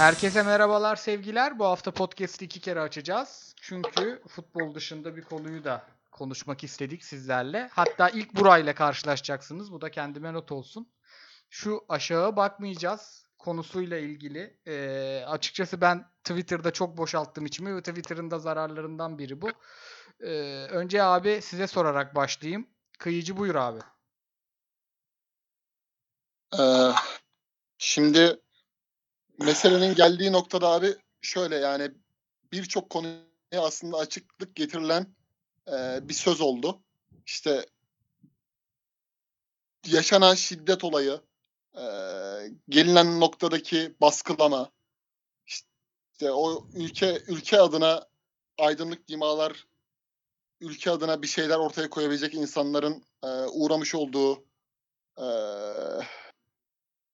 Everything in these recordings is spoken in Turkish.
Herkese merhabalar, sevgiler. Bu hafta podcast'i iki kere açacağız. Çünkü futbol dışında bir konuyu da konuşmak istedik sizlerle. Hatta ilk burayla karşılaşacaksınız. Bu da kendime not olsun. Şu aşağı bakmayacağız konusuyla ilgili. Ee, açıkçası ben Twitter'da çok boşalttım içimi ve Twitter'ın da zararlarından biri bu. Ee, önce abi size sorarak başlayayım. Kıyıcı buyur abi. Ee, şimdi meselenin geldiği noktada abi şöyle yani birçok konuya aslında açıklık getirilen e, bir söz oldu. İşte yaşanan şiddet olayı, e, gelinen noktadaki baskılama, işte o ülke ülke adına aydınlık dimalar, ülke adına bir şeyler ortaya koyabilecek insanların e, uğramış olduğu e,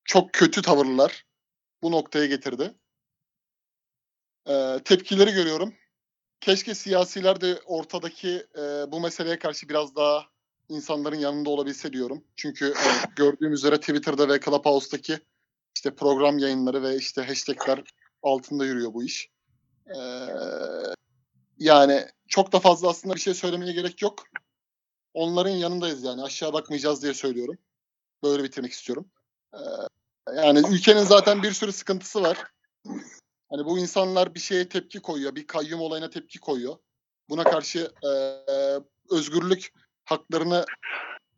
çok kötü tavırlar bu noktaya getirdi. Ee, tepkileri görüyorum. Keşke siyasiler de ortadaki e, bu meseleye karşı biraz daha insanların yanında olabilse diyorum. Çünkü e, gördüğüm üzere Twitter'da ve Clubhouse'daki işte program yayınları ve işte hashtagler altında yürüyor bu iş. Ee, yani çok da fazla aslında bir şey söylemeye gerek yok. Onların yanındayız yani aşağı bakmayacağız diye söylüyorum. Böyle bitirmek istiyorum. Ee, yani ülkenin zaten bir sürü sıkıntısı var. Hani bu insanlar bir şeye tepki koyuyor, bir kayyum olayına tepki koyuyor. Buna karşı e, özgürlük haklarını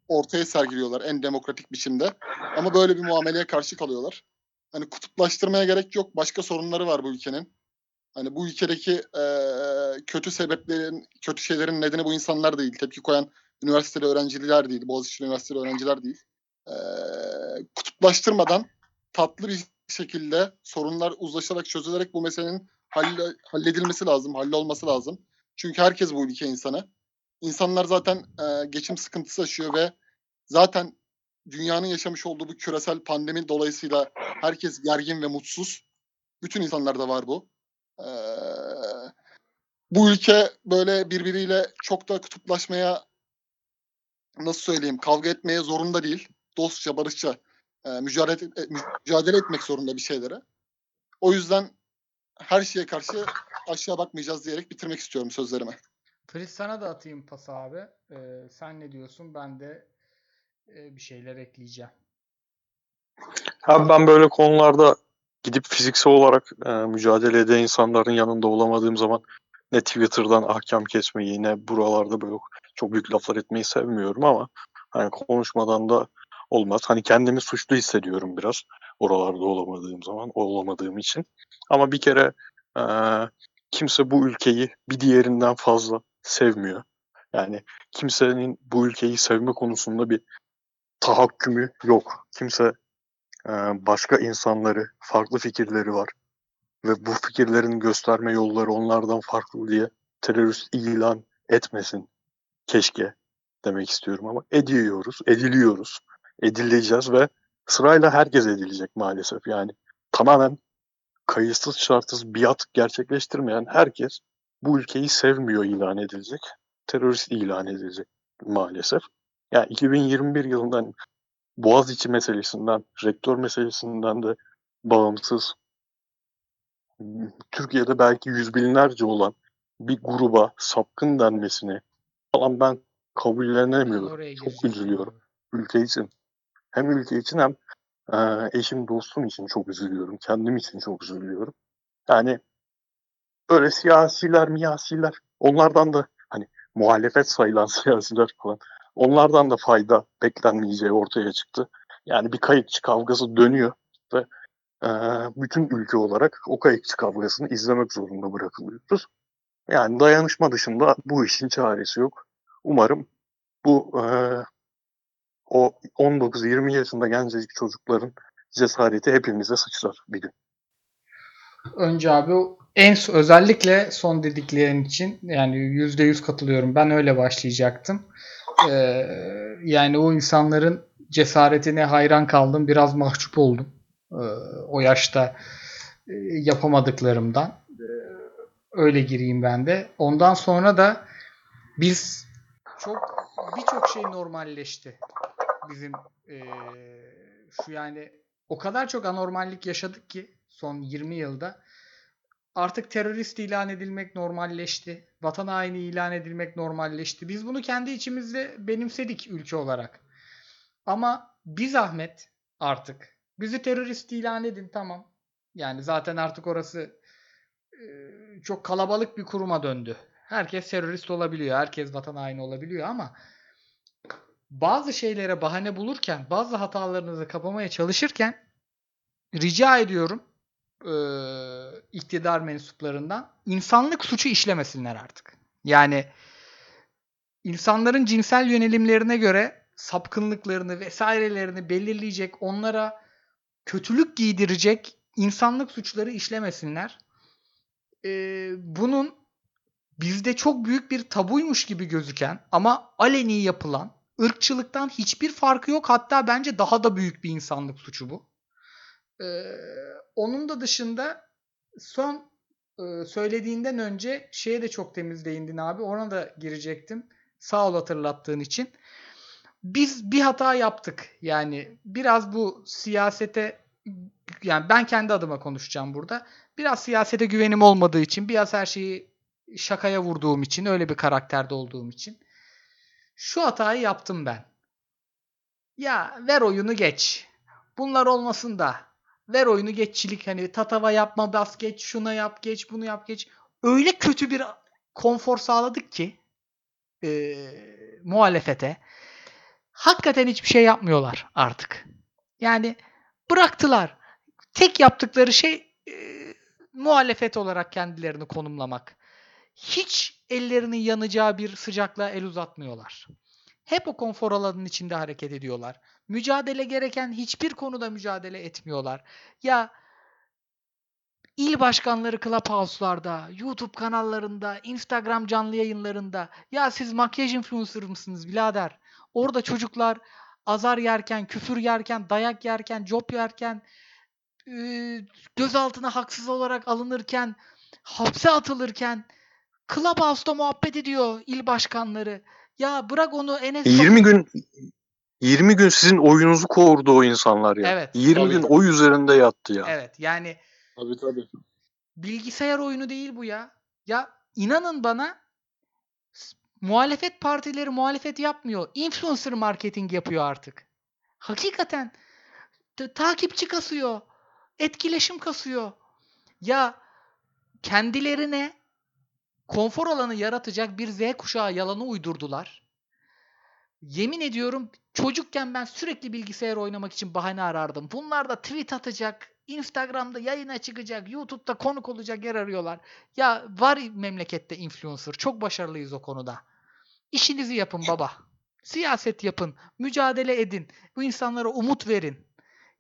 ortaya sergiliyorlar en demokratik biçimde. Ama böyle bir muameleye karşı kalıyorlar. Hani kutuplaştırmaya gerek yok. Başka sorunları var bu ülkenin. Hani bu ülkedeki e, kötü sebeplerin, kötü şeylerin nedeni bu insanlar değil. Tepki koyan üniversiteli öğrenciler değil. Boğaziçi Üniversiteli öğrenciler değil. E, kutuplaştırmadan tatlı bir şekilde sorunlar uzlaşarak çözülerek bu meselenin halle, halledilmesi lazım, hallolması lazım. Çünkü herkes bu ülke insanı. İnsanlar zaten e, geçim sıkıntısı yaşıyor ve zaten dünyanın yaşamış olduğu bu küresel pandemi dolayısıyla herkes gergin ve mutsuz. Bütün insanlarda var bu. Ee, bu ülke böyle birbiriyle çok da kutuplaşmaya nasıl söyleyeyim kavga etmeye zorunda değil. Dostça, barışça e, mücadele, e, mücadele etmek zorunda bir şeylere. O yüzden her şeye karşı aşağı bakmayacağız diyerek bitirmek istiyorum sözlerimi. Filiz sana da atayım pas abi. Ee, sen ne diyorsun? Ben de e, bir şeyler ekleyeceğim. Abi ben böyle konularda gidip fiziksel olarak e, mücadele eden insanların yanında olamadığım zaman ne Twitter'dan ahkam kesmeyi ne buralarda böyle çok büyük laflar etmeyi sevmiyorum ama hani konuşmadan da olmaz. Hani kendimi suçlu hissediyorum biraz oralarda olamadığım zaman, olamadığım için. Ama bir kere e, kimse bu ülkeyi bir diğerinden fazla sevmiyor. Yani kimsenin bu ülkeyi sevme konusunda bir tahakkümü yok. Kimse e, başka insanları, farklı fikirleri var ve bu fikirlerin gösterme yolları onlardan farklı diye terörist ilan etmesin keşke demek istiyorum ama ediyoruz, ediliyoruz edileceğiz ve sırayla herkes edilecek maalesef. Yani tamamen kayıtsız şartsız biat gerçekleştirmeyen herkes bu ülkeyi sevmiyor ilan edilecek. Terörist ilan edilecek maalesef. Yani 2021 yılından Boğaziçi meselesinden, rektör meselesinden de bağımsız Türkiye'de belki yüz binlerce olan bir gruba sapkın denmesini falan ben kabullenemiyorum. Çok üzülüyorum ülke için hem ülke için hem e, eşim dostum için çok üzülüyorum. Kendim için çok üzülüyorum. Yani böyle siyasiler miyasiler onlardan da hani muhalefet sayılan siyasiler falan onlardan da fayda beklenmeyeceği ortaya çıktı. Yani bir kayıkçı kavgası dönüyor ve e, bütün ülke olarak o kayıkçı kavgasını izlemek zorunda bırakılıyoruz. Yani dayanışma dışında bu işin çaresi yok. Umarım bu e, o 19-20 yaşında gencecik çocukların cesareti hepimize sıçrar bir gün. Önce abi en özellikle son dediklerin için yani yüzde yüz katılıyorum. Ben öyle başlayacaktım. Ee, yani o insanların cesaretine hayran kaldım. Biraz mahcup oldum. Ee, o yaşta e, yapamadıklarımdan. Ee, öyle gireyim ben de. Ondan sonra da biz çok birçok şey normalleşti bizim e, şu yani o kadar çok anormallik yaşadık ki son 20 yılda. Artık terörist ilan edilmek normalleşti. Vatan haini ilan edilmek normalleşti. Biz bunu kendi içimizde benimsedik ülke olarak. Ama bir zahmet artık. Bizi terörist ilan edin tamam. Yani zaten artık orası e, çok kalabalık bir kuruma döndü. Herkes terörist olabiliyor. Herkes vatan haini olabiliyor ama bazı şeylere bahane bulurken, bazı hatalarınızı kapamaya çalışırken rica ediyorum e, iktidar mensuplarından insanlık suçu işlemesinler artık. Yani insanların cinsel yönelimlerine göre sapkınlıklarını vesairelerini belirleyecek, onlara kötülük giydirecek insanlık suçları işlemesinler. E, bunun bizde çok büyük bir tabuymuş gibi gözüken ama aleni yapılan ırkçılıktan hiçbir farkı yok. Hatta bence daha da büyük bir insanlık suçu bu. Ee, onun da dışında son e, söylediğinden önce şeye de çok temiz değindin abi. Ona da girecektim. Sağ ol hatırlattığın için. Biz bir hata yaptık. Yani biraz bu siyasete yani ben kendi adıma konuşacağım burada. Biraz siyasete güvenim olmadığı için, biraz her şeyi şakaya vurduğum için, öyle bir karakterde olduğum için şu hatayı yaptım ben. Ya ver oyunu geç. Bunlar olmasın da ver oyunu geççilik hani tatava yapma bas geç şuna yap geç bunu yap geç. Öyle kötü bir konfor sağladık ki e, muhalefete. Hakikaten hiçbir şey yapmıyorlar artık. Yani bıraktılar. Tek yaptıkları şey e, muhalefet olarak kendilerini konumlamak. Hiç ellerinin yanacağı bir sıcaklığa el uzatmıyorlar. Hep o konfor alanının içinde hareket ediyorlar. Mücadele gereken hiçbir konuda mücadele etmiyorlar. Ya il başkanları Clubhouse'larda, YouTube kanallarında, Instagram canlı yayınlarında ya siz makyaj influencer mısınız birader? Orada çocuklar azar yerken, küfür yerken, dayak yerken, job yerken, gözaltına haksız olarak alınırken, hapse atılırken Clubhouse'da muhabbet ediyor il başkanları. Ya bırak onu Enes 20 gün 20 gün sizin oyununuzu kovurdu o insanlar ya. Evet. 20 Tabii. gün oy üzerinde yattı ya. Evet yani Tabii tabii. bilgisayar oyunu değil bu ya. Ya inanın bana s- muhalefet partileri muhalefet yapmıyor. Influencer marketing yapıyor artık. Hakikaten t- takipçi kasıyor. Etkileşim kasıyor. Ya kendilerine konfor alanı yaratacak bir Z kuşağı yalanı uydurdular. Yemin ediyorum çocukken ben sürekli bilgisayar oynamak için bahane arardım. Bunlar da tweet atacak, Instagram'da yayına çıkacak, YouTube'da konuk olacak yer arıyorlar. Ya var memlekette influencer. Çok başarılıyız o konuda. İşinizi yapın baba. Siyaset yapın. Mücadele edin. Bu insanlara umut verin.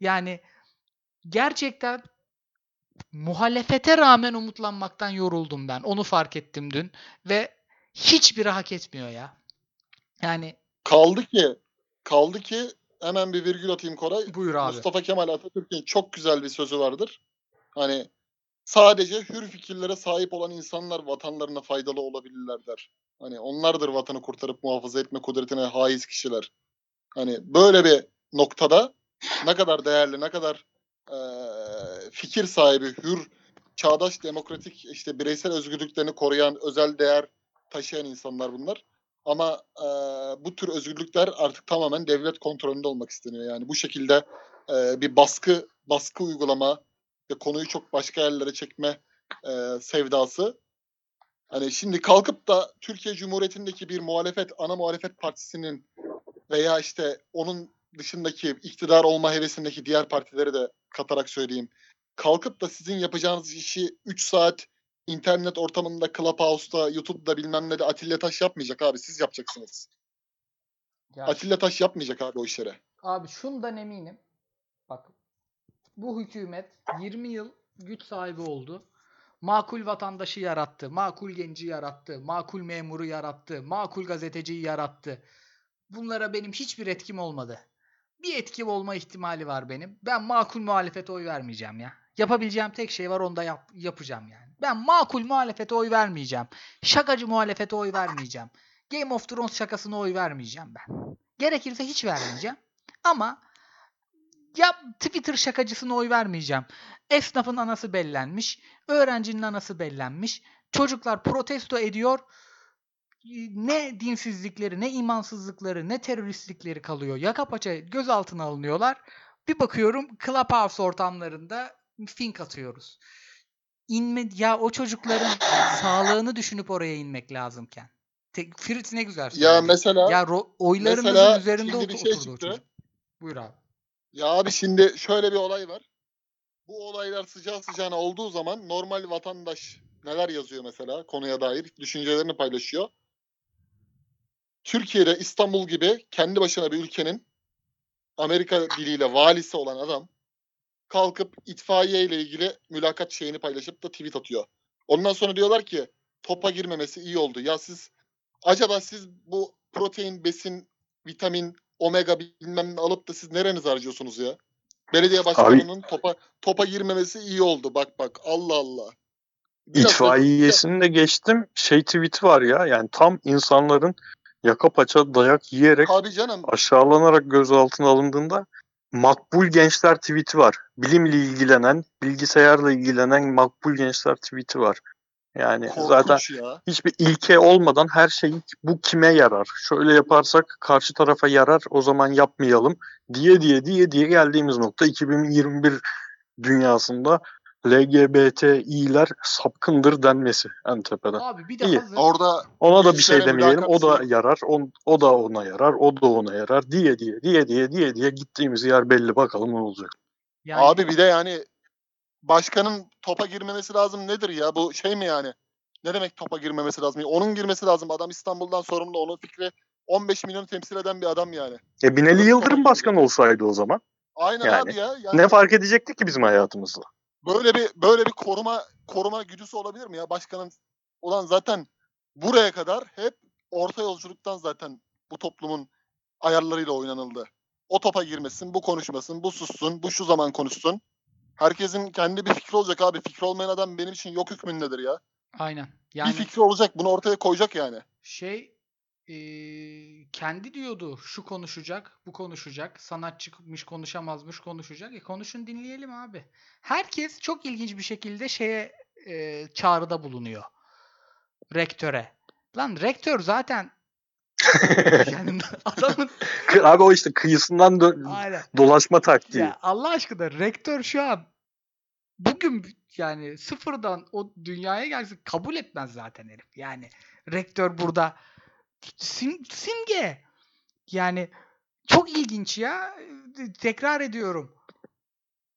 Yani gerçekten muhalefete rağmen umutlanmaktan yoruldum ben. Onu fark ettim dün. Ve hiçbiri hak etmiyor ya. Yani Kaldı ki kaldı ki hemen bir virgül atayım Koray. buyur abi. Mustafa Kemal Atatürk'ün çok güzel bir sözü vardır. Hani sadece hür fikirlere sahip olan insanlar vatanlarına faydalı olabilirler der. Hani onlardır vatanı kurtarıp muhafaza etme kudretine haiz kişiler. Hani böyle bir noktada ne kadar değerli, ne kadar eee, fikir sahibi, hür, çağdaş, demokratik, işte bireysel özgürlüklerini koruyan, özel değer taşıyan insanlar bunlar. Ama eee, bu tür özgürlükler artık tamamen devlet kontrolünde olmak isteniyor. Yani bu şekilde eee, bir baskı baskı uygulama ve konuyu çok başka yerlere çekme eee, sevdası. Hani şimdi kalkıp da Türkiye Cumhuriyeti'ndeki bir muhalefet, ana muhalefet partisinin veya işte onun dışındaki iktidar olma hevesindeki diğer partileri de katarak söyleyeyim. Kalkıp da sizin yapacağınız işi 3 saat internet ortamında, Clubhouse'da, YouTube'da bilmem ne de Atilla Taş yapmayacak abi. Siz yapacaksınız. Ya Atilla Taş yapmayacak abi o işleri. Abi şundan eminim. Bak bu hükümet 20 yıl güç sahibi oldu. Makul vatandaşı yarattı. Makul genci yarattı. Makul memuru yarattı. Makul gazeteciyi yarattı. Bunlara benim hiçbir etkim olmadı. Bir etkim olma ihtimali var benim. Ben makul muhalefete oy vermeyeceğim ya. Yapabileceğim tek şey var onu da yap- yapacağım yani. Ben makul muhalefete oy vermeyeceğim. Şakacı muhalefete oy vermeyeceğim. Game of Thrones şakasına oy vermeyeceğim ben. Gerekirse hiç vermeyeceğim. Ama ya Twitter şakacısına oy vermeyeceğim. Esnafın anası bellenmiş. Öğrencinin anası bellenmiş. Çocuklar protesto ediyor. Ne dinsizlikleri, ne imansızlıkları, ne teröristlikleri kalıyor. Yaka paça gözaltına alınıyorlar. Bir bakıyorum Clubhouse ortamlarında fink atıyoruz. İnme, ya o çocukların sağlığını düşünüp oraya inmek lazımken. Te, Fritz ne güzel söyledi. Ya mesela Ya ro- oylarımızın mesela üzerinde otur- bir şey oturdu o çıktı. çocuk. Buyur abi. Ya abi şimdi şöyle bir olay var. Bu olaylar sıcağı sıcağına olduğu zaman normal vatandaş neler yazıyor mesela konuya dair düşüncelerini paylaşıyor. Türkiye'de İstanbul gibi kendi başına bir ülkenin Amerika diliyle valisi olan adam kalkıp itfaiye ile ilgili mülakat şeyini paylaşıp da tweet atıyor. Ondan sonra diyorlar ki topa girmemesi iyi oldu. Ya siz acaba siz bu protein, besin, vitamin, omega bilmem ne alıp da siz nerenize harcıyorsunuz ya? Belediye başkanının topa topa girmemesi iyi oldu. Bak bak Allah Allah. Biraz İtfaiyesini de geçtim. Şey tweet'i var ya yani tam insanların yaka paça dayak yiyerek Abi canım aşağılanarak gözaltına alındığında makbul gençler tweet'i var. Bilimle ilgilenen, bilgisayarla ilgilenen makbul gençler tweet'i var. Yani zaten korkunç ya. hiçbir ilke olmadan her şey bu kime yarar? Şöyle yaparsak karşı tarafa yarar o zaman yapmayalım diye diye diye diye geldiğimiz nokta 2021 dünyasında LGBTİ'ler sapkındır denmesi en tepeden. Abi bir de İyi. hazır. Orada Ona da bir şey demeyelim. O da yarar. On, o da ona yarar. O da ona yarar. Diye diye diye diye diye diye gittiğimiz yer belli. Bakalım ne olacak. Yani Abi bir de yani başkanın topa girmemesi lazım nedir ya? Bu şey mi yani? Ne demek topa girmemesi lazım? Onun girmesi lazım. Adam İstanbul'dan sorumlu. Onun fikri 15 milyonu temsil eden bir adam yani. E Binali Yıldırım başkan olsaydı o zaman Aynen Yani abi ya. Yani ne fark edecekti ki bizim hayatımızda? Böyle bir böyle bir koruma koruma güdüsü olabilir mi ya? Başkanın ulan zaten buraya kadar hep orta yolculuktan zaten bu toplumun ayarlarıyla oynanıldı. O topa girmesin, bu konuşmasın, bu sussun, bu şu zaman konuşsun. Herkesin kendi bir fikri olacak abi. Fikri olmayan adam benim için yok hükmündedir ya. aynen. Yani Bir fikri olacak, bunu ortaya koyacak yani. şey eee, kendi diyordu şu konuşacak, bu konuşacak, sanatçıymış konuşamazmış konuşacak. E konuşun dinleyelim abi. Herkes çok ilginç bir şekilde şeye eee, çağrıda bulunuyor. Rektöre. Lan rektör zaten yani adamın Abi o işte kıyısından dö- aynen. dolaşma taktiği. Ya Allah aşkına rektör şu an bugün yani sıfırdan o dünyaya gelse kabul etmez zaten herif. Yani rektör burada sim, simge. Yani çok ilginç ya. Tekrar ediyorum.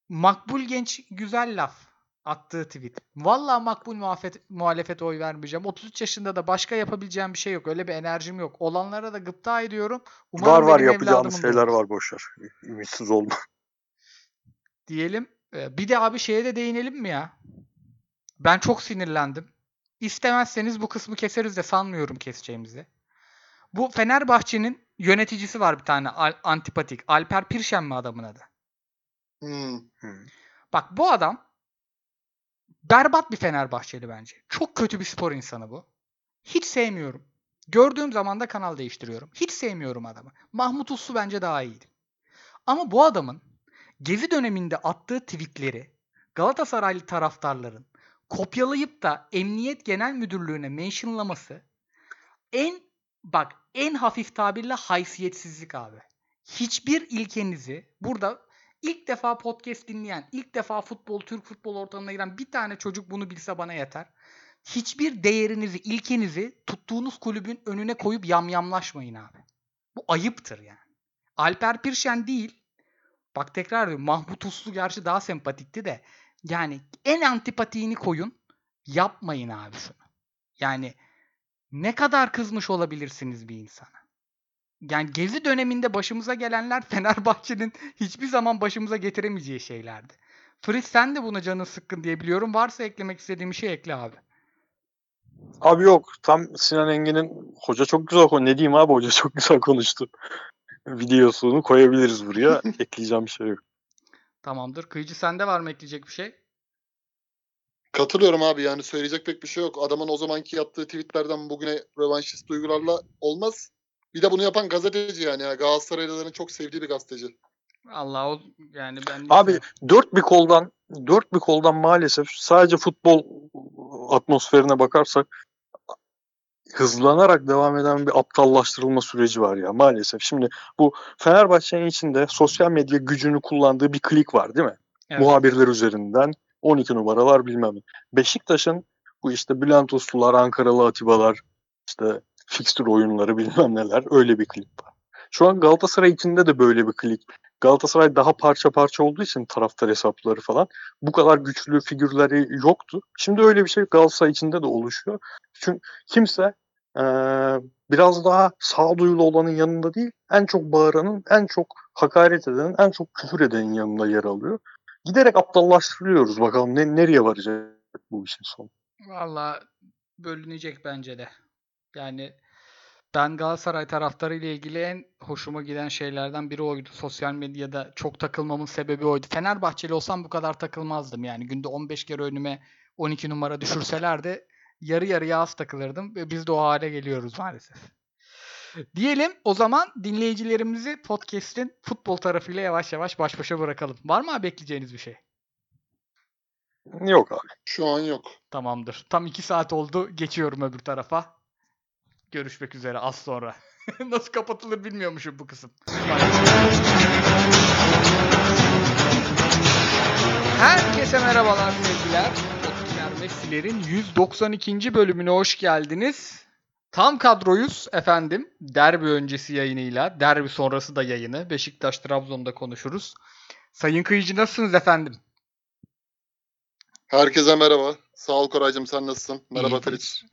Makbul genç güzel laf attığı tweet. Vallahi makbul muhalefet, muhalefete oy vermeyeceğim. 33 yaşında da başka yapabileceğim bir şey yok. Öyle bir enerjim yok. Olanlara da gıpta ediyorum. Umarım var var yapacağımız şeyler olur var boşver. Ümitsiz olma. diyelim. Bir de abi şeye de değinelim mi ya? Ben çok sinirlendim. İstemezseniz bu kısmı keseriz de sanmıyorum keseceğimizi. Bu Fenerbahçe'nin yöneticisi var bir tane Al- antipatik. Alper Pirşen mi adamın adı? Hmm. Bak bu adam berbat bir Fenerbahçeli bence. Çok kötü bir spor insanı bu. Hiç sevmiyorum. Gördüğüm zaman da kanal değiştiriyorum. Hiç sevmiyorum adamı. Mahmut Uslu bence daha iyiydi. Ama bu adamın Gezi döneminde attığı tweetleri Galatasaraylı taraftarların kopyalayıp da Emniyet Genel Müdürlüğü'ne mentionlaması en bak en hafif tabirle haysiyetsizlik abi. Hiçbir ilkenizi burada ilk defa podcast dinleyen, ilk defa futbol, Türk futbol ortamına giren bir tane çocuk bunu bilse bana yeter. Hiçbir değerinizi, ilkenizi tuttuğunuz kulübün önüne koyup yamyamlaşmayın abi. Bu ayıptır yani. Alper Pirşen değil. Bak tekrar diyorum Mahmut Uslu gerçi daha sempatikti de. Yani en antipatiğini koyun. Yapmayın abi şunu. Yani ne kadar kızmış olabilirsiniz bir insana. Yani gezi döneminde başımıza gelenler Fenerbahçe'nin hiçbir zaman başımıza getiremeyeceği şeylerdi. Fritz sen de buna canın sıkkın diye biliyorum. Varsa eklemek istediğim bir şey ekle abi. Abi yok. Tam Sinan Engin'in hoca çok güzel konu. Ne diyeyim abi hoca çok güzel konuştu. Videosunu koyabiliriz buraya. Ekleyeceğim bir şey yok. Tamamdır. Kıyıcı sende var mı ekleyecek bir şey? Katılıyorum abi yani söyleyecek pek bir şey yok. Adamın o zamanki yaptığı tweetlerden bugüne revanşist duygularla olmaz. Bir de bunu yapan gazeteci yani. ya. Galatasaraylıların çok sevdiği bir gazeteci. Allah o yani ben Abi dört bir koldan dört bir koldan maalesef sadece futbol atmosferine bakarsak hızlanarak devam eden bir aptallaştırılma süreci var ya maalesef. Şimdi bu Fenerbahçe'nin içinde sosyal medya gücünü kullandığı bir klik var değil mi? Evet. Muhabirler üzerinden 12 numaralar bilmem. Beşiktaş'ın bu işte Bülent Uslular, Ankaralı Atibalar, işte fixture oyunları bilmem neler öyle bir klik var. Şu an Galatasaray içinde de böyle bir klik. Galatasaray daha parça parça olduğu için taraftar hesapları falan bu kadar güçlü figürleri yoktu. Şimdi öyle bir şey Galatasaray içinde de oluşuyor. Çünkü kimse eee, biraz daha sağduyulu olanın yanında değil, en çok bağıranın, en çok hakaret edenin, en çok küfür edenin yanında yer alıyor. Giderek aptallaştırıyoruz bakalım ne, nereye varacak bu işin sonu. Valla bölünecek bence de. Yani ben Galatasaray taraftarı ile ilgili en hoşuma giden şeylerden biri oydu. Sosyal medyada çok takılmamın sebebi oydu. Fenerbahçeli olsam bu kadar takılmazdım. Yani günde 15 kere önüme 12 numara düşürselerdi yarı yarıya az takılırdım. Ve biz de o hale geliyoruz maalesef. Diyelim o zaman dinleyicilerimizi podcast'in futbol tarafıyla yavaş yavaş baş başa bırakalım. Var mı abi bekleyeceğiniz bir şey? Yok abi. Şu an yok. Tamamdır. Tam 2 saat oldu. Geçiyorum öbür tarafa. Görüşmek üzere az sonra. Nasıl kapatılır bilmiyormuşum bu kısım. Herkese merhabalar sevgiler. Otkiler Messi'lerin 192. bölümüne hoş geldiniz. Tam kadroyuz efendim. Derbi öncesi yayınıyla, derbi sonrası da yayını. Beşiktaş Trabzon'da konuşuruz. Sayın Kıyıcı nasılsınız efendim? Herkese merhaba. Sağ ol Koraycığım sen nasılsın? Merhaba İyi. Feliç.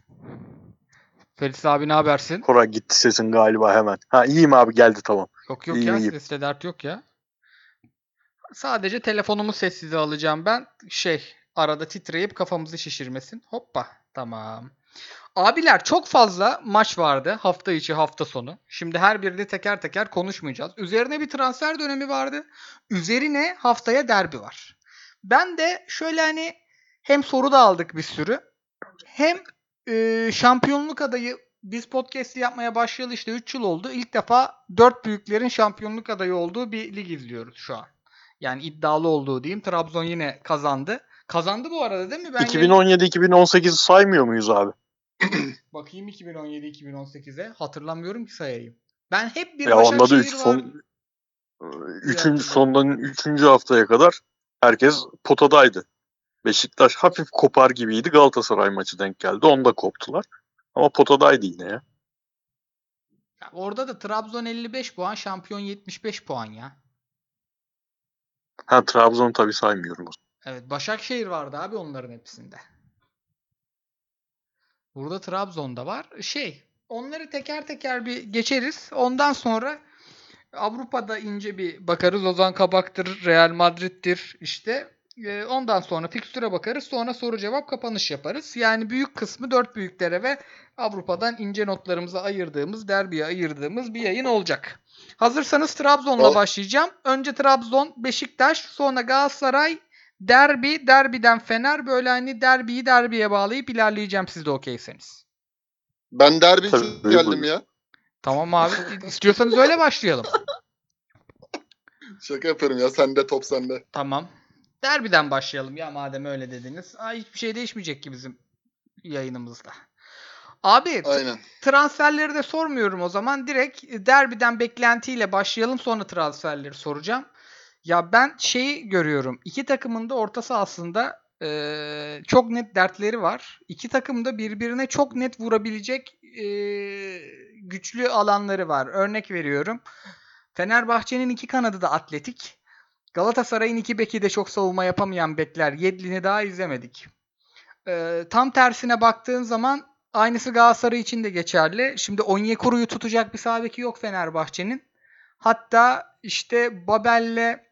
Feris abi ne habersin? Koray gitti sesin galiba hemen. Ha iyiyim abi geldi tamam. Yok yok İyi, ya iyi. sesle dert yok ya. Sadece telefonumu sessize alacağım ben. Şey arada titreyip kafamızı şişirmesin. Hoppa tamam. Abiler çok fazla maç vardı hafta içi hafta sonu. Şimdi her birini teker teker konuşmayacağız. Üzerine bir transfer dönemi vardı. Üzerine haftaya derbi var. Ben de şöyle hani hem soru da aldık bir sürü. Hem e, şampiyonluk adayı biz podcast'i yapmaya başlayalı işte 3 yıl oldu. İlk defa 4 büyüklerin şampiyonluk adayı olduğu bir lig izliyoruz şu an. Yani iddialı olduğu diyeyim. Trabzon yine kazandı. Kazandı bu arada değil mi? Ben yayın- 2017-2018'i saymıyor muyuz abi? Bakayım 2017-2018'e. Hatırlamıyorum ki sayayım. Ben hep bir Ya onda da Başakşehir üç var. son üçüncü hatırlıyorum. sondan üçüncü haftaya kadar herkes potadaydı. Beşiktaş hafif kopar gibiydi. Galatasaray maçı denk geldi. Onda koptular. Ama potadaydı yine ya. Ya orada da Trabzon 55 puan, şampiyon 75 puan ya. Ha Trabzon'u tabii saymıyorum. Evet Başakşehir vardı abi onların hepsinde. Burada Trabzon'da var. Şey onları teker teker bir geçeriz. Ondan sonra Avrupa'da ince bir bakarız. Ozan Kabak'tır, Real Madrid'dir işte. Ee, Ondan sonra fikstüre bakarız. Sonra soru cevap kapanış yaparız. Yani büyük kısmı dört büyüklere ve Avrupa'dan ince notlarımızı ayırdığımız, derbiye ayırdığımız bir yayın olacak. Hazırsanız Trabzon'la başlayacağım. Önce Trabzon, Beşiktaş, sonra Galatasaray, derbi, derbiden Fener. Böyle hani derbiyi derbiye bağlayıp ilerleyeceğim siz de okeyseniz. Ben derbi için Tabii, geldim buyurun. ya. Tamam abi. İstiyorsanız öyle başlayalım. Şaka yapıyorum ya. Sende top sende. Tamam. Derbiden başlayalım ya madem öyle dediniz. Aa, hiçbir şey değişmeyecek ki bizim yayınımızda. Abi Aynen. transferleri de sormuyorum o zaman. Direkt derbiden beklentiyle başlayalım sonra transferleri soracağım. Ya ben şeyi görüyorum. İki takımın da ortası aslında eee, çok net dertleri var. İki takım da birbirine çok net vurabilecek eee, güçlü alanları var. Örnek veriyorum. Fenerbahçe'nin iki kanadı da atletik. Galatasaray'ın iki beki de çok savunma yapamayan bekler. Yedlin'i daha izlemedik. Ee, tam tersine baktığın zaman aynısı Galatasaray için de geçerli. Şimdi Onyekuru'yu tutacak bir sağ beki yok Fenerbahçe'nin. Hatta işte Babel'le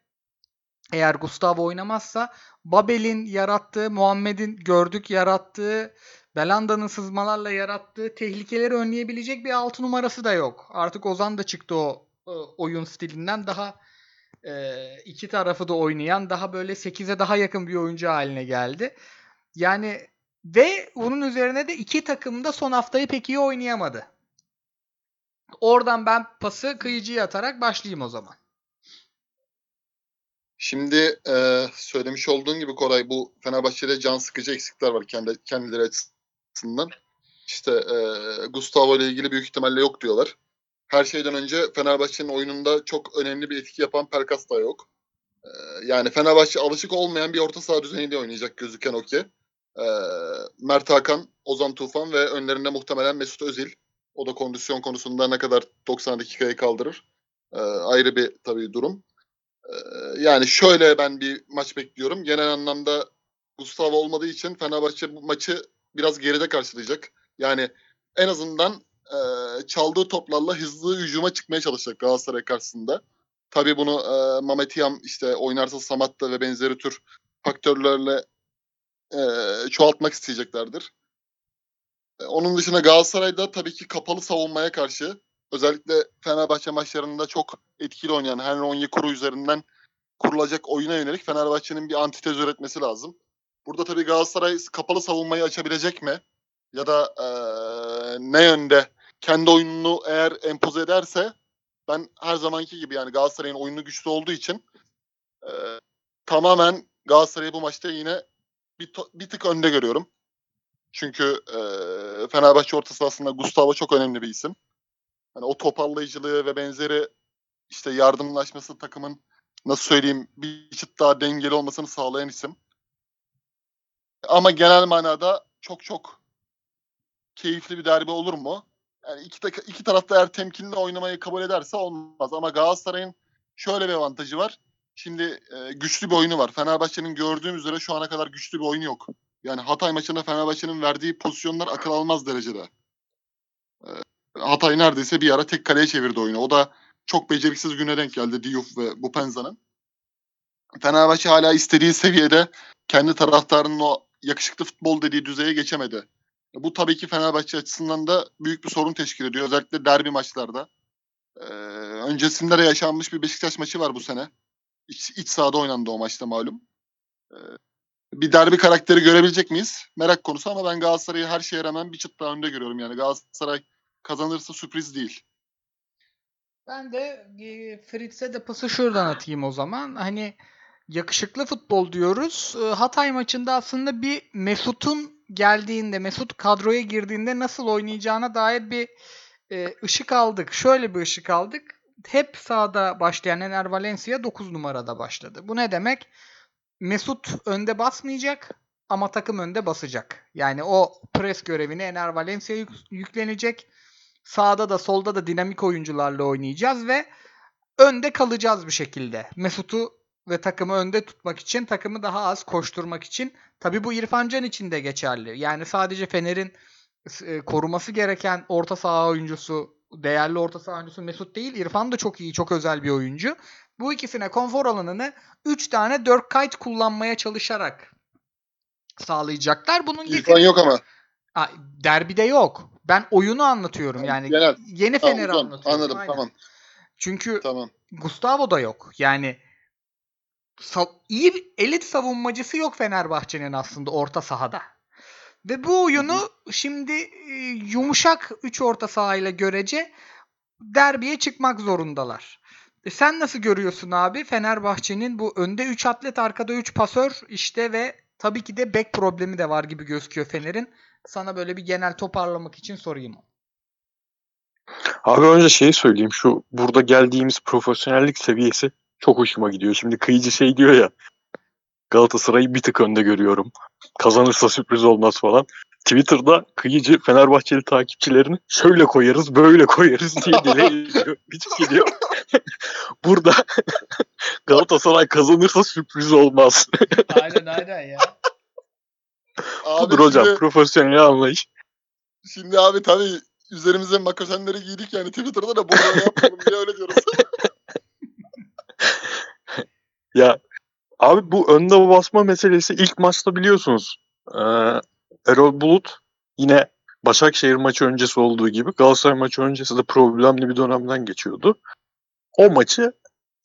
eğer Gustavo oynamazsa Babel'in yarattığı, Muhammed'in gördük yarattığı, Belanda'nın sızmalarla yarattığı tehlikeleri önleyebilecek bir altı numarası da yok. Artık Ozan da çıktı o oyun stilinden daha e, iki tarafı da oynayan daha böyle 8'e daha yakın bir oyuncu haline geldi. Yani ve bunun üzerine de iki takım da son haftayı pek iyi oynayamadı. Oradan ben pası kıyıcıya atarak başlayayım o zaman. Şimdi e, söylemiş olduğun gibi Koray bu Fenerbahçe'de can sıkıcı eksikler var kendi kendileri açısından. İşte e, Gustavo ile ilgili büyük ihtimalle yok diyorlar. Her şeyden önce Fenerbahçe'nin oyununda çok önemli bir etki yapan Pelkas da yok. E, yani Fenerbahçe alışık olmayan bir orta saha düzeniyle oynayacak gözüken o ki. E, Mert Hakan, Ozan Tufan ve önlerinde muhtemelen Mesut Özil. O da kondisyon konusunda ne kadar 90 dakikayı kaldırır. E, ayrı bir tabii durum. Yani şöyle ben bir maç bekliyorum. Genel anlamda Gustavo olmadığı için Fenerbahçe bu maçı biraz geride karşılayacak. Yani en azından e, çaldığı toplarla hızlı hücuma çıkmaya çalışacak Galatasaray karşısında. Tabii bunu e, Mehmet Yam işte oynarsa Samatta ve benzeri tür faktörlerle e, çoğaltmak isteyeceklerdir. E, onun dışında Galatasaray'da tabii ki kapalı savunmaya karşı özellikle Fenerbahçe maçlarında çok etkili oynayan Henry Onyekuru üzerinden kurulacak oyuna yönelik Fenerbahçe'nin bir antitez üretmesi lazım. Burada tabii Galatasaray kapalı savunmayı açabilecek mi? Ya da e, ne yönde kendi oyununu eğer empoze ederse ben her zamanki gibi yani Galatasaray'ın oyunu güçlü olduğu için e, tamamen Galatasaray'ı bu maçta yine bir, bir tık önde görüyorum. Çünkü e, Fenerbahçe orta sahasında Gustavo çok önemli bir isim. Hani o toparlayıcılığı ve benzeri işte yardımlaşması takımın nasıl söyleyeyim bir çıt daha dengeli olmasını sağlayan isim. Ama genel manada çok çok keyifli bir derbi olur mu? Yani iki, iki tarafta eğer temkinli oynamayı kabul ederse olmaz. Ama Galatasaray'ın şöyle bir avantajı var. Şimdi e, güçlü bir oyunu var. Fenerbahçe'nin gördüğüm üzere şu ana kadar güçlü bir oyunu yok. Yani Hatay maçında Fenerbahçe'nin verdiği pozisyonlar akıl almaz derecede. E, Hatay neredeyse bir ara tek kaleye çevirdi oyunu. O da çok beceriksiz güne denk geldi Diouf ve Bupenza'nın. Fenerbahçe hala istediği seviyede kendi taraftarının o yakışıklı futbol dediği düzeye geçemedi. Bu tabii ki Fenerbahçe açısından da büyük bir sorun teşkil ediyor. Özellikle derbi maçlarda. Ee, öncesinde de yaşanmış bir Beşiktaş maçı var bu sene. İç, iç sahada oynandı o maçta malum. Ee, bir derbi karakteri görebilecek miyiz? Merak konusu ama ben Galatasaray'ı her şeye rağmen bir çıt daha önde görüyorum. Yani Galatasaray kazanırsa sürpriz değil. Ben de e, Fritz'e de pası şuradan atayım o zaman. Hani yakışıklı futbol diyoruz. E, Hatay maçında aslında bir Mesut'un geldiğinde, Mesut kadroya girdiğinde nasıl oynayacağına dair bir e, ışık aldık. Şöyle bir ışık aldık. Hep sağda başlayan Ener Valencia 9 numarada başladı. Bu ne demek? Mesut önde basmayacak ama takım önde basacak. Yani o pres görevini Ener Valencia yük- yüklenecek. Sağda da solda da dinamik oyuncularla oynayacağız ve önde kalacağız bir şekilde. Mesut'u ve takımı önde tutmak için, takımı daha az koşturmak için. Tabii bu İrfan Can için de geçerli. Yani sadece Fener'in e, koruması gereken orta saha oyuncusu, değerli orta saha oyuncusu Mesut değil. İrfan da çok iyi, çok özel bir oyuncu. Bu ikisine konfor alanını 3 tane Dirk Kuyt kullanmaya çalışarak sağlayacaklar. Bunun İrfan yok ama. Derbide yok. Ben oyunu anlatıyorum yani. Genel. Yeni Tamam, Fener'i uzun. anlatıyorum. Anladım Aynen. tamam. Çünkü Tamam. Gustavo da yok. Yani iyi bir elit savunmacısı yok Fenerbahçe'nin aslında orta sahada. Ve bu oyunu şimdi e, yumuşak 3 orta sahayla görece derbiye çıkmak zorundalar. E sen nasıl görüyorsun abi Fenerbahçe'nin bu önde 3 atlet arkada 3 pasör işte ve tabii ki de bek problemi de var gibi gözüküyor Fener'in. Sana böyle bir genel toparlamak için sorayım. Abi önce şeyi söyleyeyim. Şu burada geldiğimiz profesyonellik seviyesi çok hoşuma gidiyor. Şimdi kıyıcı şey diyor ya Galatasaray'ı bir tık önde görüyorum. Kazanırsa sürpriz olmaz falan. Twitter'da kıyıcı Fenerbahçeli takipçilerini şöyle koyarız böyle koyarız diye dile ediyor. Gidiyor. Burada Galatasaray kazanırsa sürpriz olmaz. aynen aynen ya. Abi Budur hocam şimdi, profesyonel anlayış. şimdi abi tabii üzerimize makasenleri giydik yani Twitter'da da bunu yapalım diye öyle diyoruz. Ya abi bu önde basma meselesi ilk maçta biliyorsunuz. Ee, Erol Bulut yine Başakşehir maçı öncesi olduğu gibi Galatasaray maçı öncesi de problemli bir dönemden geçiyordu. O maçı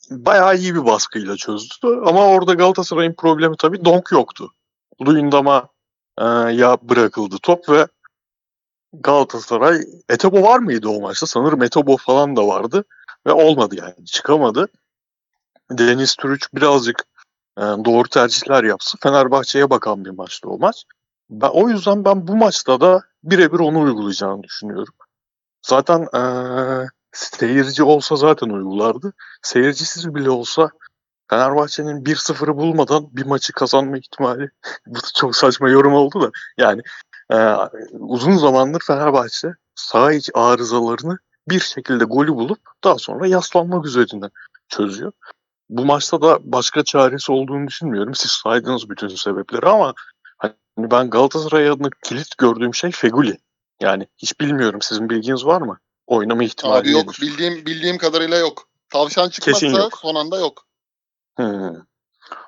bayağı iyi bir baskıyla çözdü. Ama orada Galatasaray'ın problemi tabii donk yoktu. Luyendam'a ya bırakıldı top ve Galatasaray Etebo var mıydı o maçta? Sanırım Etebo falan da vardı ve olmadı yani çıkamadı. Deniz Türüç birazcık e, doğru tercihler yapsa Fenerbahçe'ye bakan bir maçtı o maç. Ben, o yüzden ben bu maçta da birebir onu uygulayacağını düşünüyorum. Zaten e, seyirci olsa zaten uygulardı. Seyircisiz bile olsa Fenerbahçe'nin 1-0'ı bulmadan bir maçı kazanma ihtimali bu çok saçma yorum oldu da yani e, uzun zamandır Fenerbahçe saha iç arızalarını bir şekilde golü bulup daha sonra yaslanmak üzerine çözüyor. Bu maçta da başka çaresi olduğunu düşünmüyorum. Siz saydınız bütün sebepleri ama hani ben Galatasaray adına kilit gördüğüm şey Feguli. Yani hiç bilmiyorum. Sizin bilginiz var mı? Oynama ihtimali Abi yok. nedir? Bildiğim bildiğim kadarıyla yok. Tavşan çıkmazsa Kesin yok. son anda yok.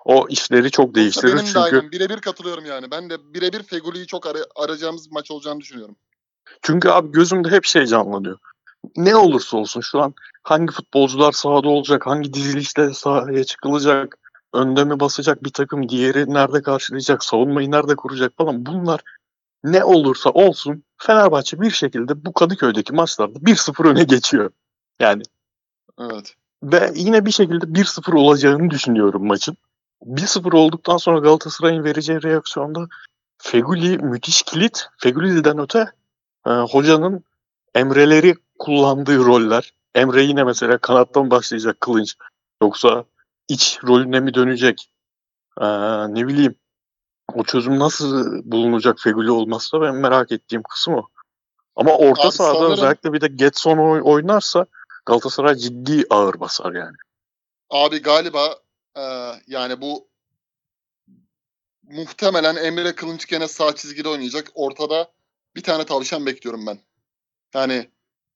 O işleri çok değiştirir Benim de çünkü aynen birebir katılıyorum yani. Ben de birebir Feguli'yi çok ara- arayacağımız maç olacağını düşünüyorum. çünkü abi gözümde hep şey canlanıyor. Ne olursa olsun şu an hangi futbolcular sahada olacak, hangi dizilişte sahaya çıkılacak, önde mi basacak bir takım, diğeri nerede karşılayacak, savunmayı nerede kuracak falan bunlar ne olursa olsun Fenerbahçe bir şekilde bu Kadıköy'deki maçlarda 1-0 öne geçiyor. Yani Evet. Ve yine bir şekilde 1-0 olacağını düşünüyorum maçın. 1-0 olduktan sonra Galatasaray'ın vereceği reaksiyonda Feguli müthiş kilit. Feguli'den öte e, hocanın Emre'leri kullandığı roller. Emre yine mesela kanattan başlayacak Kılınç. Yoksa iç rolüne mi dönecek? E, ne bileyim. O çözüm nasıl bulunacak Feguli olmazsa ben merak ettiğim kısım o. Ama orta Abi sahada sanırım- özellikle bir de Getson oy- oynarsa Galatasaray ciddi ağır basar yani. Abi galiba e, yani bu muhtemelen Emre Kılınç gene sağ çizgide oynayacak. Ortada bir tane tavşan bekliyorum ben. Yani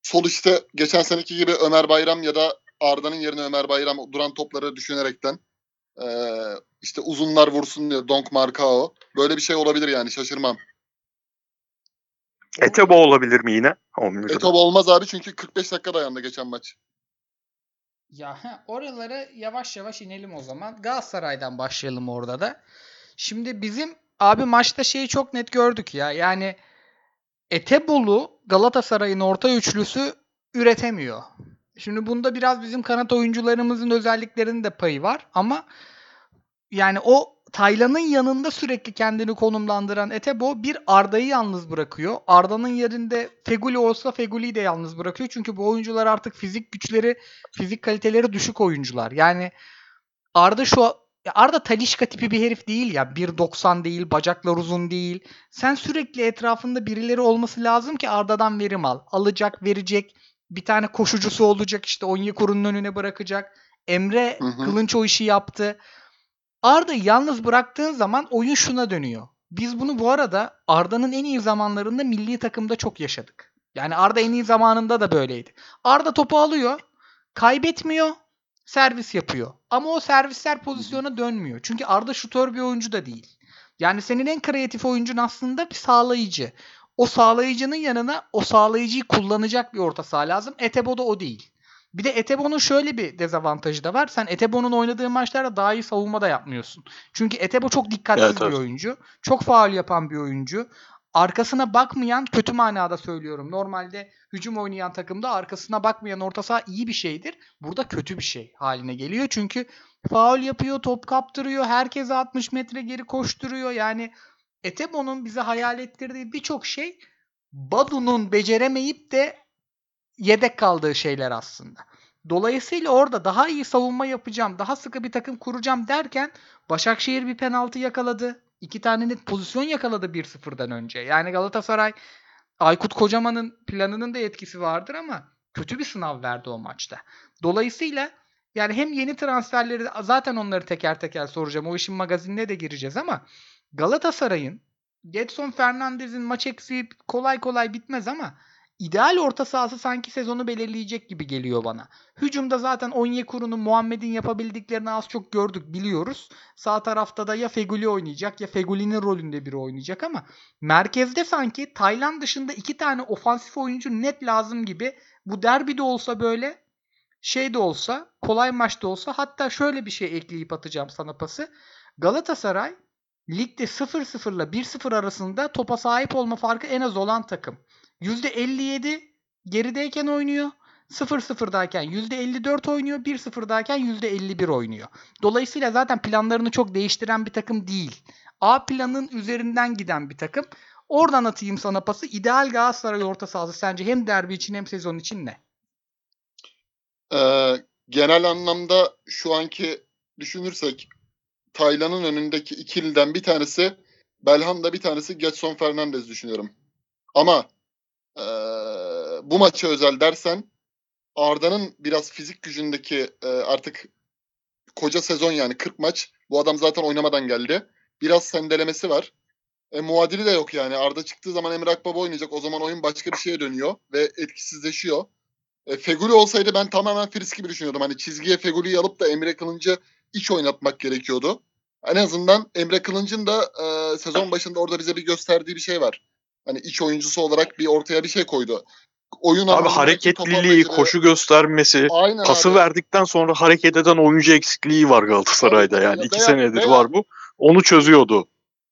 sol işte geçen seneki gibi Ömer Bayram ya da Arda'nın yerine Ömer Bayram duran topları düşünerekten e, işte uzunlar vursun diye Donk Markao. Böyle bir şey olabilir yani şaşırmam. Etebo olabilir mi yine? Etob olmaz abi çünkü 45 dakika dayandı geçen maç. Ya he, oralara yavaş yavaş inelim o zaman. Galatasaray'dan başlayalım orada da. Şimdi bizim abi maçta şeyi çok net gördük ya. Yani Etebolu Galatasaray'ın orta üçlüsü üretemiyor. Şimdi bunda biraz bizim kanat oyuncularımızın özelliklerinin de payı var ama yani o Taylan'ın yanında sürekli kendini konumlandıran Etebo bir Arda'yı yalnız bırakıyor. Arda'nın yerinde Feguli olsa Feguli'yi de yalnız bırakıyor. Çünkü bu oyuncular artık fizik güçleri, fizik kaliteleri düşük oyuncular. Yani Arda şu Arda Talişka tipi bir herif değil ya. 1.90 değil, bacaklar uzun değil. Sen sürekli etrafında birileri olması lazım ki Arda'dan verim al. Alacak, verecek. Bir tane koşucusu olacak işte Onyekuru'nun önüne bırakacak. Emre Hı hı. Kılınç o işi yaptı. Arda'yı yalnız bıraktığın zaman oyun şuna dönüyor. Biz bunu bu arada Arda'nın en iyi zamanlarında milli takımda çok yaşadık. Yani Arda en iyi zamanında da böyleydi. Arda topu alıyor, kaybetmiyor, servis yapıyor. Ama o servisler pozisyona dönmüyor. Çünkü Arda şutör bir oyuncu da değil. Yani senin en kreatif oyuncun aslında bir sağlayıcı. O sağlayıcının yanına o sağlayıcıyı kullanacak bir orta saha lazım. Etebo da o değil. Bir de Etebo'nun şöyle bir dezavantajı da var. Sen Etebo'nun oynadığı maçlarda daha iyi savunma da yapmıyorsun. Çünkü Etebo çok dikkatsiz Evet, bir evet. oyuncu. Çok faul yapan bir oyuncu. Arkasına bakmayan kötü manada söylüyorum. Normalde hücum oynayan takımda arkasına bakmayan orta saha iyi bir şeydir. Burada kötü bir şey haline geliyor. Çünkü faul yapıyor, top kaptırıyor, herkese 60 metre geri koşturuyor. Yani Etebo'nun bize hayal ettirdiği birçok şey Badu'nun beceremeyip de yedek kaldığı şeyler aslında. Dolayısıyla orada daha iyi savunma yapacağım, daha sıkı bir takım kuracağım derken Başakşehir bir penaltı yakaladı. İki tane net pozisyon yakaladı 1-0'dan önce. Yani Galatasaray Aykut Kocaman'ın planının da etkisi vardır ama kötü bir sınav verdi o maçta. Dolayısıyla yani hem yeni transferleri zaten onları teker teker soracağım. O işin magazinine de gireceğiz ama Galatasaray'ın Getson Fernandez'in maç eksiği kolay kolay bitmez ama ideal orta sahası sanki sezonu belirleyecek gibi geliyor bana. Hücumda zaten Onyekuru'nun Muhammed'in yapabildiklerini az çok gördük biliyoruz. Sağ tarafta da ya Feguli oynayacak ya Feguli'nin rolünde biri oynayacak ama merkezde sanki Tayland dışında iki tane ofansif oyuncu net lazım gibi. Bu derbide olsa böyle şey de olsa kolay maçta olsa hatta şöyle bir şey ekleyip atacağım sana pası. Galatasaray ligde 0-0 ile 1-0 arasında topa sahip olma farkı en az olan takım. %57 gerideyken oynuyor. 0-0'dayken %54 oynuyor. 1-0'dayken %51 oynuyor. Dolayısıyla zaten planlarını çok değiştiren bir takım değil. A planın üzerinden giden bir takım. Oradan atayım sana pası. İdeal Galatasaray orta sahası sence hem derbi için hem sezon için ne? Ee, genel anlamda şu anki düşünürsek Taylan'ın önündeki ikiliden bir tanesi Belhanda bir tanesi Getson Fernandez düşünüyorum. Ama bu maça özel dersen Arda'nın biraz fizik gücündeki e, artık koca sezon yani 40 maç bu adam zaten oynamadan geldi. Biraz sendelemesi var. E, muadili de yok yani. Arda çıktığı zaman Emre Akbaba oynayacak. O zaman oyun başka bir şeye dönüyor ve etkisizleşiyor. E, Feguli olsaydı ben tamamen Fritz gibi düşünüyordum. Hani çizgiye Feguli'yi alıp da Emre Kılıncı iç oynatmak gerekiyordu. En azından Emre Kılınç'ın da e, sezon başında orada bize bir gösterdiği bir şey var. Hani iç oyuncusu olarak bir ortaya bir şey koydu. Oyun Abi hareketliliği, koşu göstermesi, Aynen pası abi. verdikten sonra hareket eden oyuncu eksikliği var Galatasaray'da yani. iki senedir veya- var bu. Onu çözüyordu.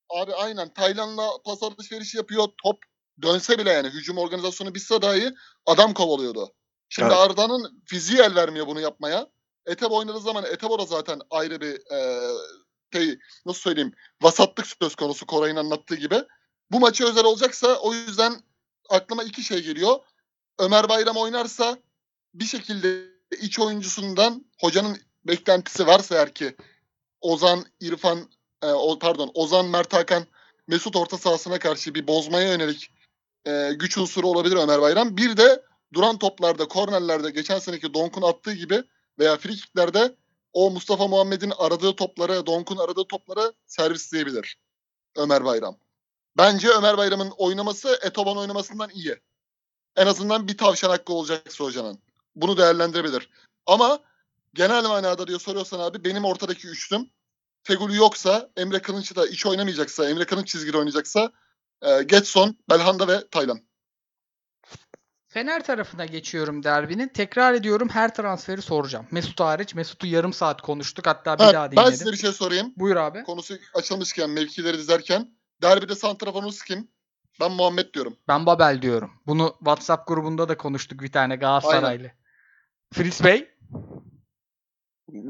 Abi aynen Taylan'la pas alışverişi yapıyor. Top dönse bile yani hücum organizasyonu bitse dahi adam kovalıyordu. Şimdi Evet. Arda'nın fiziği el vermiyor bunu yapmaya. Etebo oynadığı zaman Etebo da zaten ayrı bir e, şey nasıl söyleyeyim vasatlık söz konusu Koray'ın anlattığı gibi. Bu maçı özel olacaksa o yüzden aklıma iki şey geliyor. Ömer Bayram oynarsa bir şekilde iç oyuncusundan hocanın beklentisi varsa eğer ki Ozan, İrfan, e, o, pardon Ozan, Mert Hakan, Mesut orta sahasına karşı bir bozmaya yönelik e, güç unsuru olabilir Ömer Bayram. Bir de duran toplarda, kornerlerde geçen seneki Donk'un attığı gibi veya frikiklerde o Mustafa Muhammed'in aradığı topları, Donk'un aradığı topları servisleyebilir Ömer Bayram. Bence Ömer Bayram'ın oynaması Etoban oynamasından iyi. En azından bir tavşan hakkı olacaksa hocanın. Bunu değerlendirebilir. Ama genel manada diyor soruyorsan abi benim ortadaki üçlüm Feguli yoksa, Emre Kılınç da iç oynamayacaksa, Emre Kılınç çizgide oynayacaksa e, Getson, Belhanda ve Taylan. Fener tarafına geçiyorum derbinin. Tekrar ediyorum her transferi soracağım. Mesut hariç. Mesut'u yarım saat konuştuk. Hatta bir Ha, daha ben dinledim. size bir şey sorayım. Buyur abi. Konusu açılmışken, mevkileri dizerken. Derbide santraforunuz kim? Ben Muhammed diyorum. Ben Babel diyorum. Bunu WhatsApp grubunda da konuştuk bir tane Galatasaraylı. Fritz Bey.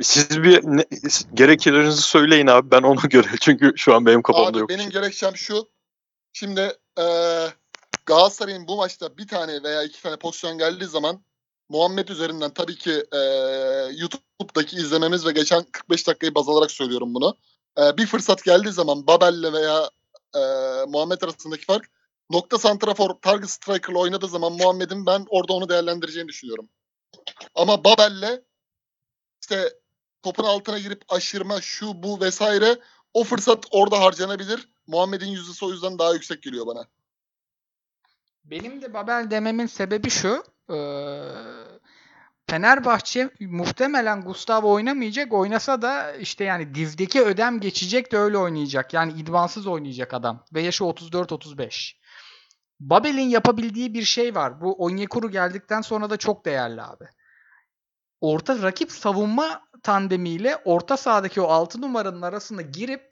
Siz bir ne, gerekçelerinizi söyleyin abi ben ona göre. Çünkü şu an benim kafamda Abi yok. benim gerekçem şu. Şimdi eee Galatasaray'ın bu maçta bir tane veya iki tane pozisyon geldiği zaman Muhammed üzerinden tabii ki eee, YouTube'daki izlememiz ve geçen 45 dakikayı baz alarak söylüyorum bunu. Eee, bir fırsat geldiği zaman Babel'le veya eee, Muhammed arasındaki fark nokta santrafor target striker'la oynadığı zaman Muhammed'in ben orada onu değerlendireceğini düşünüyorum. Ama Babel'le işte topun altına girip aşırma şu bu vesaire o fırsat orada harcanabilir. Muhammed'in yüzdesi o yüzden daha yüksek geliyor bana. Benim de Babel dememin sebebi şu. eee, Fenerbahçe muhtemelen Gustavo oynamayacak. Oynasa da işte yani dizdeki ödem geçecek de öyle oynayacak. Yani idmansız oynayacak adam. Ve yaşı 34-35. Babel'in yapabildiği bir şey var. Bu Onyekuru geldikten sonra da çok değerli abi. Orta rakip savunma tandemiyle orta sahadaki o 6 numaranın arasına girip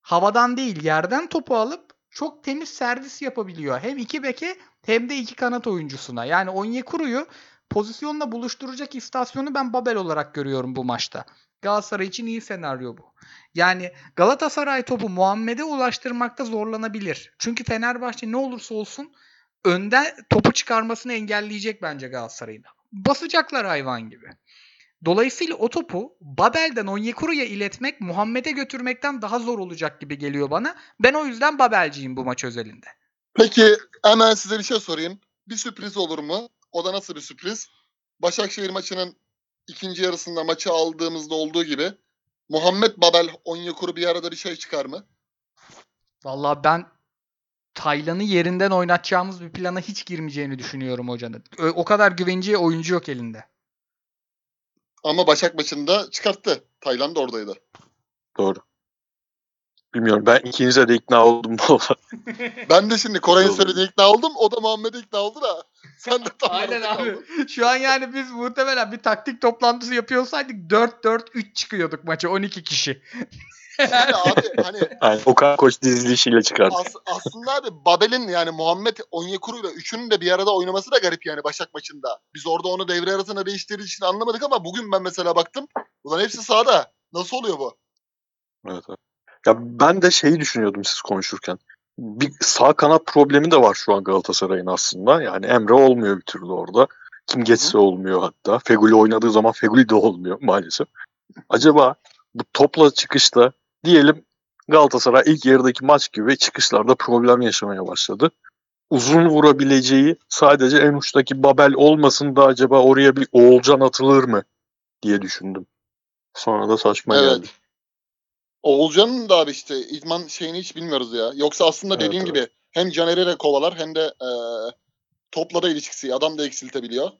havadan değil yerden topu alıp çok temiz servis yapabiliyor. Hem iki beke hem de iki kanat oyuncusuna. Yani Onyekuru'yu pozisyonla buluşturacak istasyonu ben Babel olarak görüyorum bu maçta. Galatasaray için iyi senaryo bu. Yani Galatasaray topu Muhammed'e ulaştırmakta zorlanabilir. Çünkü Fenerbahçe ne olursa olsun önde topu çıkarmasını engelleyecek bence Galatasaray'ın. Basacaklar hayvan gibi. Dolayısıyla o topu Babel'den Onyekuru'ya iletmek Muhammed'e götürmekten daha zor olacak gibi geliyor bana. Ben o yüzden Babelciyim bu maç özelinde. Peki hemen size bir şey sorayım. Bir sürpriz olur mu? O da nasıl bir sürpriz? Başakşehir maçının ikinci yarısında maçı aldığımızda olduğu gibi Muhammed Babel Onyekuru bir arada bir şey çıkar mı? Vallahi ben Taylan'ı yerinden oynatacağımız bir plana hiç girmeyeceğini düşünüyorum hocanın. O kadar güveneceği oyuncu yok elinde. Ama Başak maçında çıkarttı. Tayland da oradaydı. Doğru. Bilmiyorum ben ikinize de ikna oldum valla. Ben de şimdi Koray'ın Doğru. söylediğine ikna oldum. O da Muhammed'e ikna oldu da. Sen de tam Aynen abi. Şu an yani biz muhtemelen bir taktik toplantısı yapıyorsaydık 4-4-3 çıkıyorduk maça 12 kişi. Yani abi hani Yani Okan Koç dizilişiyle çıkardı. as- aslında abi Babel'in yani Muhammed Onyekuru'yla üçünün de bir arada oynaması da garip yani Başak maçında. Biz orada onu devre arasında değiştirdiği için anlamadık ama bugün ben mesela baktım. Ulan hepsi sağda. Nasıl oluyor bu? Evet, evet. Ya ben de şeyi düşünüyordum siz konuşurken. Bir sağ kanat problemi de var şu an Galatasaray'ın aslında. Yani Emre olmuyor bir türlü orada. Kim geçse olmuyor hatta. Feguli oynadığı zaman Feguli de olmuyor maalesef. Acaba bu topla çıkışta diyelim Galatasaray ilk yarıdaki maç gibi çıkışlarda problem yaşamaya başladı. Uzun vurabileceği sadece en uçtaki Babel olmasın da acaba oraya bir Oğulcan atılır mı diye düşündüm. Sonra da saçma Evet. geldi. Oğulcan'ın da abi işte idman şeyini hiç bilmiyoruz ya. Yoksa aslında Evet, dediğim evet. gibi hem Caner'i de kovalar hem de e, topla da ilişkisi. Adam da eksiltebiliyor.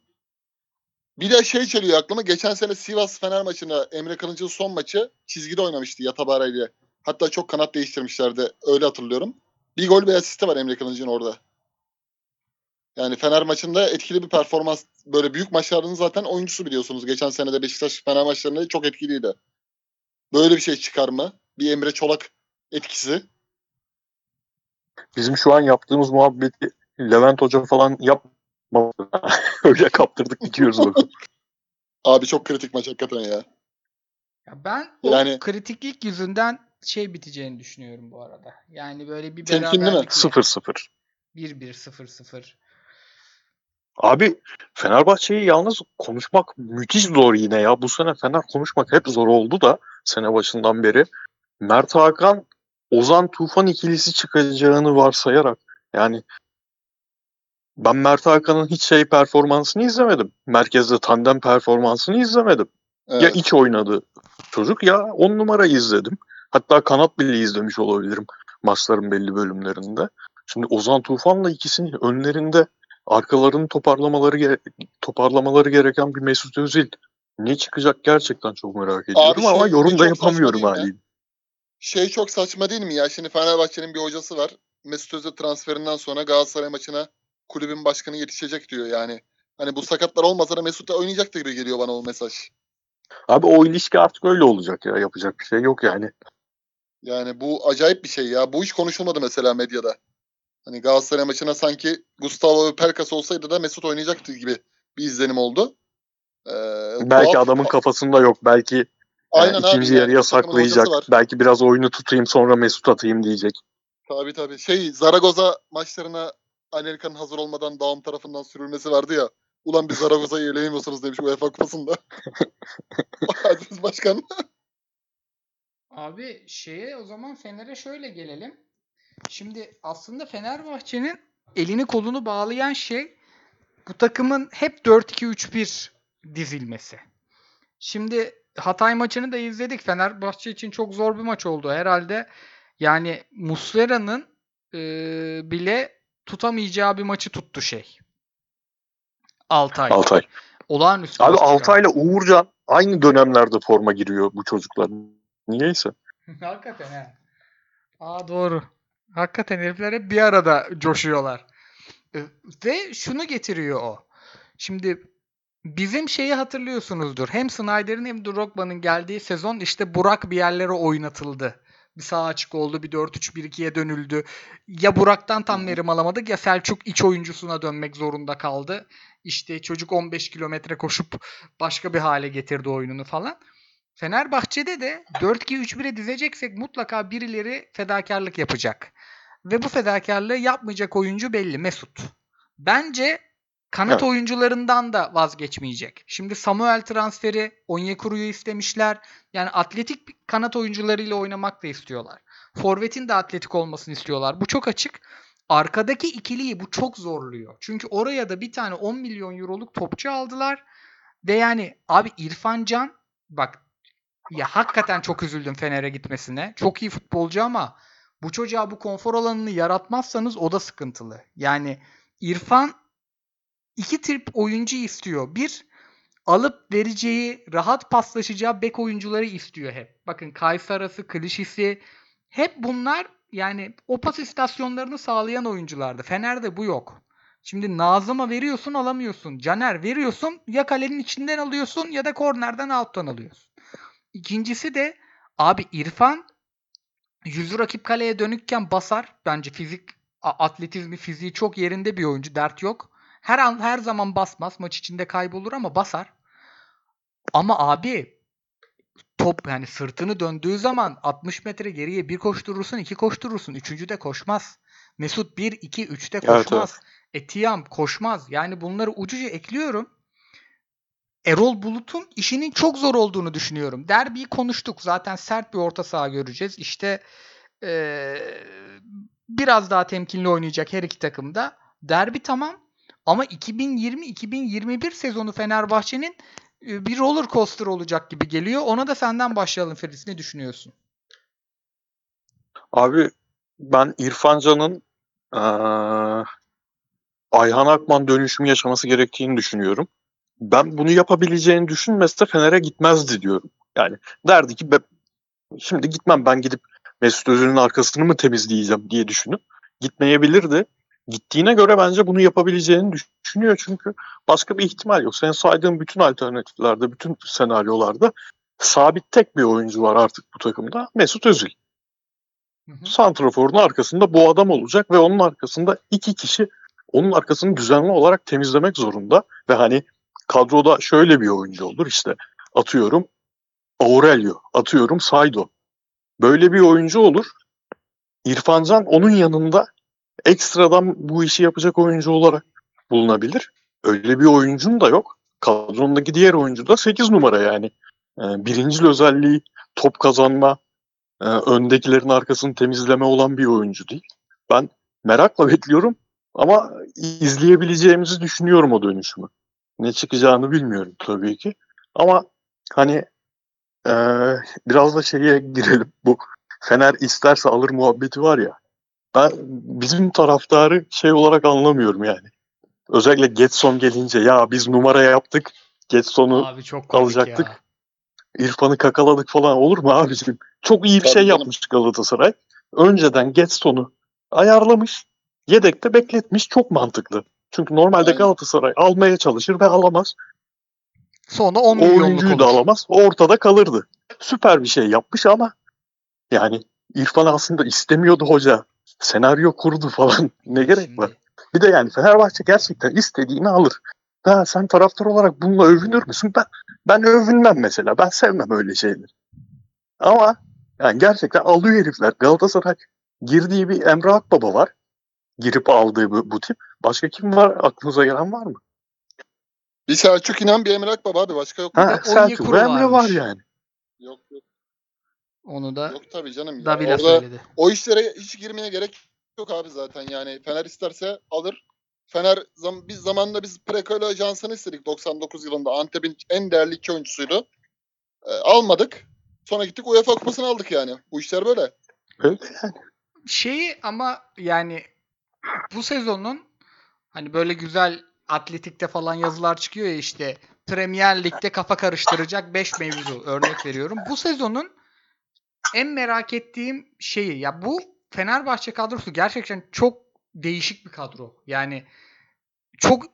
Bir de şey çeliyor aklıma. Geçen sene Sivas Fener maçında Emre Kılıç'ın son maçı çizgide oynamıştı Yatabara ile. Hatta çok kanat değiştirmişlerdi. Öyle hatırlıyorum. Bir gol ve asisti var Emre Kılıç'ın orada. Yani Fener maçında etkili bir performans. Böyle büyük maçların zaten oyuncusu biliyorsunuz. Geçen sene de Beşiktaş Fener maçlarında çok etkiliydi. Böyle bir şey çıkar mı? Bir Emre Çolak etkisi. Bizim şu an yaptığımız muhabbeti Levent Hoca falan yapma. Öyle kaptırdık gidiyoruz bakalım. Abi çok kritik maç hakikaten ya. Ya ben o Yani- kritiklik yüzünden şey biteceğini düşünüyorum bu arada. Yani böyle bir beraberlikle 0-0. 1-1 0-0. Abi Fenerbahçe'yi yalnız konuşmak müthiş zor yine ya. Bu sene Fener konuşmak hep zor oldu da sene başından beri. Mert Hakan, Ozan Tufan ikilisi çıkacağını varsayarak yani ben Mert Hakan'ın hiç şey performansını izlemedim. Merkezde tandem performansını izlemedim. Evet. Ya iç oynadı çocuk ya on numara izledim. Hatta kanat bile izlemiş olabilirim maçların belli bölümlerinde. Şimdi Ozan Tufan'la ikisini önlerinde arkalarını toparlamaları toparlamaları gereken bir Mesut Özil ne çıkacak gerçekten çok merak ediyorum şey, ama yorum da çok saçma yapamıyorum haliyle. Şey çok saçma değil mi ya? Şimdi Fenerbahçe'nin bir hocası var. Mesut Özil transferinden sonra Galatasaray maçına kulübün başkanı yetişecek diyor yani. Hani bu sakatlar olmasa da Mesut da oynayacaktı gibi geliyor bana o mesaj. Abi o ilişki artık öyle olacak ya yapacak bir şey yok yani. Yani bu acayip bir şey ya. Bu hiç konuşulmadı mesela medyada. Hani Galatasaray maçına sanki Gustavo ve Pelkas olsaydı da Mesut oynayacaktı gibi bir izlenim oldu. Ee, Belki tuhaf. adamın kafasında yok. Belki e, Aynen abi, ikinci yani yarıya hocası saklayacak. Belki biraz oyunu tutayım sonra Mesut atayım diyecek. Tabii tabii. Şey Zaragoza maçlarına Amerika'nın hazır olmadan Daum tarafından sürülmesi vardı ya. Ulan bir Zaragoza'yı eleyemiyorsunuz demiş UEFA kupasında. Aziz Başkan. Abi şeye o zaman Fener'e şöyle gelelim. Şimdi aslında Fenerbahçe'nin elini kolunu bağlayan şey bu takımın hep 4-2-3-1 dizilmesi. Şimdi Hatay maçını da izledik. Fenerbahçe için çok zor bir maç oldu. Herhalde yani Muslera'nın e, bile tutamayacağı bir maçı tuttu şey. Altay. Altay. Olağanüstü. Abi. Altay'la Uğurcan aynı dönemlerde forma giriyor bu çocuklar. Niyeyse. Hakikaten he. Aa doğru. Hakikaten herifler hep bir arada coşuyorlar. Ve şunu getiriyor o. Şimdi bizim şeyi hatırlıyorsunuzdur. Hem Snyder'in hem Drogba'nın geldiği sezon işte Burak bir yerlere oynatıldı. Bir sağ açık oldu, bir 4-3-1-2'ye dönüldü. Ya Burak'tan tam verim alamadık ya Selçuk iç oyuncusuna dönmek zorunda kaldı. İşte çocuk 15 kilometre koşup başka bir hale getirdi oyununu falan. Fenerbahçe'de de 4-2-3-1'e dizeceksek mutlaka birileri fedakarlık yapacak. Ve bu fedakarlığı yapmayacak oyuncu belli Mesut. Bence kanat Evet. oyuncularından da vazgeçmeyecek. Şimdi Samuel transferi Onyekuru'yu istemişler. Yani atletik kanat oyuncularıyla oynamak da istiyorlar. Forvet'in de atletik olmasını istiyorlar. Bu çok açık. Arkadaki ikiliyi bu çok zorluyor. Çünkü oraya da bir tane 10 milyon euroluk topçu aldılar. Ve yani abi İrfan Can bak ya hakikaten çok üzüldüm Fener'e gitmesine. Çok iyi futbolcu ama bu çocuğa bu konfor alanını yaratmazsanız o da sıkıntılı. Yani İrfan iki tip oyuncu istiyor. Bir alıp vereceği, rahat paslaşacağı bek oyuncuları istiyor hep. Bakın Kaysarası, Klişisi hep bunlar yani o pas istasyonlarını sağlayan oyunculardı. Fener'de bu yok. Şimdi Nazım'a veriyorsun alamıyorsun. Caner veriyorsun ya kalenin içinden alıyorsun ya da kornerden alttan alıyorsun. İkincisi de abi İrfan yüzü rakip kaleye dönükken basar. Bence fizik atletizmi fiziği çok yerinde bir oyuncu. Dert yok. Her an her zaman basmaz. Maç içinde kaybolur ama basar. Ama abi top yani sırtını döndüğü zaman 60 metre geriye bir koşturursun, iki koşturursun. Üçüncü de koşmaz. Mesut 1, 2, 3'te Evet, koşmaz. Etiyam koşmaz. Yani bunları ucuca ekliyorum. Erol Bulut'un işinin çok zor olduğunu düşünüyorum. Derbiyi konuştuk. Zaten sert bir orta saha göreceğiz. İşte eee, biraz daha temkinli oynayacak her iki takım da. Derbi tamam ama 2020-2021 sezonu Fenerbahçe'nin e, bir roller coaster olacak gibi geliyor. Ona da senden başlayalım Feris. Ne düşünüyorsun? Abi ben İrfan Can'ın eee, Ayhan Akman dönüşümü yaşaması gerektiğini düşünüyorum. Ben bunu yapabileceğini düşünmezse Fener'e gitmezdi diyorum. Yani derdi ki "Be- şimdi gitmem ben gidip Mesut Özil'in arkasını mı temizleyeceğim diye düşünüp gitmeyebilirdi. Gittiğine göre bence bunu yapabileceğini düşünüyor çünkü başka bir ihtimal yok. Senin saydığın bütün alternatiflerde, bütün senaryolarda sabit tek bir oyuncu var artık bu takımda. Mesut Özil. Hı hı. Santrafor'un arkasında bu adam olacak ve onun arkasında iki kişi onun arkasını düzenli olarak temizlemek zorunda ve hani kadroda şöyle bir oyuncu olur işte atıyorum Aurelio, atıyorum Saido. Böyle bir oyuncu olur. İrfan Can onun yanında ekstradan bu işi yapacak oyuncu olarak bulunabilir. Öyle bir oyuncun da yok. Kadrondaki diğer oyuncu da 8 numara yani. Ee, birincil özelliği top kazanma, e, öndekilerin arkasını temizleme olan bir oyuncu değil. Ben merakla bekliyorum ama izleyebileceğimizi düşünüyorum o dönüşümü. Ne çıkacağını bilmiyorum tabii ki. Ama hani e, biraz da şeye girelim. Bu Fener isterse alır muhabbeti var ya. Ben bizim taraftarı şey olarak anlamıyorum yani. Özellikle Getson gelince ya biz numara yaptık. Getson'u Abi çok komik alacaktık. ya. İrfan'ı kakaladık falan olur mu abiciğim? Çok iyi bir Tabii şey canım. yapmış Galatasaray. Önceden Getson'u ayarlamış. Yedekte bekletmiş. Çok mantıklı. Çünkü normalde Aynen. Galatasaray almaya çalışır ve alamaz. Sonra 10 O milyonluk oyuncuyu olur. da alamaz. O ortada kalırdı. Süper bir şey yapmış ama yani İrfan aslında istemiyordu hoca. Senaryo kurdu falan. ne gerek Şimdi- var? Bir de yani Fenerbahçe gerçekten istediğini alır. Ha, sen taraftar olarak bununla övünür müsün? Ben ben övünmem mesela. Ben sevmem öyle şeyleri. Ama yani gerçekten alıyor herifler. Galatasaray girdiği bir Emre Akbaba var. Girip aldığı bu, bu tip. Başka kim var? Aklınıza gelen var mı? Bir Selçuk İnan bir Emrak Baba abi başka yok. Ha, de Selçuk ve Emre var varmış. yani. Yok yok. Onu da Yok tabii canım. Ya. Davila Orada söyledi. o işlere hiç girmeye gerek yok abi zaten. Yani Fener isterse alır. Fener zam biz zamanında biz Prekalo ajansını istedik 99 yılında. Antep'in en değerli iki oyuncusuydu. Ee, almadık. Sonra gittik UEFA kupasını aldık yani. Bu işler böyle. Öyle yani. Şeyi ama yani bu sezonun hani böyle güzel atletikte falan yazılar çıkıyor ya işte Premier Lig'de kafa karıştıracak 5 mevzu örnek veriyorum. Bu sezonun en merak ettiğim şeyi ya bu Fenerbahçe kadrosu gerçekten çok değişik bir kadro. Yani çok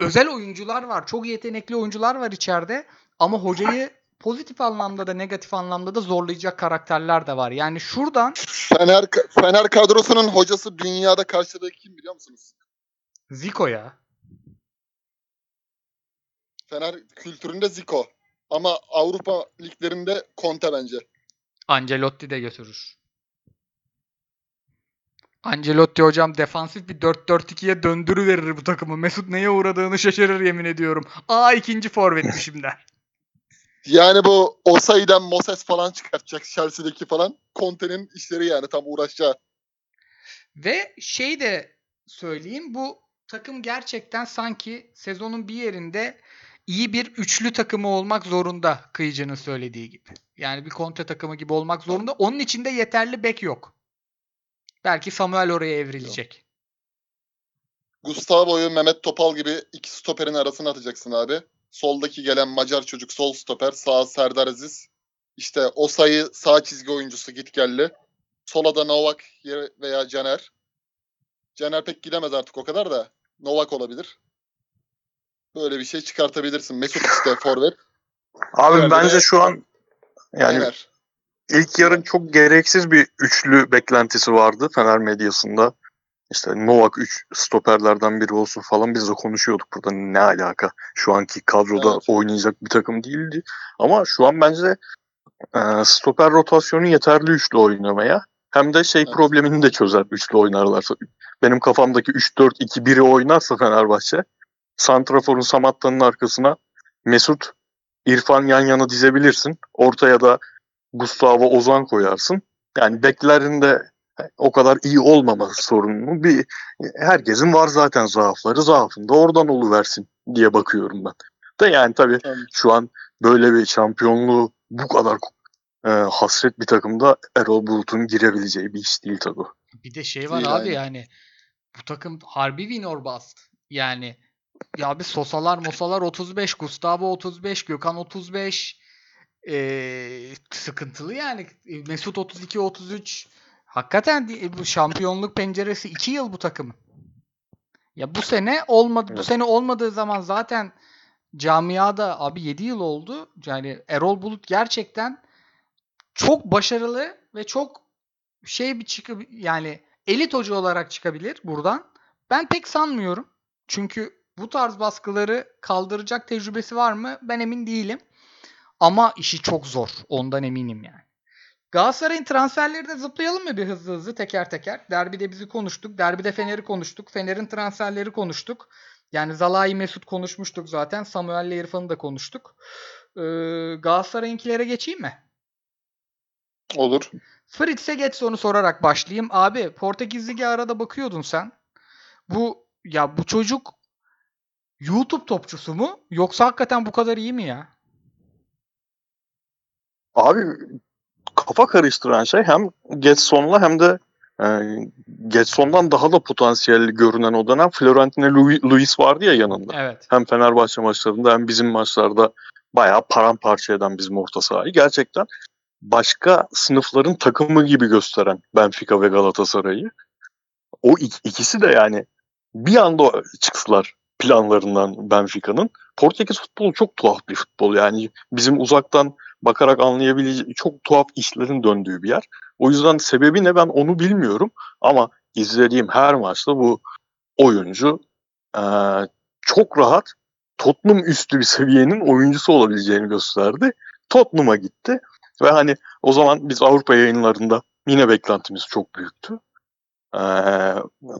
özel oyuncular var. Çok yetenekli oyuncular var içeride ama hocayı pozitif anlamda da negatif anlamda da zorlayacak karakterler de var. Yani şuradan Fener Fener kadrosunun hocası dünyada karşıladığı kim biliyor musunuz? Zico ya. Fener kültüründe Zico. Ama Avrupa liglerinde Conte bence. Ancelotti de götürür. Ancelotti hocam defansif bir 4-4-2'ye döndürüverir bu takımı. Mesut neye uğradığını şaşırır yemin ediyorum. Aa ikinci forvetmişim der. Yani bu Osayi'den Moses falan çıkartacak Chelsea'deki falan. Conte'nin işleri yani tam uğraşacağı. Ve şey de söyleyeyim bu takım gerçekten sanki sezonun bir yerinde iyi bir üçlü takımı olmak zorunda Kıyıcı'nın söylediği gibi. Yani bir kontra takımı gibi olmak zorunda. Onun içinde yeterli bek yok. Belki Samuel oraya evrilecek. Gustavo'yu Mehmet Topal gibi iki stoperin arasına atacaksın abi. Soldaki gelen Macar çocuk sol stoper. Sağ Serdar Aziz. İşte Osayi sağ çizgi oyuncusu gitgelli. Sola da Novak veya Caner. Caner pek gidemez artık o kadar da. Novak olabilir. Böyle bir şey çıkartabilirsin. Mesut işte forvet. Abi Diğerleri bence de- şu an yani Caner. ilk yarın çok gereksiz bir üçlü beklentisi vardı Fener medyasında. İşte Novak 3 stoperlerden biri olsun falan biz de konuşuyorduk burada ne alaka. Şu anki kadroda Evet. oynayacak bir takım değildi. Ama şu an bence e, stoper rotasyonu yeterli üçlü oynamaya. Hem de şey Evet. problemini de çözer üçlü oynarlarsa. Benim kafamdaki 3-4-2-1'i oynarsa Fenerbahçe Santrafor'un Samatta'nın arkasına Mesut İrfan yan yana dizebilirsin. Ortaya da Gustavo Ozan koyarsın. Yani beklerin de o kadar iyi olmaması sorununu bir herkesin var zaten zaafları. Zaafını da oradan oluversin diye bakıyorum ben. De yani tabii Tabii. şu an böyle bir şampiyonluğu bu kadar e, hasret bir takımda Erol Bulut'un girebileceği bir iş değil tabii. Bir de şey var Değil abi yani. yani bu takım harbi win or bust. Yani ya bir Sosalar Mosalar 35, Gustavo 35, Gökhan 35 ee, sıkıntılı yani. Mesut 32 33 hakikaten bu şampiyonluk penceresi 2 yıl bu takımın. Ya bu sene olmadı bu sene olmadığı zaman zaten camiada abi 7 yıl oldu. Yani Erol Bulut gerçekten çok başarılı ve çok şey bir çıkıp yani elit hoca olarak çıkabilir buradan. Ben pek sanmıyorum. Çünkü bu tarz baskıları kaldıracak tecrübesi var mı? Ben emin değilim. Ama işi çok zor. Ondan eminim yani. Galatasaray'ın transferleri de zıplayalım mı bir hızlı hızlı teker teker? Derbide bizi konuştuk. Derbide Fener'i konuştuk. Fener'in transferleri konuştuk. Yani Zalai Mesut konuşmuştuk zaten. Samuel'le İrfan'ı da konuştuk. Ee, Galatasaray'ınkilere geçeyim mi? Olur. Fritz'e geç sonu sorarak başlayayım. Abi Portekiz Ligi arada bakıyordun sen. Bu ya bu çocuk YouTube topçusu mu? Yoksa hakikaten bu kadar iyi mi ya? Abi kafa karıştıran şey hem Getson'la hem de e, Getson'dan daha da potansiyelli görünen o dönem Florentino Lu- Luis vardı ya yanında. Evet. Hem Fenerbahçe maçlarında hem bizim maçlarda bayağı paramparça eden bizim orta sahayı. Gerçekten başka sınıfların takımı gibi gösteren Benfica ve Galatasaray'ı. O ik- ikisi de yani bir anda çıktılar planlarından Benfica'nın. Portekiz futbolu çok tuhaf bir futbol. Yani bizim uzaktan bakarak anlayabileceği çok tuhaf işlerin döndüğü bir yer. O yüzden sebebi ne ben onu bilmiyorum. Ama izlediğim her maçta bu oyuncu eee, çok rahat Tottenham üstü bir seviyenin oyuncusu olabileceğini gösterdi. Tottenham'a gitti ve hani o zaman biz Avrupa yayınlarında yine beklentimiz çok büyüktü. Eee,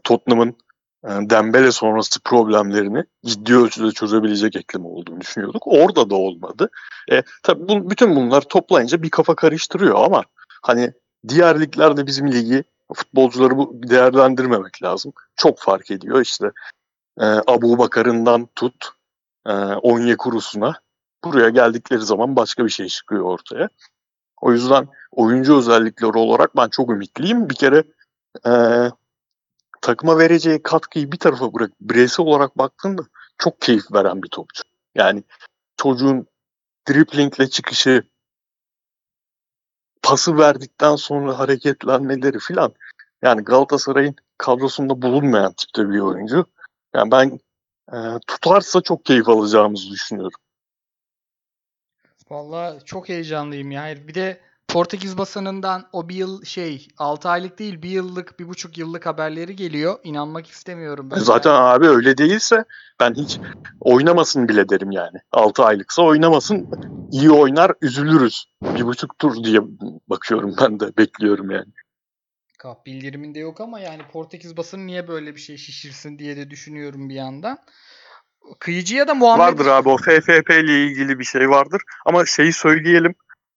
Tottenham'ın e, Dembele sonrası problemlerini ciddi ölçüde çözebilecek eklemi olduğunu düşünüyorduk. Orada da olmadı. E, tabii bu, bütün bunlar toplayınca bir kafa karıştırıyor ama hani diğer liglerde bizim ligi futbolcuları bu değerlendirmemek lazım. Çok fark ediyor işte. E, Abu Bakar'ından tut e, Onyekuru'suna buraya geldikleri zaman başka bir şey çıkıyor ortaya. O yüzden oyuncu özellikleri olarak ben çok ümitliyim. Bir kere e, takıma vereceği katkıyı bir tarafa bırak bireysel olarak baktığında çok keyif veren bir topçu. Yani çocuğun driplingle çıkışı, pası verdikten sonra hareketlenmeleri filan. Yani Galatasaray'ın kadrosunda bulunmayan tipte bir oyuncu. Yani ben e, tutarsa çok keyif alacağımızı düşünüyorum. Vallahi çok heyecanlıyım ya. Bir de Portekiz basınından o bir yıl şey 6 aylık değil bir yıllık bir buçuk yıllık haberleri geliyor. İnanmak istemiyorum ben. Zaten abi öyle değilse ben hiç oynamasın bile derim yani. 6 aylıksa oynamasın. iyi oynar üzülürüz. Bir buçuk tur diye bakıyorum ben de bekliyorum yani. Kap bildiriminde yok ama yani Portekiz basını niye böyle bir şey şişirsin diye de düşünüyorum bir yandan. Kıyıcıya da Muhammed Vardır abi o FFP ile ilgili bir şey vardır. Ama şeyi söyleyelim.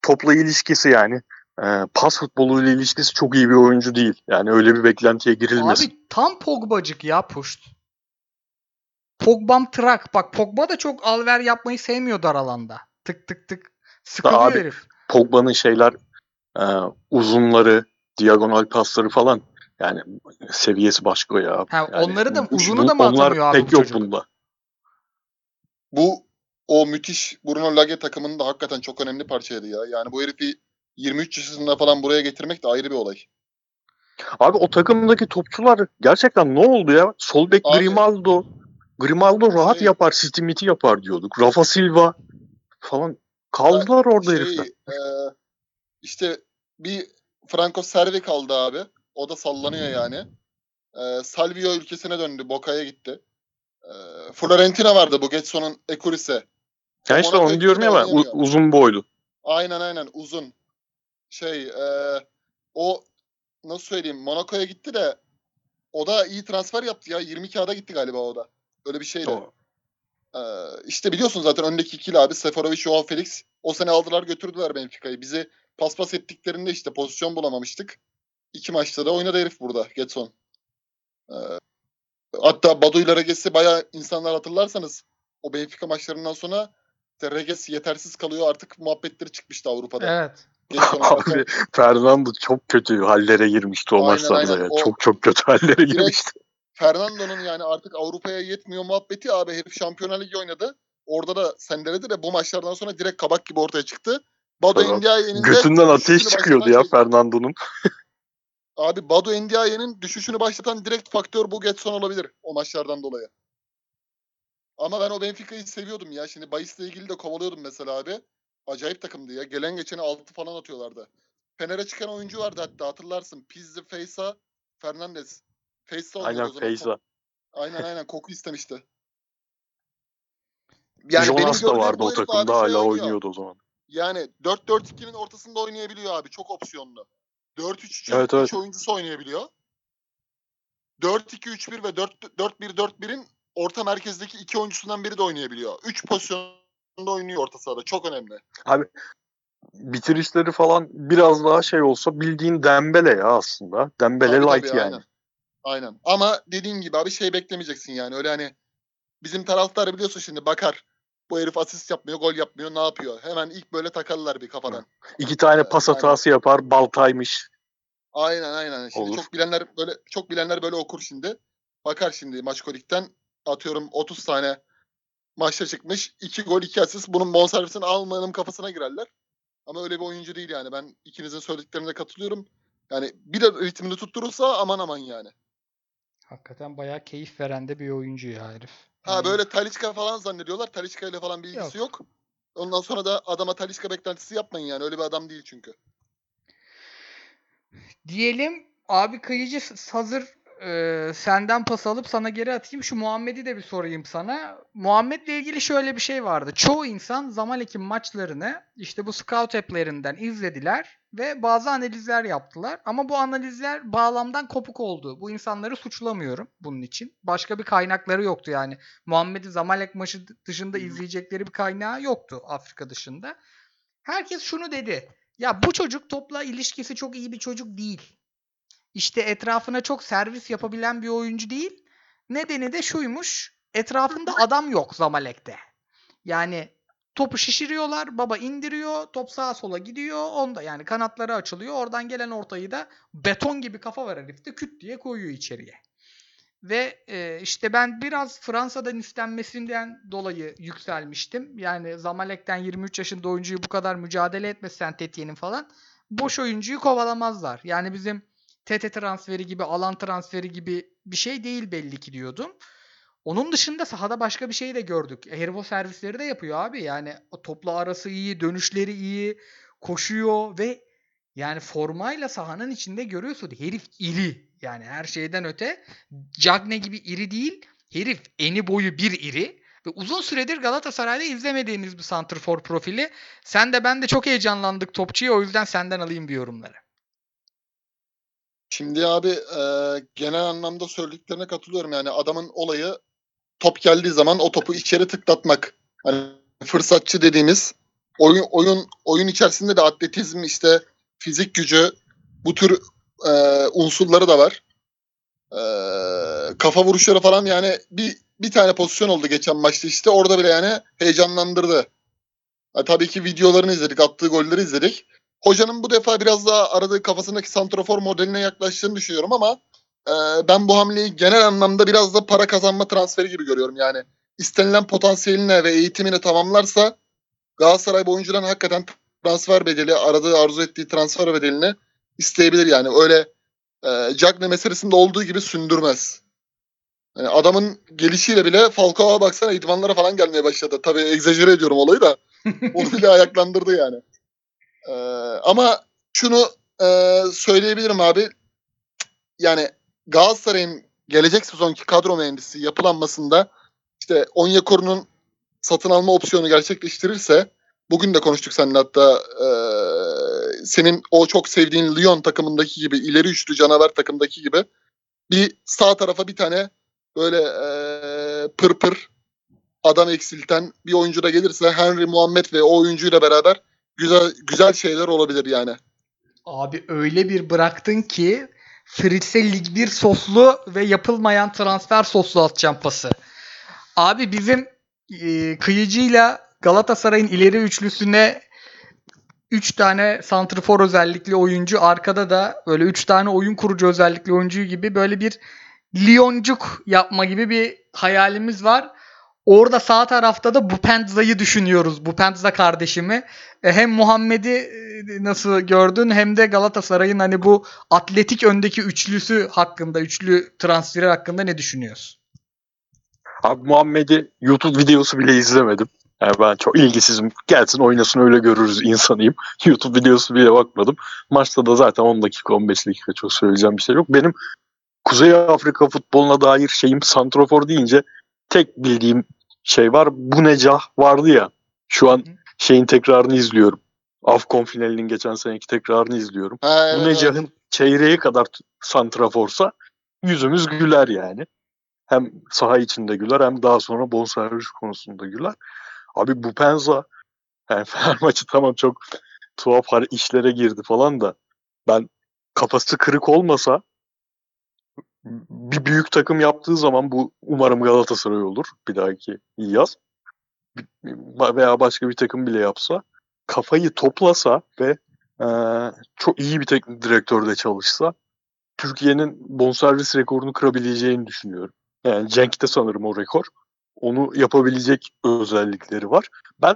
Topla ilişkisi yani. e, pas futbolu ile ilişkisi çok iyi bir oyuncu değil. Yani öyle bir beklentiye girilmesin. Abi tam Pogbacık ya Puşt. Pogbam trak. Bak Pogba da çok alver yapmayı sevmiyor dar alanda. Tık tık tık. Sıkılıyor Abi, herif. Pogba'nın şeyler e, uzunları, diagonal pasları falan yani seviyesi başka ya. Ha, Yani onları da bu- uzunu da mı onlar atamıyor abi pek yok çocuk? bunda. Bu o müthiş Bruno Lage takımının da hakikaten çok önemli parçaydı ya. Yani bu herifi 23 yaşında falan buraya getirmek de ayrı bir olay. Abi o takımdaki topçular gerçekten ne oldu ya? Sol bek Grimaldo. Grimaldo rahat Şey- yapar, Stimit'i yapar diyorduk. Rafa Silva falan kaldılar orada şey, herifler. e, işte bir Franco Servi kaldı abi. O da sallanıyor yani. Ee, Salvio ülkesine döndü. Boca'ya gitti. Ee, Florentina vardı bu Getson'un Ecurise. Yani işte onu diyorum ya ben u- uzun boylu. Aynen aynen uzun. Şey e, o nasıl söyleyeyim Monaco'ya gitti de o da iyi transfer yaptı ya. 20 kağıda gitti galiba o da. Öyle bir şeydi. O- Ee, işte biliyorsun zaten öndeki ikili abi Seferovic, Joao Felix. O sene aldılar götürdüler Benfica'yı. Bizi paspas ettiklerinde işte pozisyon bulamamıştık. İki maçta da oynadı herif burada Getson. Ee, hatta Badu ile Reges'i bayağı insanlar hatırlarsanız o Benfica maçlarından sonra işte Reges yetersiz kalıyor artık muhabbetleri çıkmıştı Avrupa'da. Evet. Abi Fernando çok kötü hallere girmişti o Aynen, maçlarda aynen. ya. O- Çok çok kötü hallere girmişti. Fernando'nun yani artık Avrupa'ya yetmiyor muhabbeti abi herif Şampiyonlar Ligi oynadı. Orada da sendeledi de bu maçlardan sonra direkt kabak gibi ortaya çıktı. Bado Tamam. Ndiaye'nin de Götünden ateş çıkıyordu ya şey- Fernando'nun. Abi Bado Ndiaye'nin düşüşünü başlatan direkt faktör bu Getson olabilir o maçlardan dolayı. Ama ben o Benfica'yı seviyordum ya. Şimdi Bayis'le ilgili de kovalıyordum mesela abi. Acayip takımdı ya. Gelen geçeni 6 falan atıyorlardı. Fener'e çıkan oyuncu vardı hatta hatırlarsın. Pizzi, Feysa, Fernandez. Feysa Aynen. Feyza. Aynen aynen koku istemişti. Jonas da vardı o takımda şey hala oynuyor. oynuyordu o zaman. Yani 4-4-2'nin ortasında oynayabiliyor abi. Çok opsiyonlu. 4-3-3'ün Evet, evet. oyuncusu oynayabiliyor. 4-2-3-1 ve 4-1-4-1'in orta merkezdeki iki oyuncusundan biri de oynayabiliyor. 3 pozisyonda oynuyor orta sahada. Çok önemli. Bitirişleri falan biraz daha şey olsa bildiğin Dembele ya aslında. Dembele Tabii, light tabii, yani. Aynen. aynen. Ama dediğin gibi abi şey beklemeyeceksin yani. Öyle hani bizim taraftar biliyorsun şimdi bakar. Bu herif asist yapmıyor, gol yapmıyor, ne yapıyor? Hemen ilk böyle takarlar bir kafadan. İki tane pas Aynen. hatası yapar baltaymış. Aynen aynen. Şimdi Olur. çok bilenler böyle çok bilenler böyle okur şimdi. Bakar şimdi Maçkolik'ten atıyorum 30 tane maçta çıkmış. 2 gol 2 asist. Bunun bonservisini almanın kafasına girerler. Ama öyle bir oyuncu değil yani. Ben ikinizin söylediklerine katılıyorum. Yani bir de ritmini tutturursa aman aman yani. Hakikaten bayağı keyif veren de bir oyuncu ya herif. Ha Yani böyle Talisca falan zannediyorlar. Talisca ile falan bir ilgisi yok. Ondan sonra da adama Talisca beklentisi yapmayın yani. Öyle bir adam değil çünkü. Diyelim abi kayıcı s- hazır e, senden pas alıp sana geri atayım. Şu Muhammed'i de bir sorayım sana. Muhammed'le ilgili şöyle bir şey vardı. Çoğu insan Zamalek'in maçlarını işte bu scout app'lerinden izlediler ve bazı analizler yaptılar. Ama bu analizler bağlamdan kopuk oldu. Bu insanları suçlamıyorum bunun için. Başka bir kaynakları yoktu yani. Muhammed'i Zamalek maçı dışında izleyecekleri bir kaynağı yoktu Afrika dışında. Herkes şunu dedi. Ya bu çocuk topla ilişkisi çok iyi bir çocuk değil. İşte etrafına çok servis yapabilen bir oyuncu değil. Nedeni de şuymuş. Etrafında adam yok Zamalek'te. Yani topu şişiriyorlar. Baba indiriyor. Top sağa sola gidiyor. Onda yani kanatları açılıyor. Oradan gelen ortayı da beton gibi kafa var herifte küt diye koyuyor içeriye. Ve e, işte ben biraz Fransa'dan istenmesinden dolayı yükselmiştim. Yani Zamalek'ten 23 yaşında oyuncuyu bu kadar mücadele etmesen Tetiye'nin falan boş oyuncuyu kovalamazlar. Yani bizim TT transferi gibi, alan transferi gibi bir şey değil belli ki diyordum. Onun dışında sahada başka bir şey de gördük. E, Herif o servisleri de yapıyor abi. Yani topla arası iyi, dönüşleri iyi, koşuyor ve yani formayla sahanın içinde görüyorsun. Herif iri. Yani her şeyden öte. Cagne gibi iri değil. Herif eni boyu bir iri. Ve uzun süredir Galatasaray'da izlemediğimiz bir santrfor profili. Sen de ben de çok heyecanlandık topçuya. O yüzden senden alayım bir yorumları. Şimdi abi e, genel anlamda söylediklerine katılıyorum. Yani adamın olayı top geldiği zaman o topu içeri tıklatmak. Hani fırsatçı dediğimiz oyun oyun oyun içerisinde de atletizm işte fizik gücü bu tür e, unsurları da var. E, kafa vuruşları falan yani bir bir tane pozisyon oldu geçen maçta işte orada bile yani heyecanlandırdı. Ha, tabii ki videolarını izledik, attığı golleri izledik. Hocanın bu defa biraz daha aradığı kafasındaki santrofor modeline yaklaştığını düşünüyorum ama e, ben bu hamleyi genel anlamda biraz da para kazanma transferi gibi görüyorum. Yani istenilen potansiyeline ve eğitimine tamamlarsa Galatasaray bu oyuncudan hakikaten transfer bedeli, aradığı arzu ettiği transfer bedelini isteyebilir yani. Öyle e, Cagne meselesinde olduğu gibi sündürmez. Yani adamın gelişiyle bile Falcao'ya baksana idmanlara falan gelmeye başladı. Tabii egzajere ediyorum olayı da. Onu bile ayaklandırdı yani. Ee, ama şunu e, söyleyebilirim abi. Yani Galatasaray'ın gelecek sezonki kadro mühendisi yapılanmasında işte Onyekuru'nun satın alma opsiyonu gerçekleştirirse bugün de konuştuk seninle hatta e, senin o çok sevdiğin Lyon takımındaki gibi ileri üçlü canavar takımdaki gibi bir sağ tarafa bir tane böyle e, pır adam eksilten bir oyuncu da gelirse Henry Muhammed ve o oyuncuyla beraber güzel güzel şeyler olabilir yani. Abi öyle bir bıraktın ki Fritz'e Lig 1 soslu ve yapılmayan transfer soslu atacağım pası. Abi bizim e, kıyıcıyla Galatasaray'ın ileri üçlüsüne 3 tane santrfor özellikli oyuncu arkada da böyle 3 tane oyun kurucu özellikli oyuncu gibi böyle bir Lyoncuk yapma gibi bir hayalimiz var. Orada sağ tarafta da Bupenza'yı düşünüyoruz. Bupenza kardeşimi. E, hem Muhammed'i e, nasıl gördün hem de Galatasaray'ın hani bu atletik öndeki üçlüsü hakkında, üçlü transferi hakkında ne düşünüyorsun? Abi Muhammed'i YouTube videosu bile izlemedim. Yani ben çok ilgisizim. Gelsin oynasın öyle görürüz insanıyım. YouTube videosu bile bakmadım. Maçta da zaten 10 dakika 15 dakika çok söyleyeceğim bir şey yok. Benim Kuzey Afrika futboluna dair şeyim santrofor deyince tek bildiğim şey var. Bu Necah vardı ya. Şu an şeyin tekrarını izliyorum. Afcon finalinin geçen seneki tekrarını izliyorum. Ha, evet, Bu Necah'ın evet. çeyreği kadar santraforsa yüzümüz güler yani. Hem saha içinde güler hem daha sonra bonservis konusunda güler. Abi bu Penza yani Fenerbahçe tamam çok tuhaf işlere girdi falan da ben kafası kırık olmasa bir büyük takım yaptığı zaman bu umarım Galatasaray olur bir dahaki yaz veya başka bir takım bile yapsa kafayı toplasa ve eee, çok iyi bir teknik direktörle çalışsa Türkiye'nin bonservis rekorunu kırabileceğini düşünüyorum. Yani Cenk'te sanırım o rekor. Onu yapabilecek özellikleri var. Ben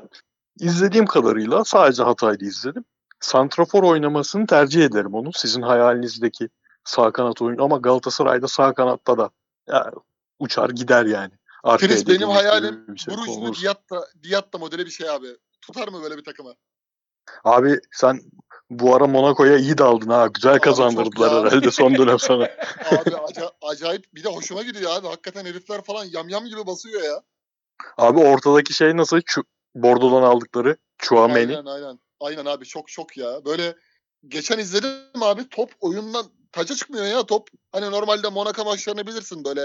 izlediğim kadarıyla sadece Hatay'da izledim. Santrafor oynamasını tercih ederim onu. Sizin hayalinizdeki sağ kanat oyunu ama Galatasaray'da sağ kanatta da ya, uçar gider yani. Arkaya Filiz benim hayalim şey olursa. Diatta, Diatta modeli bir şey abi. Tutar mı böyle bir takımı? Abi sen bu ara Monaco'ya iyi daldın ha. Güzel Abi kazandırdılar ya. herhalde son dönem sana. Abi aca- acayip bir de hoşuma gidiyor abi. Hakikaten herifler falan yamyam gibi basıyor ya. Abi ortadaki şey nasıl? Çu- Bordo'dan aldıkları Chouameni. Aynen aynen. Aynen abi çok çok ya. Böyle geçen izledim abi top oyundan taca çıkmıyor ya top. Hani normalde Monaco maçlarını bilirsin böyle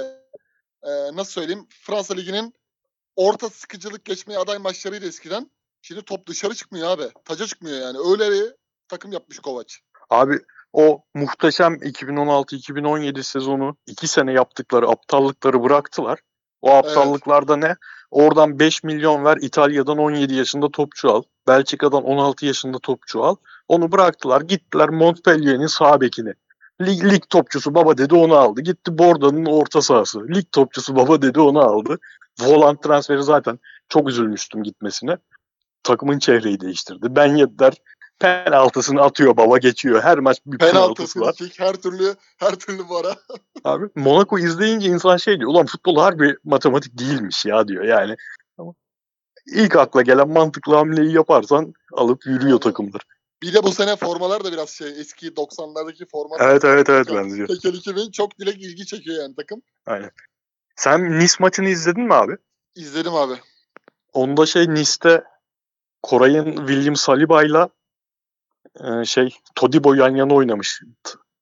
e, nasıl söyleyeyim Fransa Ligi'nin orta sıkıcılık geçmeye aday maçlarıydı eskiden. Şimdi top dışarı çıkmıyor abi. Taca çıkmıyor yani. Öyle bir takım yapmış Kovac. Abi o muhteşem 2016-2017 sezonu iki sene yaptıkları aptallıkları bıraktılar. O aptallıklarda ne? Oradan 5 milyon ver İtalya'dan 17 yaşında topçu al. Belçika'dan 16 yaşında topçu al. Onu bıraktılar. Gittiler Montpellier'in sağ bekini. Lig, lig topçusu baba dedi onu aldı. Gitti Bordeaux'un orta sahası. Lig topçusu baba dedi onu aldı. Volant transferi zaten çok üzülmüştüm gitmesine. Takımın çehreyi değiştirdi. Ben Yedder penaltısını atıyor baba geçiyor. Her maç bir penaltısı Penaltı, var. frikik her türlü her türlü vara. Abi Monaco izleyince insan şey diyor. Ulan futbol harbi matematik değilmiş ya diyor yani. Ama ilk akla gelen mantıklı hamleyi yaparsan alıp yürüyor takımlar. Bir de bu sene formalar da biraz şey eski 90'lardaki formalar. Evet evet evet benziyor. Tekel 2000 çok direkt ilgi çekiyor yani takım. Aynen. Sen Nice maçını izledin mi abi? İzledim abi. Onda şey Nice'te Koray'ın William Saliba'yla e, şey Todibo yan yana oynamış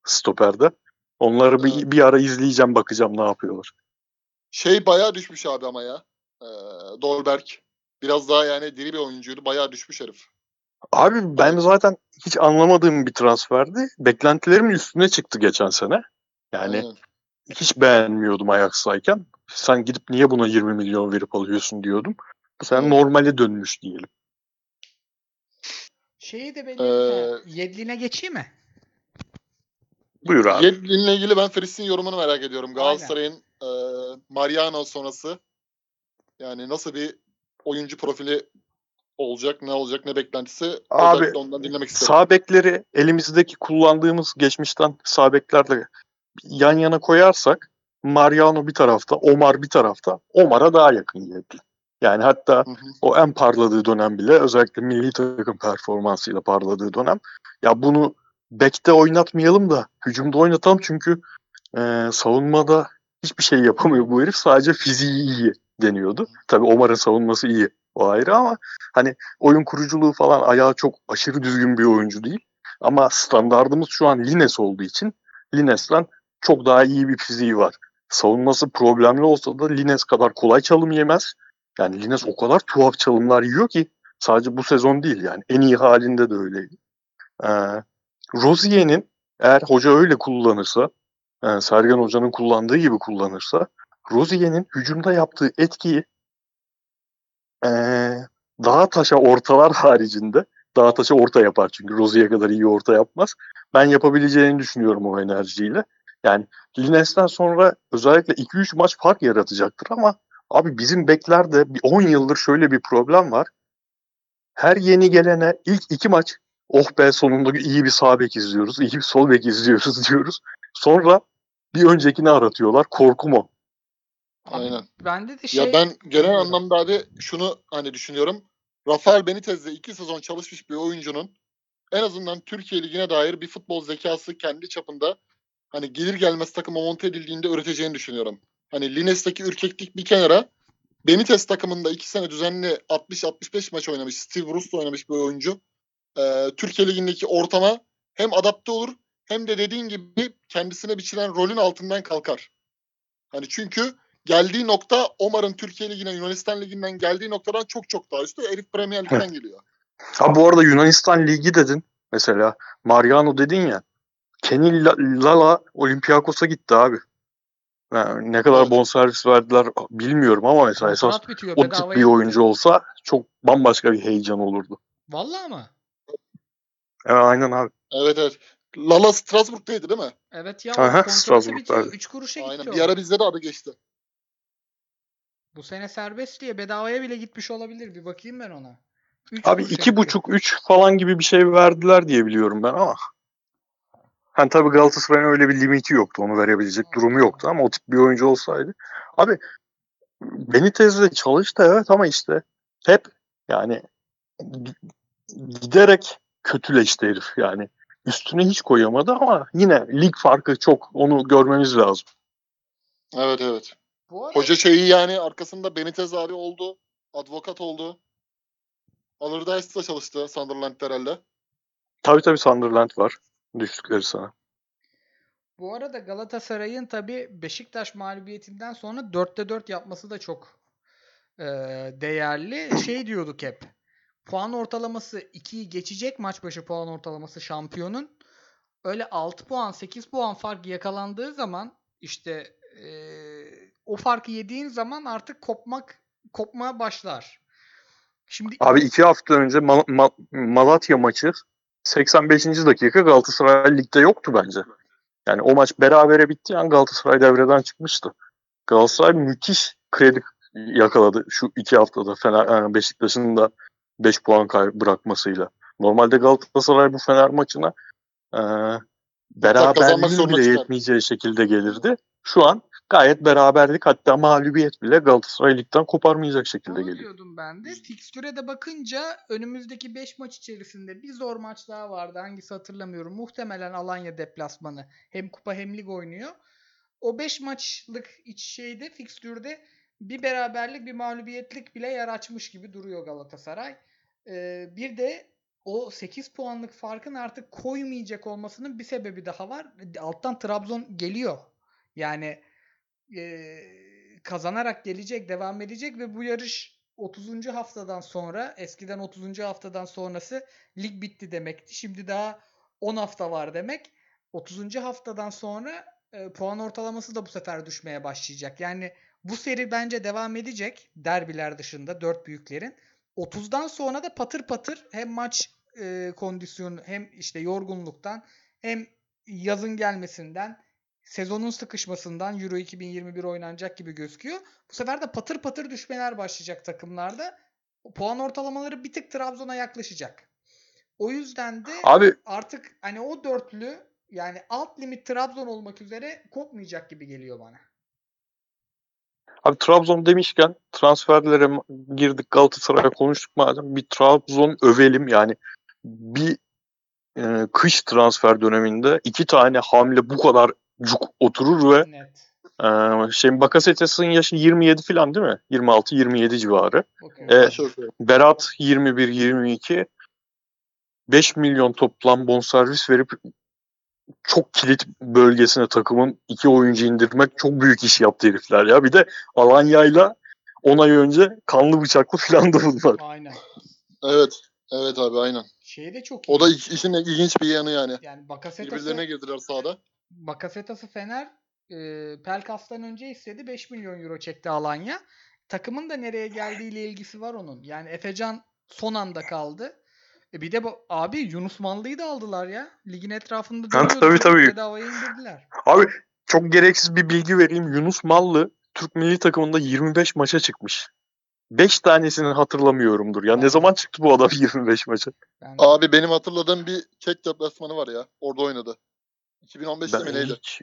stoperde. Onları bir, Evet. bir ara izleyeceğim bakacağım ne yapıyorlar. Şey bayağı düşmüş abi ama ya. Ee, Dolberg. Biraz daha yani diri bir oyuncuydu. Bayağı düşmüş herif. Abi ben zaten hiç anlamadığım bir transferdi. Beklentilerimin üstüne çıktı geçen sene. Yani Aynen. hiç beğenmiyordum Ajax'tayken. Sen gidip niye buna 20 milyon verip alıyorsun diyordum. Sene Evet. normale dönmüş diyelim. Şeyi de benim Ee, Yedlin'e geçeyim mi? Buyur abi. Yedlin'le ilgili ben Fritz'in yorumunu merak ediyorum. Galatasaray'ın e, Mariano sonrası yani nasıl bir oyuncu profili olacak, ne olacak, ne beklentisi Abi, özellikle ondan dinlemek isterim. Sağ bekleri elimizdeki kullandığımız geçmişten sağ beklerle yan yana koyarsak Mariano bir tarafta, Omar bir tarafta. Omar'a daha yakın Yedlin. Yani hatta Hı hı. o en parladığı dönem bile özellikle milli takım performansıyla parladığı dönem. Ya bunu bekte oynatmayalım da hücumda oynatalım çünkü e, savunmada hiçbir şey yapamıyor bu herif. Sadece fiziği iyi deniyordu. Tabii Omar'ın savunması iyi. O ayrı ama hani oyun kuruculuğu falan ayağı çok aşırı düzgün bir oyuncu değil. Ama standardımız şu an Lines olduğu için Lines'ten çok daha iyi bir fiziği var. Savunması problemli olsa da Lines kadar kolay çalım yemez. Yani Lines o kadar tuhaf çalımlar yiyor ki sadece bu sezon değil yani en iyi halinde de öyleydi. Ee, Rozier'in eğer hoca öyle kullanırsa, e, Sergen Hoca'nın kullandığı gibi kullanırsa Rozier'in hücumda yaptığı etkiyi e, daha taşa ortalar haricinde daha taşa orta yapar çünkü Rozier kadar iyi orta yapmaz. Ben yapabileceğini düşünüyorum o enerjiyle. Yani Lines'ten sonra özellikle 2-3 maç fark yaratacaktır ama abi bizim beklerde 10 yıldır şöyle bir problem var. Her yeni gelene ilk iki maç oh be sonunda iyi bir sağ bek izliyoruz, iyi bir sol bek izliyoruz diyoruz. Sonra bir öncekini aratıyorlar. Korku mu? Aynen. Bende de şey... Ya ben genel anlamda abi şunu hani düşünüyorum. Rafael Benitez'le iki sezon çalışmış bir oyuncunun en azından Türkiye Ligi'ne dair bir futbol zekası kendi çapında hani gelir gelmez takıma monte edildiğinde üreteceğini düşünüyorum. Hani Lines'teki ürkeklik bir kenara Benitez takımında iki sene düzenli 60-65 maç oynamış, Steve Bruce'la oynamış bir oyuncu. Ee, Türkiye Ligi'ndeki ortama hem adapte olur hem de dediğin gibi kendisine biçilen rolün altından kalkar. Hani çünkü geldiği nokta Omar'ın Türkiye Ligi'ne Yunanistan Ligi'nden geldiği noktadan çok çok daha üstü. Herif Premier Lig'den geliyor. Ha bu arada Yunanistan Ligi dedin. Mesela Mariano dedin ya. Kenny Lala Olympiakos'a gitti abi. Yani ne kadar bonservis verdiler bilmiyorum ama mesela esas o tip bir oyuncu olsa çok bambaşka bir heyecan olurdu. Vallahi mı? Evet aynen abi. Evet evet. Lala Strasbourg'daydı değil mi? Evet ya. Aha, Strasbourg'daydı. 3 kuruşa Aynen. gitti Bir ara bizde de adı geçti. Bu sene serbest diye bedavaya bile gitmiş olabilir. Bir bakayım ben ona. Üç Abi iki buçuk üç falan gibi bir şey verdiler diye biliyorum ben ama. Hani tabii Galatasaray'ın öyle bir limiti yoktu. Onu verebilecek durumu yoktu ama o tip bir oyuncu olsaydı. Abi Benitez'le çalıştı evet ama işte hep yani giderek kötüleşti herif yani. Üstüne hiç koyamadı ama yine lig farkı çok. Onu görmemiz lazım. Evet evet. Bu arada... Hoca şeyi yani arkasında Benitez abi oldu. Advokat oldu. Allardyce'da çalıştı Sunderland'da herhalde. Tabii tabii Sunderland var. Düştükleri sana. Bu arada Galatasaray'ın tabii Beşiktaş mağlubiyetinden sonra 4'te 4 yapması da çok e, değerli. Şey diyorduk hep. Puan ortalaması 2'yi geçecek maç başı puan ortalaması şampiyonun. Öyle 6 puan 8 puan fark yakalandığı zaman işte e, o farkı yediğin zaman artık kopmak kopmaya başlar. Şimdi Abi iki hafta önce Mal- Mal- Malatya maçı 85. dakika Galatasaray ligde yoktu bence. Yani o maç berabere bitti an Galatasaray devreden çıkmıştı. Galatasaray müthiş kredi yakaladı şu iki haftada Fener yani Beşiktaş'ın da 5 puan kay- bırakmasıyla. Normalde Galatasaray bu Fener maçına e, beraberliğin bile yetmeyeceği şekilde gelirdi. Şu an gayet beraberlik hatta mağlubiyet bile Galatasaray ligden koparmayacak şekilde Onu geliyor. diyordum ben de. Fikstüre de bakınca önümüzdeki 5 maç içerisinde bir zor maç daha vardı. Hangisi hatırlamıyorum. Muhtemelen Alanya deplasmanı. Hem kupa hem lig oynuyor. O 5 maçlık iç şeyde fikstürde bir beraberlik bir mağlubiyetlik bile yer açmış gibi duruyor Galatasaray. Ee, bir de o 8 puanlık farkın artık koymayacak olmasının bir sebebi daha var. Alttan Trabzon geliyor. Yani e, kazanarak gelecek, devam edecek ve bu yarış 30. haftadan sonra eskiden 30. haftadan sonrası lig bitti demekti. Şimdi daha 10 hafta var demek. 30. haftadan sonra e, puan ortalaması da bu sefer düşmeye başlayacak. Yani bu seri bence devam edecek derbiler dışında dört büyüklerin. 30'dan sonra da patır patır hem maç e, kondisyonu hem işte yorgunluktan hem yazın gelmesinden sezonun sıkışmasından Euro 2021 oynanacak gibi gözüküyor. Bu sefer de patır patır düşmeler başlayacak takımlarda. Puan ortalamaları bir tık Trabzon'a yaklaşacak. O yüzden de Abi, artık hani o dörtlü yani alt limit Trabzon olmak üzere kopmayacak gibi geliyor bana. Abi Trabzon demişken transferlere girdik Galatasaray'a konuştuk madem bir Trabzon övelim yani bir e, kış transfer döneminde iki tane hamle bu kadar cuk oturur ve Net. e, şey Bakasetas'ın yaşı 27 falan değil mi? 26-27 civarı. Bakıyorum. E. Berat 21-22 5 milyon toplam bonservis verip çok kilit bölgesine takımın iki oyuncu indirmek çok büyük iş yaptı herifler ya. Bir de Alanya'yla 10 ay önce kanlı bıçaklı filan da bunlar. Aynen. Evet. Evet abi aynen. Şey de çok iyi. O da iş- işin ilginç bir yanı yani. yani Bakasetas'ı Birbirlerine girdiler sahada. Bakasetas'ı Fener e, Pelkas'tan önce istedi. 5 milyon euro çekti Alanya. Takımın da nereye geldiğiyle ilgisi var onun. Yani Efecan son anda kaldı. E bir de bu abi Yunus Mallı'yı da aldılar ya. Ligin etrafında Ha, dönüyordu. tabii, tabii. Bedavaya indirdiler. Abi çok gereksiz bir bilgi vereyim. Yunus Mallı Türk milli takımında 25 maça çıkmış. 5 tanesini hatırlamıyorumdur. Ya ne Aynen. zaman çıktı bu adam 25 maça? Ben Abi benim hatırladığım bir kek deplasmanı var ya. Orada oynadı. 2015'te mi Ben neydi? hiç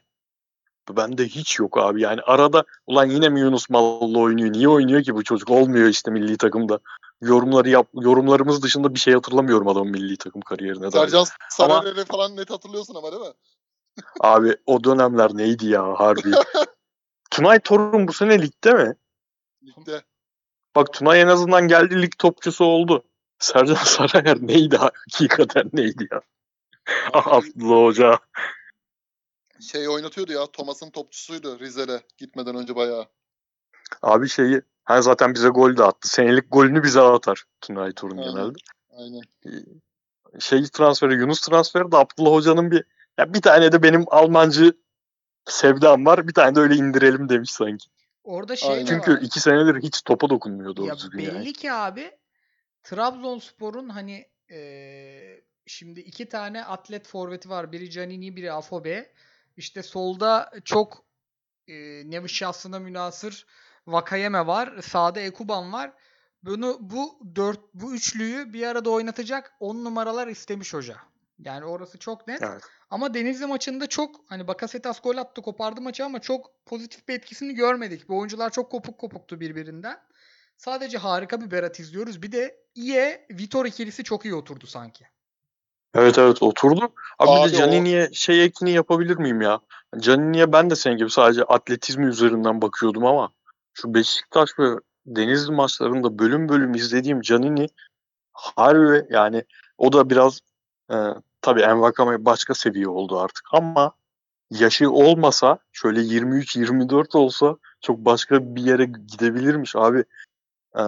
bende hiç yok abi. Yani arada ulan yine mi Yunus Mallı oynuyor? Niye oynuyor ki bu çocuk? Olmuyor işte milli takımda. Yorumları yap yorumlarımız dışında bir şey hatırlamıyorum adamın milli takım kariyerine dair. Sercan Sararer'i falan net hatırlıyorsun ama değil mi? Abi o dönemler neydi ya harbi. Tunay Torun bu sene ligde mi? Ligde. Bak Tunay en azından geldi lig topçusu oldu. Sercan Sarayer neydi hakikaten neydi ya? Ah Abdullah Hoca. Şey oynatıyordu ya. Thomas'ın topçusuydu Rize'de gitmeden önce bayağı. Abi şeyi ha zaten bize gol de attı. Senelik golünü bize atar Tunay Torun Aynen. genelde. Aynen. Şey transferi Yunus transferi de Abdullah Hoca'nın bir ya bir tane de benim Almancı sevdam var. Bir tane de öyle indirelim demiş sanki. orada şey Aynen. Çünkü var. iki senedir hiç topa dokunmuyor doğru Ya düzgün belli yani. ki abi Trabzonspor'un hani eee, şimdi iki tane atlet forveti var. Biri Canini, biri Afobe. İşte solda çok eee nevi şahsına münasır Vakayeme var. Sağda Ekuban var. Bunu bu dört bu üçlüyü bir arada oynatacak 10 numaralar istemiş hoca. Yani orası çok net. Evet. Ama Denizli maçında çok hani Bakasetas gol attı kopardı maçı ama çok pozitif bir etkisini görmedik. Bu oyuncular çok kopuk kopuktu birbirinden. Sadece harika bir Berat izliyoruz. Bir de İye Vitor ikilisi çok iyi oturdu sanki. Evet evet oturdu. Abi, bir Abi de o- Canini'ye şey ekini yapabilir miyim ya? Canini'ye ben de senin gibi sadece atletizmi üzerinden bakıyordum ama şu Beşiktaş ve Denizli maçlarında bölüm bölüm izlediğim Canini harbi yani o da biraz e, tabii Envakame başka seviye oldu artık ama yaşı olmasa şöyle 23-24 olsa çok başka bir yere gidebilirmiş abi. E,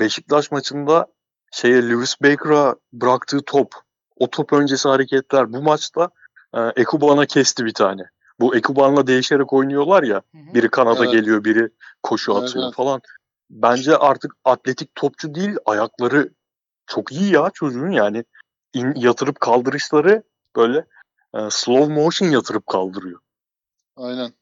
Beşiktaş maçında şeye Lewis Baker'a bıraktığı top o top öncesi hareketler bu maçta e, Ekuban'a kesti bir tane. Bu Ekuban'la değişerek oynuyorlar ya. Biri kanada Evet. geliyor, biri koşu atıyor evet. falan. Bence artık atletik topçu değil, ayakları çok iyi ya çocuğun yani. İn, yatırıp kaldırışları böyle e, slow motion yatırıp kaldırıyor. Aynen.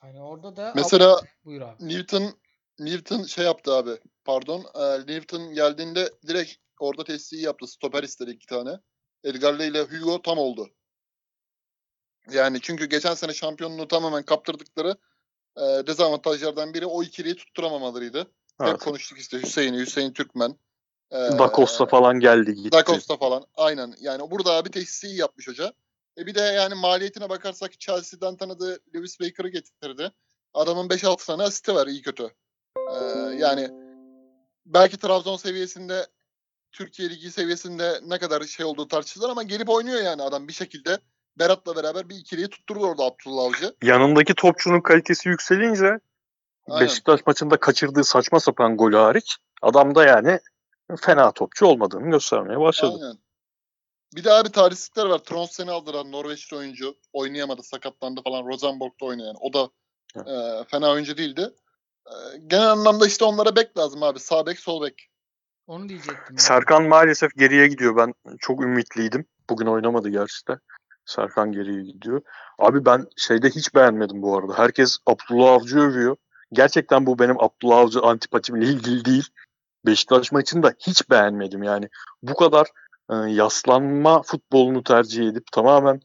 Hani orada da Mesela buyur abi. Newton Newton şey yaptı abi. Pardon. e, Newton geldiğinde direkt orada testiyi yaptı. Stoper istedi iki tane. Edgar'le ile Hugo tam oldu. Yani çünkü geçen sene şampiyonluğu tamamen kaptırdıkları e, dezavantajlardan biri o ikiliyi tutturamamalarıydı. Hep Evet. konuştuk işte Hüseyin'i, Hüseyin Türkmen. E, Da Costa falan geldi gitti. Da Costa falan. Aynen. Yani burada abi tesisi iyi yapmış hoca. E bir de yani maliyetine bakarsak Chelsea'den tanıdığı Lewis Baker'ı getirdi. Adamın 5-6 tane asisti var iyi kötü. Ee, yani belki Trabzon seviyesinde Türkiye Ligi seviyesinde ne kadar şey olduğu tartışılır ama gelip oynuyor yani adam bir şekilde. Berat'la beraber bir ikiliyi tutturdu orada Abdullah Avcı. Yanındaki topçunun kalitesi yükselince Aynen. Beşiktaş maçında kaçırdığı saçma sapan golü hariç adam da yani fena topçu olmadığını göstermeye başladı. Aynen. Bir de abi tarihsizlikler var. Tronssen'i aldıran Norveçli oyuncu oynayamadı, sakatlandı falan. Rosenborg'da oynayan. O da e, fena oyuncu değildi. Genel anlamda işte onlara bek lazım abi. Sağ bek, sol bek. Onu diyecektim. Serkan maalesef geriye gidiyor. Ben çok ümitliydim. Bugün oynamadı gerçi de. Serkan geriye gidiyor. Abi ben şeyde hiç beğenmedim bu arada. Herkes Abdullah Avcı övüyor. Gerçekten bu benim Abdullah Avcı antipatimle ilgili değil. Beşiktaş maçında hiç beğenmedim yani. Bu kadar e, yaslanma futbolunu tercih edip tamamen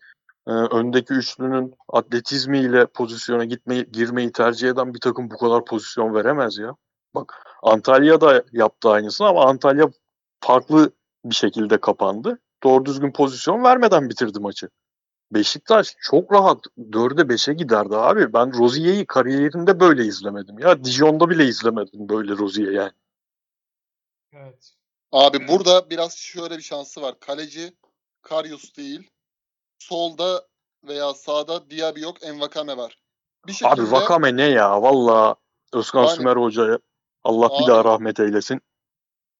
e, öndeki üçlünün atletizmiyle pozisyona gitmeyi girmeyi tercih eden bir takım bu kadar pozisyon veremez ya. Bak Antalya da yaptı aynısını ama Antalya farklı bir şekilde kapandı. doğru düzgün pozisyon vermeden bitirdi maçı. Beşiktaş çok rahat 4'e 5'e giderdi abi. Ben Rozier'i kariyerinde böyle izlemedim. Ya Dijon'da bile izlemedim böyle Rozier yani. Evet. Abi burada biraz şöyle bir şansı var. Kaleci Karius değil. Solda veya sağda Diaby yok. Envakame var. Bir şekilde Abi Vakame ne ya? Valla Özkan Yani- Sümer Hoca'ya Allah Abi- bir daha rahmet eylesin.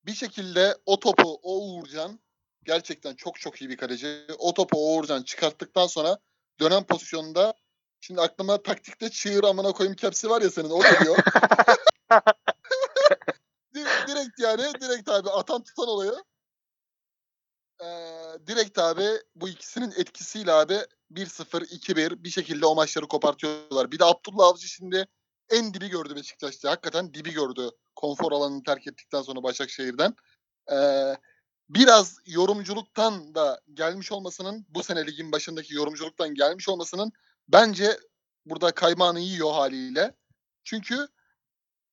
bir şekilde o topu o Uğurcan gerçekten çok çok iyi bir kaleci. O topu o Uğurcan çıkarttıktan sonra dönem pozisyonunda şimdi aklıma taktikte çığır amına koyayım kepsi var ya senin o geliyor. Di- direkt yani direkt abi atan tutan olayı. Ee, direkt abi bu ikisinin etkisiyle abi 1-0 2-1 bir şekilde o maçları kopartıyorlar. Bir de Abdullah Avcı şimdi en dibi gördü Beşiktaş'ta. Hakikaten dibi gördü. Konfor alanını terk ettikten sonra Başakşehir'den. Ee, biraz yorumculuktan da gelmiş olmasının bu sene ligin başındaki yorumculuktan gelmiş olmasının bence burada kaymağını yiyor haliyle. Çünkü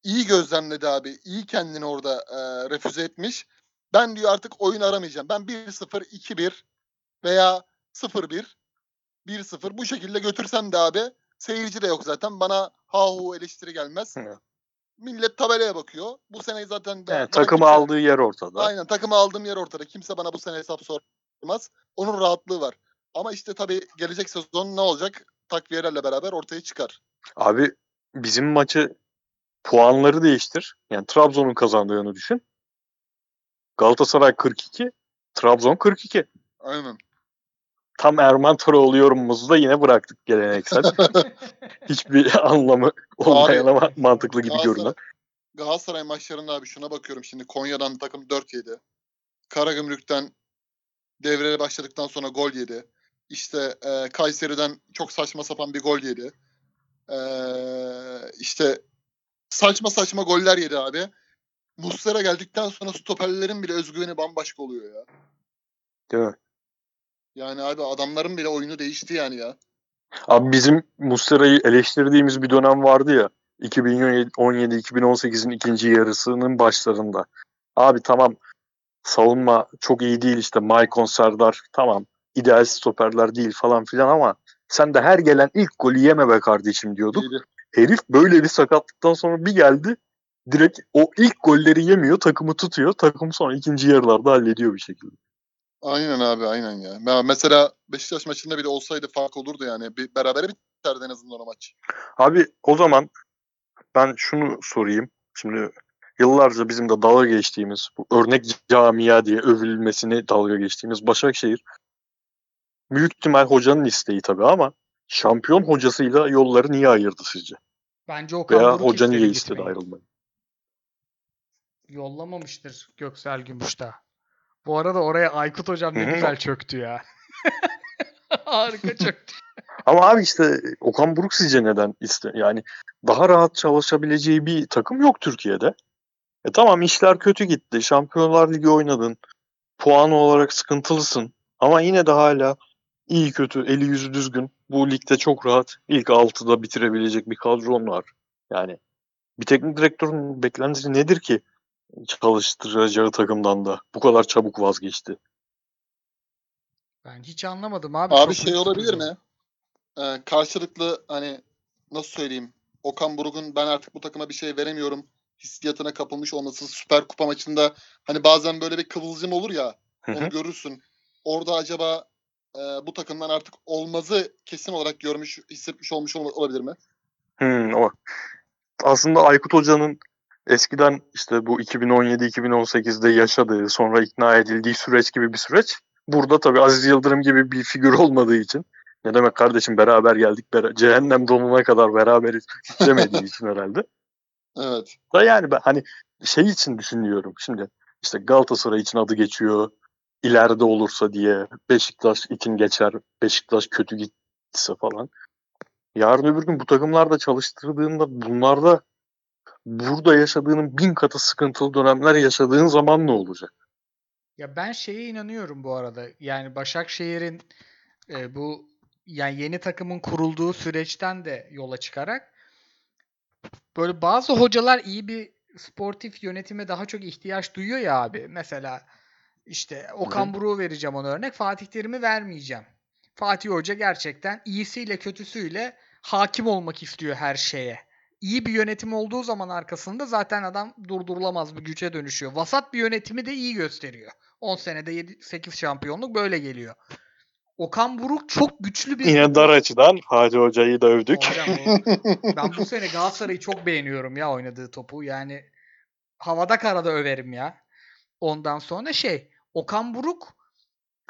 iyi gözlemledi abi. İyi kendini orada e, refüze etmiş. Ben diyor artık oyun aramayacağım. Ben 1-0, 2-1 veya 0-1, 1-0 bu şekilde götürsem de abi seyirci de yok zaten. Bana ha hu eleştiri gelmez. Hı. Millet tabelaya bakıyor. Bu sene zaten ben, bana takımı kimse- aldığı yer ortada. Aynen takımı aldığım yer ortada. Kimse bana bu sene hesap sormaz. Onun rahatlığı var. Ama işte tabii gelecek sezon ne olacak? Takviyelerle beraber ortaya çıkar. Abi bizim maçı puanları değiştir. Yani Trabzon'un kazandığını düşün. Galatasaray 42, Trabzon 42. Aynen. Tam Erman Toroğlu yorumumuzu da yine bıraktık geleneksel. Hiçbir anlamı olmayan Abi, ama mantıklı gibi Galatasaray- görünen. Galatasaray maçlarında abi şuna bakıyorum şimdi Konya'dan takım 4 yedi. Karagümrük'ten devreye başladıktan sonra gol yedi. İşte e, Kayseri'den çok saçma sapan bir gol yedi. E, işte saçma saçma goller yedi abi. Muslera geldikten sonra stoperlerin bile özgüveni bambaşka oluyor ya. Değil mi? Yani abi adamların bile oyunu değişti yani ya. Abi bizim Muslera'yı eleştirdiğimiz bir dönem vardı ya. 2017-2018'in ikinci yarısının başlarında. Abi tamam savunma çok iyi değil işte Maicon Serdar tamam ideal stoperler değil falan filan ama sen de her gelen ilk golü yeme be kardeşim diyorduk. Herif böyle bir sakatlıktan sonra bir geldi direkt o ilk golleri yemiyor takımı tutuyor takım sonra ikinci yarılarda hallediyor bir şekilde. Aynen abi aynen ya. Ya Mesela Beşiktaş maçında bile olsaydı fark olurdu yani. Bir berabere biterdi en azından o maç. Abi o zaman ben şunu sorayım. Şimdi yıllarca bizim de dalga geçtiğimiz, bu örnek camia diye övülmesini dalga geçtiğimiz Başakşehir büyük ihtimal hocanın isteği tabii ama şampiyon hocasıyla yolları niye ayırdı sizce? Bence Okan Veya Buruk hoca niye istedi ayrılmayı? Yollamamıştır Göksel Gümüş'ta. Bu arada oraya Aykut hocam ne güzel çöktü ya. Harika çöktü. Ama abi işte Okan Buruk sizce neden iste yani daha rahat çalışabileceği bir takım yok Türkiye'de. E tamam işler kötü gitti. Şampiyonlar Ligi oynadın. Puan olarak sıkıntılısın. Ama yine de hala iyi kötü, eli yüzü düzgün. Bu ligde çok rahat ilk 6'da bitirebilecek bir kadron var. Yani bir teknik direktörün beklentisi nedir ki çalıştıracağı takımdan da bu kadar çabuk vazgeçti? Ben hiç anlamadım abi. Abi şey olabilir mi? Ee, karşılıklı hani nasıl söyleyeyim? Okan Buruk'un ben artık bu takıma bir şey veremiyorum hissiyatına kapılmış olması Süper Kupa maçında hani bazen böyle bir kıvılcım olur ya onu görürsün. Orada acaba e, bu takımdan artık olmazı kesin olarak görmüş, hissetmiş olmuş ol- olabilir mi? Hmm, o. Aslında Aykut Hoca'nın eskiden işte bu 2017-2018'de yaşadığı, sonra ikna edildiği süreç gibi bir süreç. Burada tabii Aziz Yıldırım gibi bir figür olmadığı için ne demek kardeşim beraber geldik, bera- cehennem donuna kadar beraberiz demediği için herhalde. Evet. Da yani ben hani şey için düşünüyorum şimdi işte Galatasaray için adı geçiyor ileride olursa diye Beşiktaş için geçer Beşiktaş kötü gitse falan. Yarın öbür gün bu takımlarda çalıştırdığında bunlarda burada yaşadığının bin katı sıkıntılı dönemler yaşadığın zaman ne olacak? Ya ben şeye inanıyorum bu arada. Yani Başakşehir'in e, bu yani yeni takımın kurulduğu süreçten de yola çıkarak böyle bazı hocalar iyi bir sportif yönetime daha çok ihtiyaç duyuyor ya abi. Mesela İşte Okan Buruk'u vereceğim ona örnek. Fatih Terim'i vermeyeceğim. Fatih Hoca gerçekten iyisiyle kötüsüyle hakim olmak istiyor her şeye. İyi bir yönetim olduğu zaman arkasında zaten adam durdurulamaz bir güce dönüşüyor. Vasat bir yönetimi de iyi gösteriyor. 10 senede 7-8 şampiyonluk böyle geliyor. Okan Buruk çok güçlü bir Yine dar açıdan Fatih Hoca'yı da övdük. Hocam ben bu sene Galatasaray'ı çok beğeniyorum ya oynadığı topu. Yani havada karada överim ya. Ondan sonra şey Okan Buruk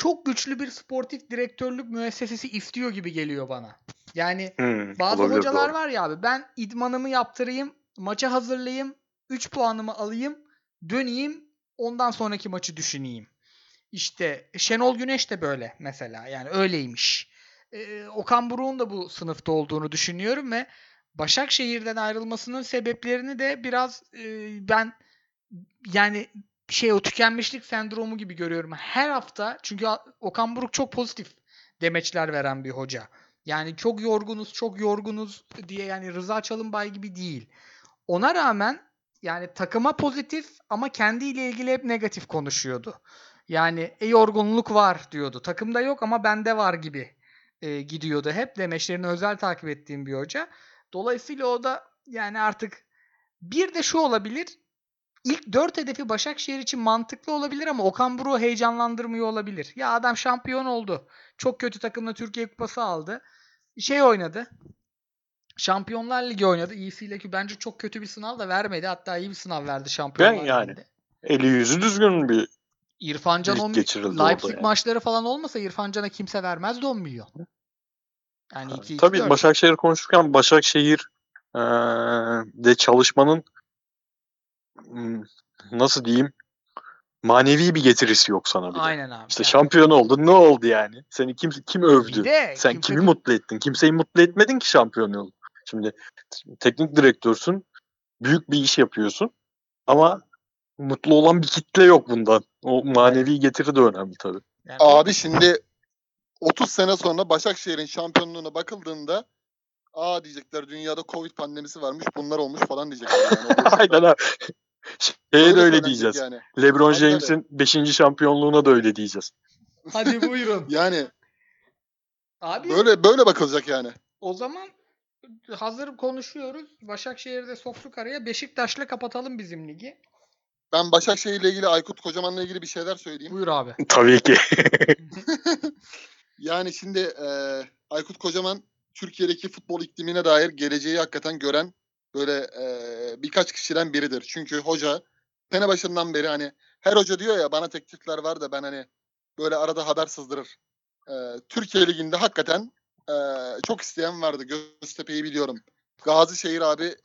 çok güçlü bir sportif direktörlük müessesesi istiyor gibi geliyor bana. Yani Hmm, bazı olabilir, hocalar doğru. var ya abi ben idmanımı yaptırayım, maça hazırlayayım, 3 puanımı alayım, döneyim, ondan sonraki maçı düşüneyim. İşte Şenol Güneş de böyle mesela. Yani öyleymiş. Ee, Okan Buruk'un da bu sınıfta olduğunu düşünüyorum ve Başakşehir'den ayrılmasının sebeplerini de biraz e, ben yani şey o tükenmişlik sendromu gibi görüyorum. Her hafta çünkü Okan Buruk çok pozitif demeçler veren bir hoca. Yani çok yorgunuz, çok yorgunuz diye yani Rıza Çalınbay gibi değil. Ona rağmen yani takıma pozitif ama kendiyle ilgili hep negatif konuşuyordu. Yani e, yorgunluk var diyordu. Takımda yok ama bende var gibi e, gidiyordu hep. Demeçlerini özel takip ettiğim bir hoca. Dolayısıyla o da yani artık bir de şu olabilir. İlk dört hedefi Başakşehir için mantıklı olabilir ama Okan Buruk'u heyecanlandırmıyor olabilir. Ya adam şampiyon oldu. Çok kötü takımla Türkiye Kupası aldı. Şey oynadı. Şampiyonlar Ligi oynadı. İyisiyle ki bence çok kötü bir sınav da vermedi. Hatta iyi bir sınav verdi Şampiyonlar Ben yani. Eli yüzü düzgün bir İrfan Can Lig 10 geçirildi orada Leipzig yani. maçları falan olmasa İrfan Can'a kimse vermezdi 10 milyon. Yani 2 2 Tabii Başakşehir konuşurken Başakşehir eee, de çalışmanın nasıl diyeyim manevi bir getirisi yok sana bile. Aynen abi. İşte Yani şampiyon oldun ne oldu yani? Seni kim kim övdü? bir de Sen kimse- kimi mutlu ettin? Kimseyi mutlu etmedin ki şampiyon oldun. Şimdi teknik direktörsün. Büyük bir iş yapıyorsun. Ama mutlu olan bir kitle yok bundan. O manevi getiri de önemli tabii. yani Abi şimdi 30 sene sonra Başakşehir'in şampiyonluğuna bakıldığında aa diyecekler dünyada Covid pandemisi varmış bunlar olmuş falan diyecekler. Yani. Aynen abi. Şeye de öyle diyeceğiz. Yani. LeBron. James'in 5. şampiyonluğuna da öyle diyeceğiz. Hadi buyurun. yani Abi böyle böyle bakılacak yani. o zaman hazır konuşuyoruz. Başakşehir'de soktuk araya. Beşiktaş'la kapatalım bizim ligi. Ben Başakşehir'le ilgili Aykut Kocaman'la ilgili bir şeyler söyleyeyim. Buyur abi. Tabii ki. Yani şimdi e, Aykut Kocaman Türkiye'deki futbol iklimine dair geleceği hakikaten gören böyle e, birkaç kişiden biridir. Çünkü hoca sene başından beri hani her hoca diyor ya bana teklifler var da ben hani böyle arada haber sızdırır. E, Türkiye Ligi'nde hakikaten e, çok isteyen vardı. Göztepe'yi biliyorum. Gazişehir abi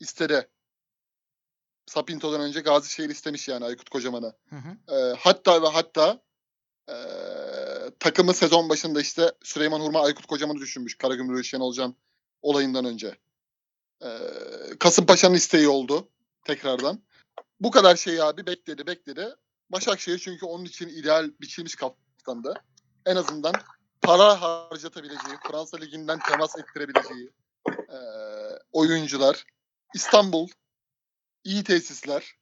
istedi. Sapinto'dan önce Gazişehir istemiş yani Aykut Kocaman'a. Hı hı. E, hatta ve hatta e, takımı sezon başında işte Süleyman Hurma Aykut Kocaman'ı düşünmüş Karagümrük Şenol Can olayından önce. E, Kasımpaşa'nın isteği oldu tekrardan. Bu kadar şeyi abi bekledi bekledi. Başakşehir çünkü onun için ideal biçilmiş kafanda. En azından para harcatabileceği, Fransa Ligi'nden temas ettirebileceği e, oyuncular. İstanbul, iyi tesisler.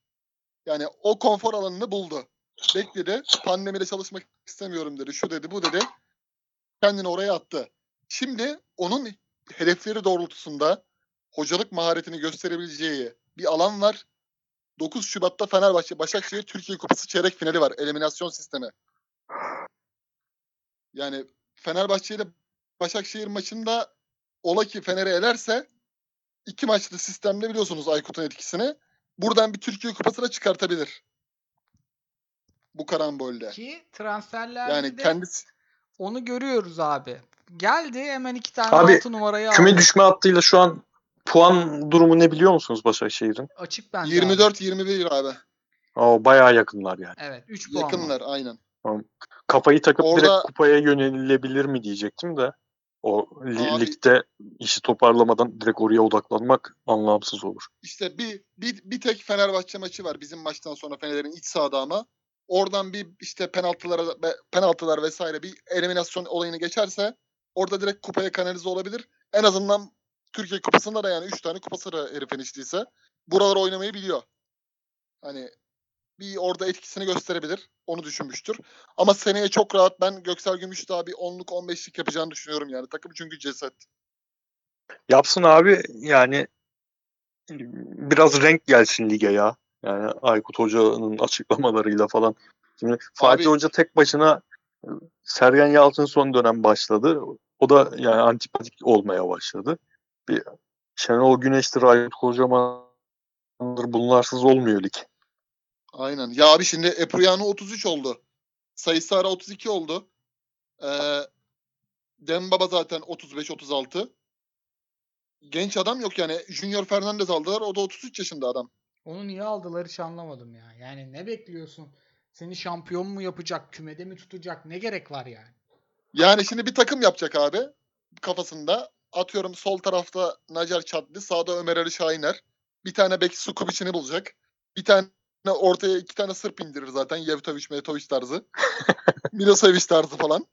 Yani o konfor alanını buldu bekledi. Pandemide çalışmak istemiyorum dedi. Şu dedi, bu dedi. Kendini oraya attı. Şimdi onun hedefleri doğrultusunda hocalık maharetini gösterebileceği bir alan var. 9 Şubat'ta Fenerbahçe Başakşehir Türkiye Kupası çeyrek finali var. Eliminasyon sistemi. Yani Fenerbahçe ile Başakşehir maçında ola ki Fener'e elerse iki maçlı sistemde biliyorsunuz Aykut'un etkisini. Buradan bir Türkiye Kupası'na çıkartabilir. Bu karambolde. Ki transferlerde Yani de kendisi onu görüyoruz abi. Geldi hemen iki tane Abi, altı numarayı Küme aldı. düşme hattıyla şu an puan durumu ne biliyor musunuz Başakşehir'in? Açık bence abi. 24-21 abi. O bayağı yakınlar yani. Evet 3 puan. var. Yakınlar aynen. Kafayı takıp Orada- direkt kupaya yönelilebilir mi diyecektim de. O li- Abi- ligde işi toparlamadan direkt oraya odaklanmak anlamsız olur. İşte bir, bir, bir tek Fenerbahçe maçı var bizim maçtan sonra Fener'in iç sahada ama. Oradan bir işte penaltılara penaltılar vesaire bir eliminasyon olayını geçerse orada direkt kupaya kanalize olabilir. En azından Türkiye kupasında da yani 3 tane kupası da herifin içtiyse buraları oynamayı biliyor. Hani bir orada etkisini gösterebilir. Onu düşünmüştür. Ama seneye çok rahat ben Göksel Gümüşdağ bir 10'luk 15'lik yapacağını düşünüyorum yani. Takım çünkü ceset. Yapsın abi yani biraz renk gelsin lige ya. Yani Aykut Hoca'nın açıklamalarıyla falan. Şimdi Fatih Abi- Hoca tek başına Sergen Yalçın son dönem başladı. O da yani antipatik olmaya başladı. Bir Şenol Güneş'tir, Aykut Kocaman'dır bunlarsız olmuyor lig. Aynen. Ya abi şimdi Epuyano 33 oldu. Sayısı ara 32 oldu. Ee, Dembaba zaten 35-36. Genç adam yok yani. Junior Fernandez aldılar. O da 33 yaşında adam. Onu niye aldılar hiç anlamadım ya. Yani ne bekliyorsun? Seni şampiyon mu yapacak? Kümede mi tutacak? Ne gerek var yani? Yani şimdi bir takım yapacak abi kafasında. Atıyorum sol tarafta Nacer Çatlı, sağda Ömer Ali Şahiner. Bir tane bek Sukubic'ini bulacak. Bir tane ortaya iki tane Sırp indirir zaten. Yevtovic, Metovic tarzı. Milosevic tarzı falan.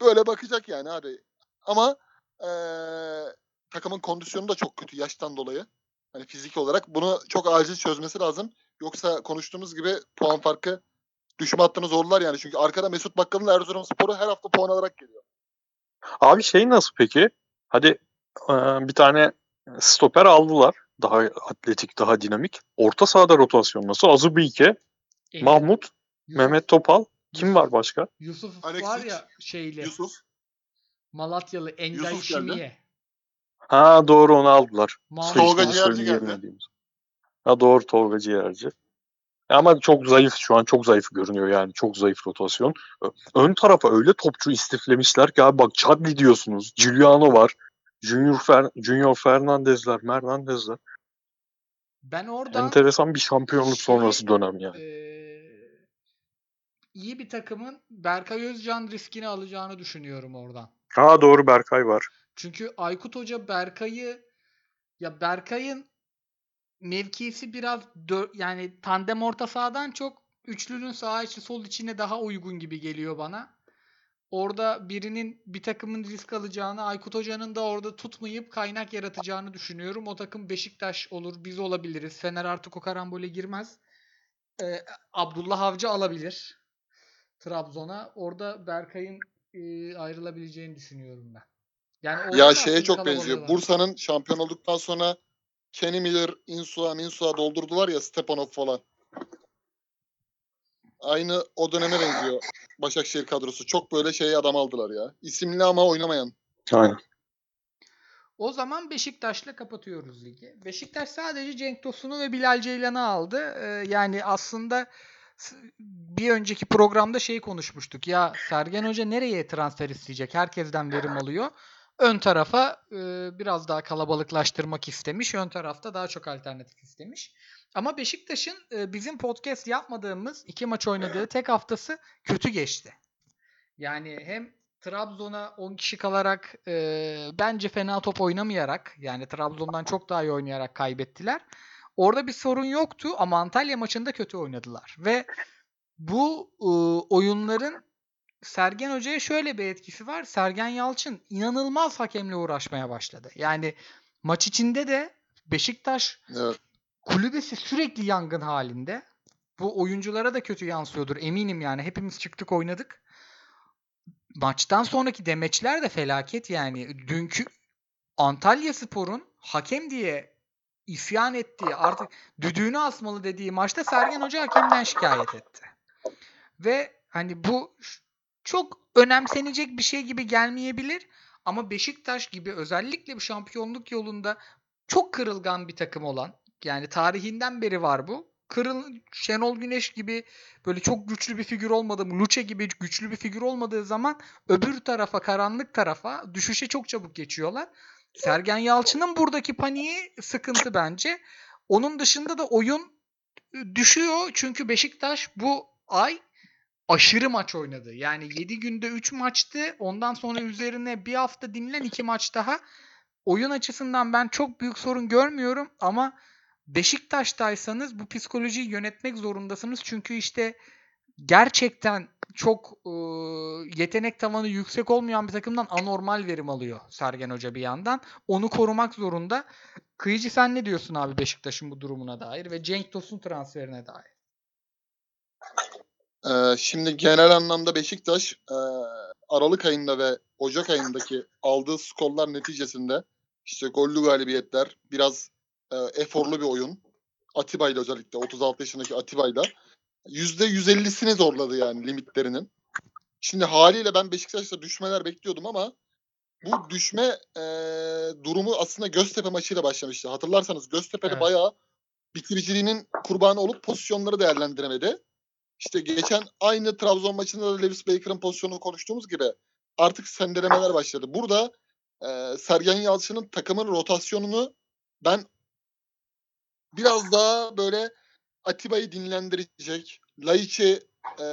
Böyle bakacak yani abi. Ama eee, takımın kondisyonu da çok kötü yaştan dolayı. Hani fizik olarak bunu çok acil çözmesi lazım. Yoksa konuştuğumuz gibi puan farkı düşme hattını zorlar yani. Çünkü arkada Mesut Bakkal'ın Erzurumspor'u her hafta puan alarak geliyor. Abi şey nasıl peki? Hadi e, bir tane stoper aldılar. Daha atletik, daha dinamik. Orta sahada rotasyon nasıl? Azubike, Emin- Mahmut, Yusuf- Mehmet Topal. Kim var başka? Yusuf Alexic, var ya şeyli. Yusuf. Malatyalı Yusuf geldi. Şimiye. Ha doğru onu aldılar. Tolga Ciğerci geldi. Ha doğru Tolga Ciğerci. Ama çok zayıf şu an çok zayıf görünüyor yani çok zayıf rotasyon. Ön tarafa öyle topçu istiflemişler ki abi bak Chadli diyorsunuz. Giuliano var. Junior, Fer Junior Fernandezler, Mernandezler. Ben oradan Enteresan bir şampiyonluk sonrası dönem yani. eee, iyi bir takımın Berkay Özcan riskini alacağını düşünüyorum oradan. Ha doğru Berkay var. Çünkü Aykut Hoca Berkay'ı ya Berkay'ın mevkisi biraz dö- yani tandem orta sahadan çok üçlünün sağ içi sol içine daha uygun gibi geliyor bana. Orada birinin bir takımın risk alacağını, Aykut Hoca'nın da orada tutmayıp kaynak yaratacağını düşünüyorum. O takım Beşiktaş olur, biz olabiliriz. Fener artık o karambole girmez. Ee, Abdullah Avcı alabilir Trabzon'a. Orada Berkay'ın e, ayrılabileceğini düşünüyorum ben. Yani Ya şeye çok benziyor. Bursa'nın şampiyon olduktan sonra Kenny Miller, Insua, Minsua doldurdular ya Stepanov falan. Aynı o döneme benziyor Başakşehir kadrosu. Çok böyle şey adam aldılar ya. İsimli ama oynamayan. Aynen. O zaman Beşiktaş'la kapatıyoruz ligi. Beşiktaş sadece Cenk Tosun'u ve Bilal Ceylan'ı aldı. Ee, yani aslında bir önceki programda şey konuşmuştuk. Ya Sergen Hoca nereye transfer isteyecek? Herkesten verim alıyor. Ön tarafa e, biraz daha kalabalıklaştırmak istemiş. Ön tarafta daha çok alternatif istemiş. Ama Beşiktaş'ın e, bizim podcast yapmadığımız iki maç oynadığı tek haftası kötü geçti. Yani hem Trabzon'a 10 kişi kalarak e, bence fena top oynamayarak yani Trabzon'dan çok daha iyi oynayarak kaybettiler. Orada bir sorun yoktu ama Antalya maçında kötü oynadılar. Ve bu e, oyunların Sergen Hoca'ya şöyle bir etkisi var. Sergen Yalçın inanılmaz hakemle uğraşmaya başladı. Yani maç içinde de Beşiktaş Evet. kulübesi sürekli yangın halinde. Bu oyunculara da kötü yansıyordur eminim yani. Hepimiz çıktık oynadık. Maçtan sonraki demeçler de felaket yani. Dünkü Antalya Spor'un hakem diye isyan ettiği artık düdüğünü asmalı dediği maçta Sergen Hoca hakemden şikayet etti. Ve hani bu çok önemsenecek bir şey gibi gelmeyebilir ama Beşiktaş gibi özellikle bu şampiyonluk yolunda çok kırılgan bir takım olan yani tarihinden beri var bu. Kırıl Şenol Güneş gibi böyle çok güçlü bir figür olmadığı, Luce gibi güçlü bir figür olmadığı zaman öbür tarafa, karanlık tarafa düşüşe çok çabuk geçiyorlar. Sergen Yalçın'ın buradaki paniği sıkıntı bence. Onun dışında da oyun düşüyor çünkü Beşiktaş bu ay aşırı maç oynadı. Yani 7 günde 3 maçtı. Ondan sonra üzerine bir hafta dinlen 2 maç daha. Oyun açısından ben çok büyük sorun görmüyorum ama Beşiktaş'taysanız bu psikolojiyi yönetmek zorundasınız. Çünkü işte gerçekten çok e, yetenek tavanı yüksek olmayan bir takımdan anormal verim alıyor Sergen Hoca bir yandan. Onu korumak zorunda. Kıyıcı sen ne diyorsun abi Beşiktaş'ın bu durumuna dair ve Cenk Tosun transferine dair? Ee, şimdi genel anlamda Beşiktaş e, Aralık ayında ve Ocak ayındaki aldığı skorlar neticesinde işte gollü galibiyetler, biraz e, eforlu bir oyun. Atiba ile özellikle 36 yaşındaki Atiba ile %150'sini zorladı yani limitlerinin. Şimdi haliyle ben Beşiktaş'ta düşmeler bekliyordum ama bu düşme e, durumu aslında Göztepe maçıyla başlamıştı. Hatırlarsanız Göztepe'de Evet. bayağı bitiriciliğinin kurbanı olup pozisyonları değerlendiremedi. İşte geçen aynı Trabzon maçında da Lewis Baker'ın pozisyonunu konuştuğumuz gibi artık sendelemeler başladı. Burada e, Sergen Yalçın'ın takımın rotasyonunu ben biraz daha böyle Atiba'yı dinlendirecek, Laiç'i e,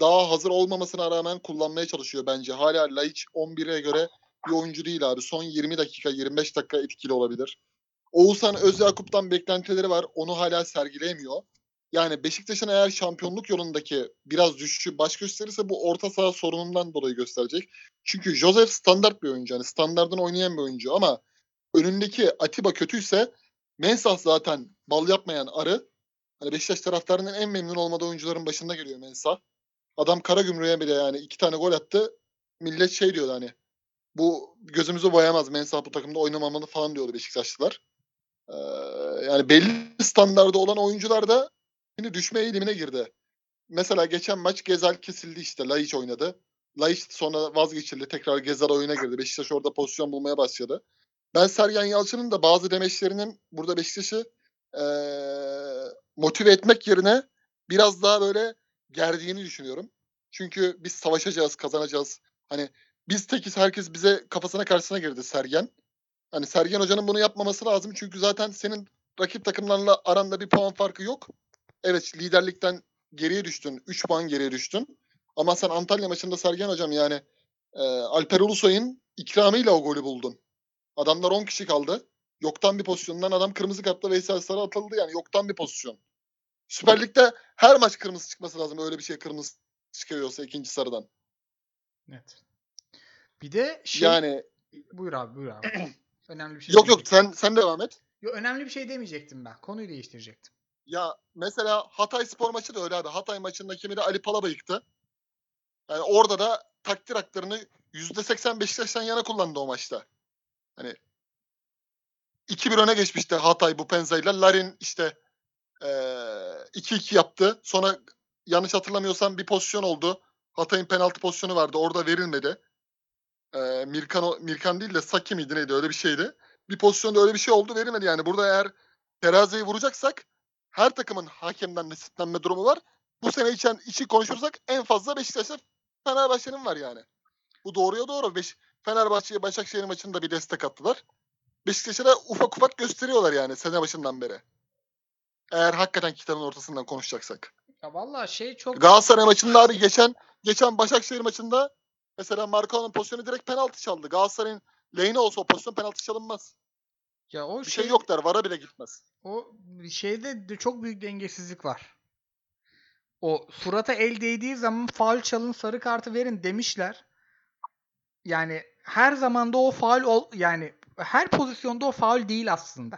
daha hazır olmamasına rağmen kullanmaya çalışıyor bence. Hala Laiç 11'e göre bir oyuncu değil abi. Son 20 dakika, 25 dakika etkili olabilir. Oğuzhan Özyakup'tan beklentileri var. Onu hala sergileyemiyor. Yani Beşiktaş'ın eğer şampiyonluk yolundaki biraz düşüşü baş gösterirse bu orta saha sorunundan dolayı gösterecek. Çünkü Joseph standart bir oyuncu. Yani standartın oynayan bir oyuncu ama önündeki Atiba kötüyse Mensah zaten bal yapmayan arı. Hani Beşiktaş taraftarının en memnun olmadığı oyuncuların başında geliyor Mensah. Adam Karagümrük'e bile yani iki tane gol attı. Millet şey diyordu hani bu gözümüzü boyamaz Mensah bu takımda oynamamalı falan diyordu Beşiktaşlılar. Ee, yani belli standarda olan oyuncular da şimdi düşme eğilimine girdi. Mesela geçen maç Gezal kesildi işte. Laiç oynadı. Laiç sonra vazgeçildi. Tekrar Gezal oyuna girdi. Beşiktaş orada pozisyon bulmaya başladı. Ben Sergen Yalçın'ın da bazı demeçlerinin burada Beşiktaş'ı eee, motive etmek yerine biraz daha böyle gerdiğini düşünüyorum. Çünkü biz savaşacağız, kazanacağız. Hani biz tekiz herkes bize kafasına karşısına girdi Sergen. Hani Sergen Hoca'nın bunu yapmaması lazım. Çünkü zaten senin rakip takımlarla aranda bir puan farkı yok. Evet liderlikten geriye düştün. 3 puan geriye düştün. Ama sen Antalya maçında Sergen Hocam yani e, Alper Ulusoy'un ikramıyla o golü buldun. Adamlar 10 kişi kaldı. Yoktan bir pozisyondan adam kırmızı kartla Veysel Sarı atıldı yani yoktan bir pozisyon. Süper Lig'de her maç kırmızı çıkması lazım. Öyle bir şey kırmızı çıkıyorsa ikinci sarıdan. Net. Bir de şey... Yani Buyur abi buyur abi. önemli bir şey yok yok sen sen devam et. Yo, önemli bir şey demeyecektim ben. Konuyu değiştirecektim. Ya mesela Hatay spor maçı da öyle abi. Hatay maçında kimi de Ali Palaba yıktı. Yani orada da takdir haklarını %80 Beşiktaş'tan yana kullandı o maçta. Hani 2-1 öne geçmişti Hatay bu Penza'yla. Larin işte eee 2-2 yaptı. Sonra yanlış hatırlamıyorsam bir pozisyon oldu. Hatay'ın penaltı pozisyonu vardı. Orada verilmedi. Eee Mirkan, Mirkan değil de Saki miydi neydi öyle bir şeydi. Bir pozisyonda öyle bir şey oldu verilmedi. Yani burada eğer teraziyi vuracaksak her takımın hakemden nasiplenme durumu var. Bu sene içen içi konuşursak en fazla Beşiktaş'ta Fenerbahçe'nin var yani. Bu doğruya doğru. Beş, Fenerbahçe'ye Başakşehir maçında bir destek attılar. Beşiktaş'a da ufak ufak gösteriyorlar yani sene başından beri. Eğer hakikaten kitabın ortasından konuşacaksak. Ya vallahi şey çok Galatasaray maçında abi geçen geçen Başakşehir maçında mesela Marcao'nun pozisyonu direkt penaltı çaldı. Galatasaray'ın lehine olsa o pozisyon penaltı çalınmaz. Ya o Bir şey, şey yok der. Vara bile gitmez. O şeyde de çok büyük dengesizlik var. O surata el değdiği zaman faul çalın sarı kartı verin demişler. Yani her zamanda o faul ol, yani her pozisyonda o faul değil aslında.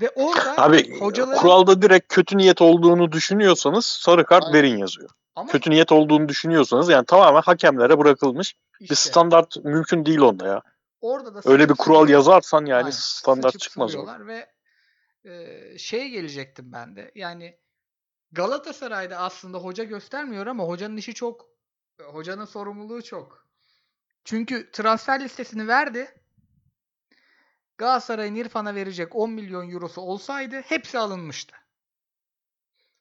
Ve orada Abi hocaların kuralda direkt kötü niyet olduğunu düşünüyorsanız sarı kart Aynen. verin yazıyor. ama Kötü niyet olduğunu düşünüyorsanız yani tamamen hakemlere bırakılmış bir işte standart mümkün değil onda ya. Orada da Öyle bir kural yazarsan yani Aynen. standart çıkmaz o. ve e, şeye gelecektim ben de. Yani Galatasaray'da aslında hoca göstermiyor ama hocanın işi çok hocanın sorumluluğu çok. Çünkü transfer listesini verdi. Galatasaray'ın İrfan'a verecek 10 milyon eurosu olsaydı hepsi alınmıştı.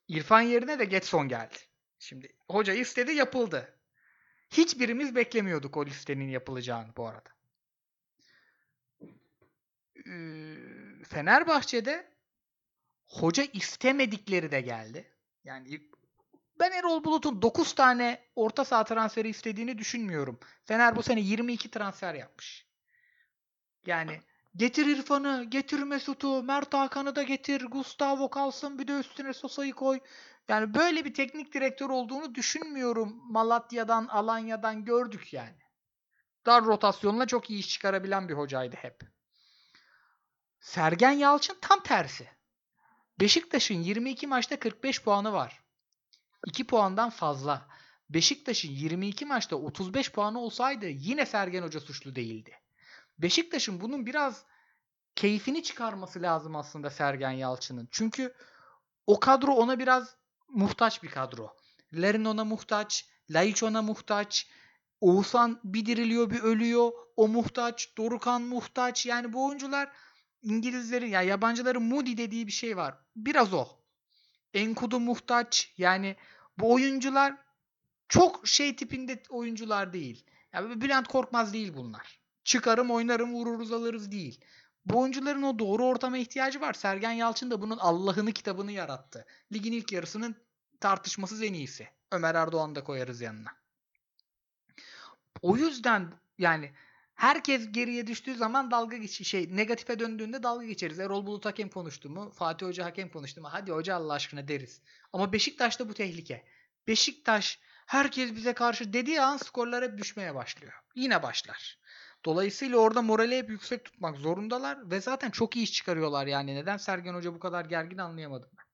İrfan yerine de Getson geldi. Şimdi hoca istedi yapıldı. Hiçbirimiz beklemiyorduk o listenin yapılacağını bu arada. Fenerbahçe'de hoca istemedikleri de geldi. Yani ben Erol Bulut'un 9 tane orta saha transferi istediğini düşünmüyorum. Fener bu sene 22 transfer yapmış. Yani getir İrfan'ı, getir Mesut'u, Mert Hakan'ı da getir, Gustavo kalsın bir de üstüne Sosa'yı koy. Yani böyle bir teknik direktör olduğunu düşünmüyorum. Malatya'dan, Alanya'dan gördük yani. Dar rotasyonla çok iyi iş çıkarabilen bir hocaydı hep. Sergen Yalçın tam tersi. Beşiktaş'ın 22 maçta 45 puanı var. 2 puandan fazla. Beşiktaş'ın 22 maçta 35 puanı olsaydı yine Sergen Hoca suçlu değildi. Beşiktaş'ın bunun biraz keyfini çıkarması lazım aslında Sergen Yalçın'ın. Çünkü o kadro ona biraz muhtaç bir kadro. Larin ona muhtaç, Laiç ona muhtaç, Oğuzhan bir diriliyor bir ölüyor, o muhtaç, Dorukan muhtaç. Yani bu oyuncular İngilizlerin ya yabancıların Moody dediği bir şey var. Biraz o. Enkudu muhtaç. Yani bu oyuncular çok şey tipinde oyuncular değil. Yani Bülent Korkmaz değil bunlar. Çıkarım oynarım vururuz alırız değil. Bu oyuncuların o doğru ortama ihtiyacı var. Sergen Yalçın da bunun Allah'ını kitabını yarattı. Ligin ilk yarısının tartışmasız en iyisi. Ömer Erdoğan'ı da koyarız yanına. O yüzden yani herkes geriye düştüğü zaman dalga geç şey negatife döndüğünde dalga geçeriz. Erol Bulut hakem konuştu mu? Fatih Hoca hakem konuştu mu? Hadi hoca Allah aşkına deriz. Ama Beşiktaş'ta bu tehlike. Beşiktaş herkes bize karşı dediği an skorlar hep düşmeye başlıyor. Yine başlar. Dolayısıyla orada morali hep yüksek tutmak zorundalar ve zaten çok iyi iş çıkarıyorlar yani. Neden Sergen Hoca bu kadar gergin anlayamadım ben.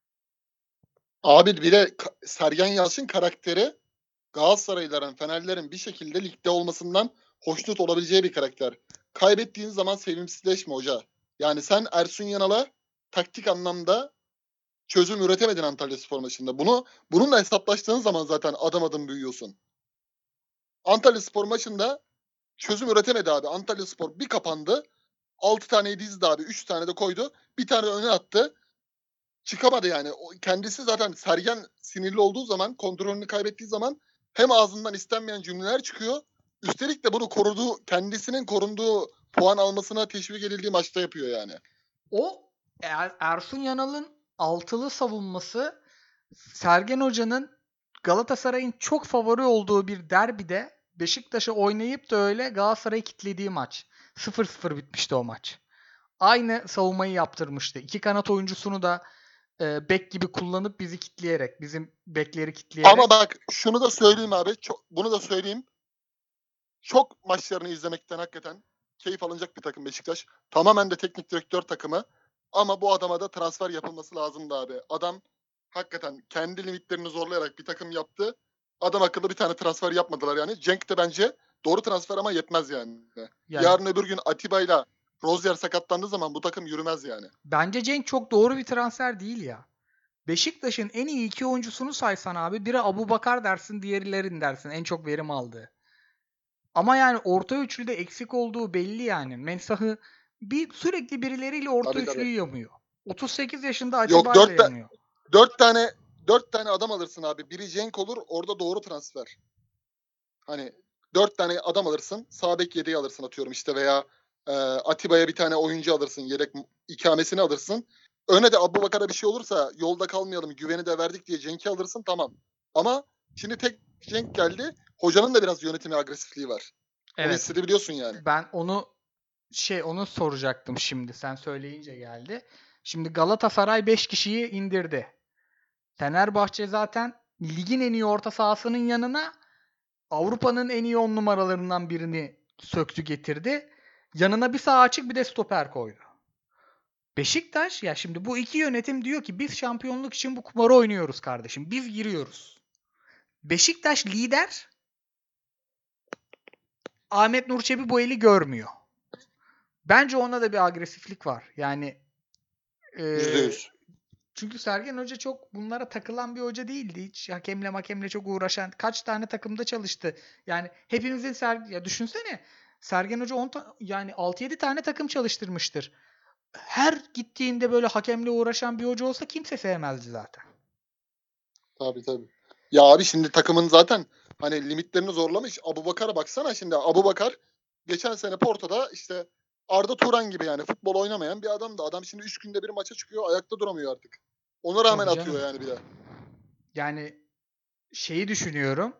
Abi bir de Sergen Yalçın karakteri Galatasaraylıların, Fenerlerin bir şekilde ligde olmasından hoşnut olabileceği bir karakter. Kaybettiğin zaman sevimsizleşme hoca. Yani sen Ersun Yanal'a taktik anlamda çözüm üretemedin Antalya Spor maçında. Bunu bununla hesaplaştığın zaman zaten adım adım büyüyorsun. Antalya Spor maçında çözüm üretemedi abi. Antalya Spor bir kapandı. 6 taneyi dizdi abi. 3 tane de koydu. Bir tane öne attı. Çıkamadı yani. Kendisi zaten Sergen sinirli olduğu zaman, kontrolünü kaybettiği zaman hem ağzından istenmeyen cümleler çıkıyor. Üstelik de bunu koruduğu, kendisinin korunduğu puan almasına teşvik edildiği maçta yapıyor yani. O Er- Ersun Yanal'ın altılı savunması Sergen Hoca'nın Galatasaray'ın çok favori olduğu bir derbide Beşiktaş'a oynayıp da öyle Galatasaray'ı kitlediği maç. 0-0 bitmişti o maç. Aynı savunmayı yaptırmıştı. İki kanat oyuncusunu da e, bek gibi kullanıp bizi kitleyerek, bizim bekleri kitleyerek. Ama bak şunu da söyleyeyim abi. Çok, bunu da söyleyeyim. Çok maçlarını izlemekten hakikaten keyif alınacak bir takım Beşiktaş. Tamamen de teknik direktör takımı. Ama bu adama da transfer yapılması lazımdı abi. Adam hakikaten kendi limitlerini zorlayarak bir takım yaptı. Adam akıllı bir tane transfer yapmadılar yani. Cenk de bence doğru transfer ama yetmez yani. Yani Yarın öbür gün Atiba'yla Rozier sakatlandığı zaman bu takım yürümez yani. Bence Cenk çok doğru bir transfer değil ya. Beşiktaş'ın en iyi iki oyuncusunu saysan abi biri Abu Bakar dersin diğeri Larin dersin en çok verim aldığı. Ama yani orta üçlüde eksik olduğu belli yani. Mensah'ı bir sürekli birileriyle orta Tabii, tabii. üçlüyü yamıyor. 38 yaşında Yok, Atiba dört ta- yanıyor. Dört tane dört tane adam alırsın abi. Biri Cenk olur. Orada doğru transfer. Hani dört tane adam alırsın. Sağ bek yedeği alırsın atıyorum işte veya e, Atiba'ya bir tane oyuncu alırsın. Yedek ikamesini alırsın. Öne de Abu Bakar'a bir şey olursa yolda kalmayalım güveni de verdik diye Cenk'i alırsın tamam. Ama şimdi tek Cenk geldi. Hocanın da biraz yönetimi agresifliği var. Onu Evet. hissedebiliyorsun yani. Ben onu şey onu soracaktım şimdi. Sen söyleyince geldi. Şimdi Galatasaray 5 kişiyi indirdi. Fenerbahçe zaten ligin en iyi orta sahasının yanına Avrupa'nın en iyi 10 numaralarından birini söktü getirdi. Yanına bir sağ açık bir de stoper koydu. Beşiktaş ya şimdi bu iki yönetim diyor ki biz şampiyonluk için bu kumarı oynuyoruz kardeşim. Biz giriyoruz. Beşiktaş lider. Ahmet Nur Çebi bu eli görmüyor. Bence ona da bir agresiflik var. Yani e, Yüzde yüz. çünkü Sergen Hoca çok bunlara takılan bir hoca değildi. Hiç hakemle makemle çok uğraşan. Kaç tane takımda çalıştı. Yani hepimizin ser ya düşünsene Sergen Hoca 10 ta- yani 6-7 tane takım çalıştırmıştır. Her gittiğinde böyle hakemle uğraşan bir hoca olsa kimse sevmezdi zaten. Tabii tabii. Ya abi şimdi takımın zaten hani limitlerini zorlamış. Abu Bakar'a baksana şimdi. Abu Bakar geçen sene Porto'da işte Arda Turan gibi yani futbol oynamayan bir adamdı. Adam şimdi 3 günde bir maça çıkıyor. Ayakta duramıyor artık. Ona rağmen Tabii atıyor yani bir de. Yani şeyi düşünüyorum.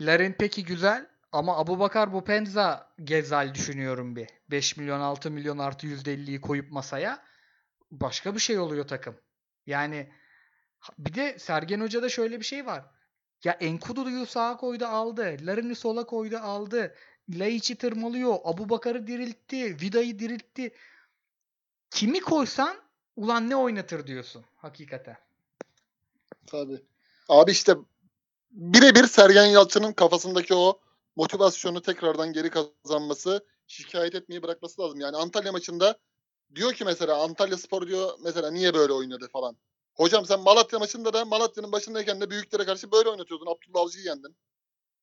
Larin peki güzel ama Abubakar Bupenza Gezal düşünüyorum bir. 5 milyon 6 milyon artı %50'yi koyup masaya başka bir şey oluyor takım. Yani bir de Sergen Hoca'da şöyle bir şey var. Ya Enkudu'yu sağa koydu aldı. Larin'i sola koydu aldı. Laiç'i tırmalıyor. Abubakar'ı diriltti. Vida'yı diriltti. Kimi koysan ulan ne oynatır diyorsun hakikaten. Tabii. Abi işte birebir Sergen Yalçın'ın kafasındaki o motivasyonu tekrardan geri kazanması, şikayet etmeyi bırakması lazım. Yani Antalya maçında diyor ki mesela Antalya Spor diyor mesela niye böyle oynadı falan. Hocam sen Malatya maçında da Malatya'nın başındayken de büyüklere karşı böyle oynatıyordun. Abdullah Avcı'yı yendin.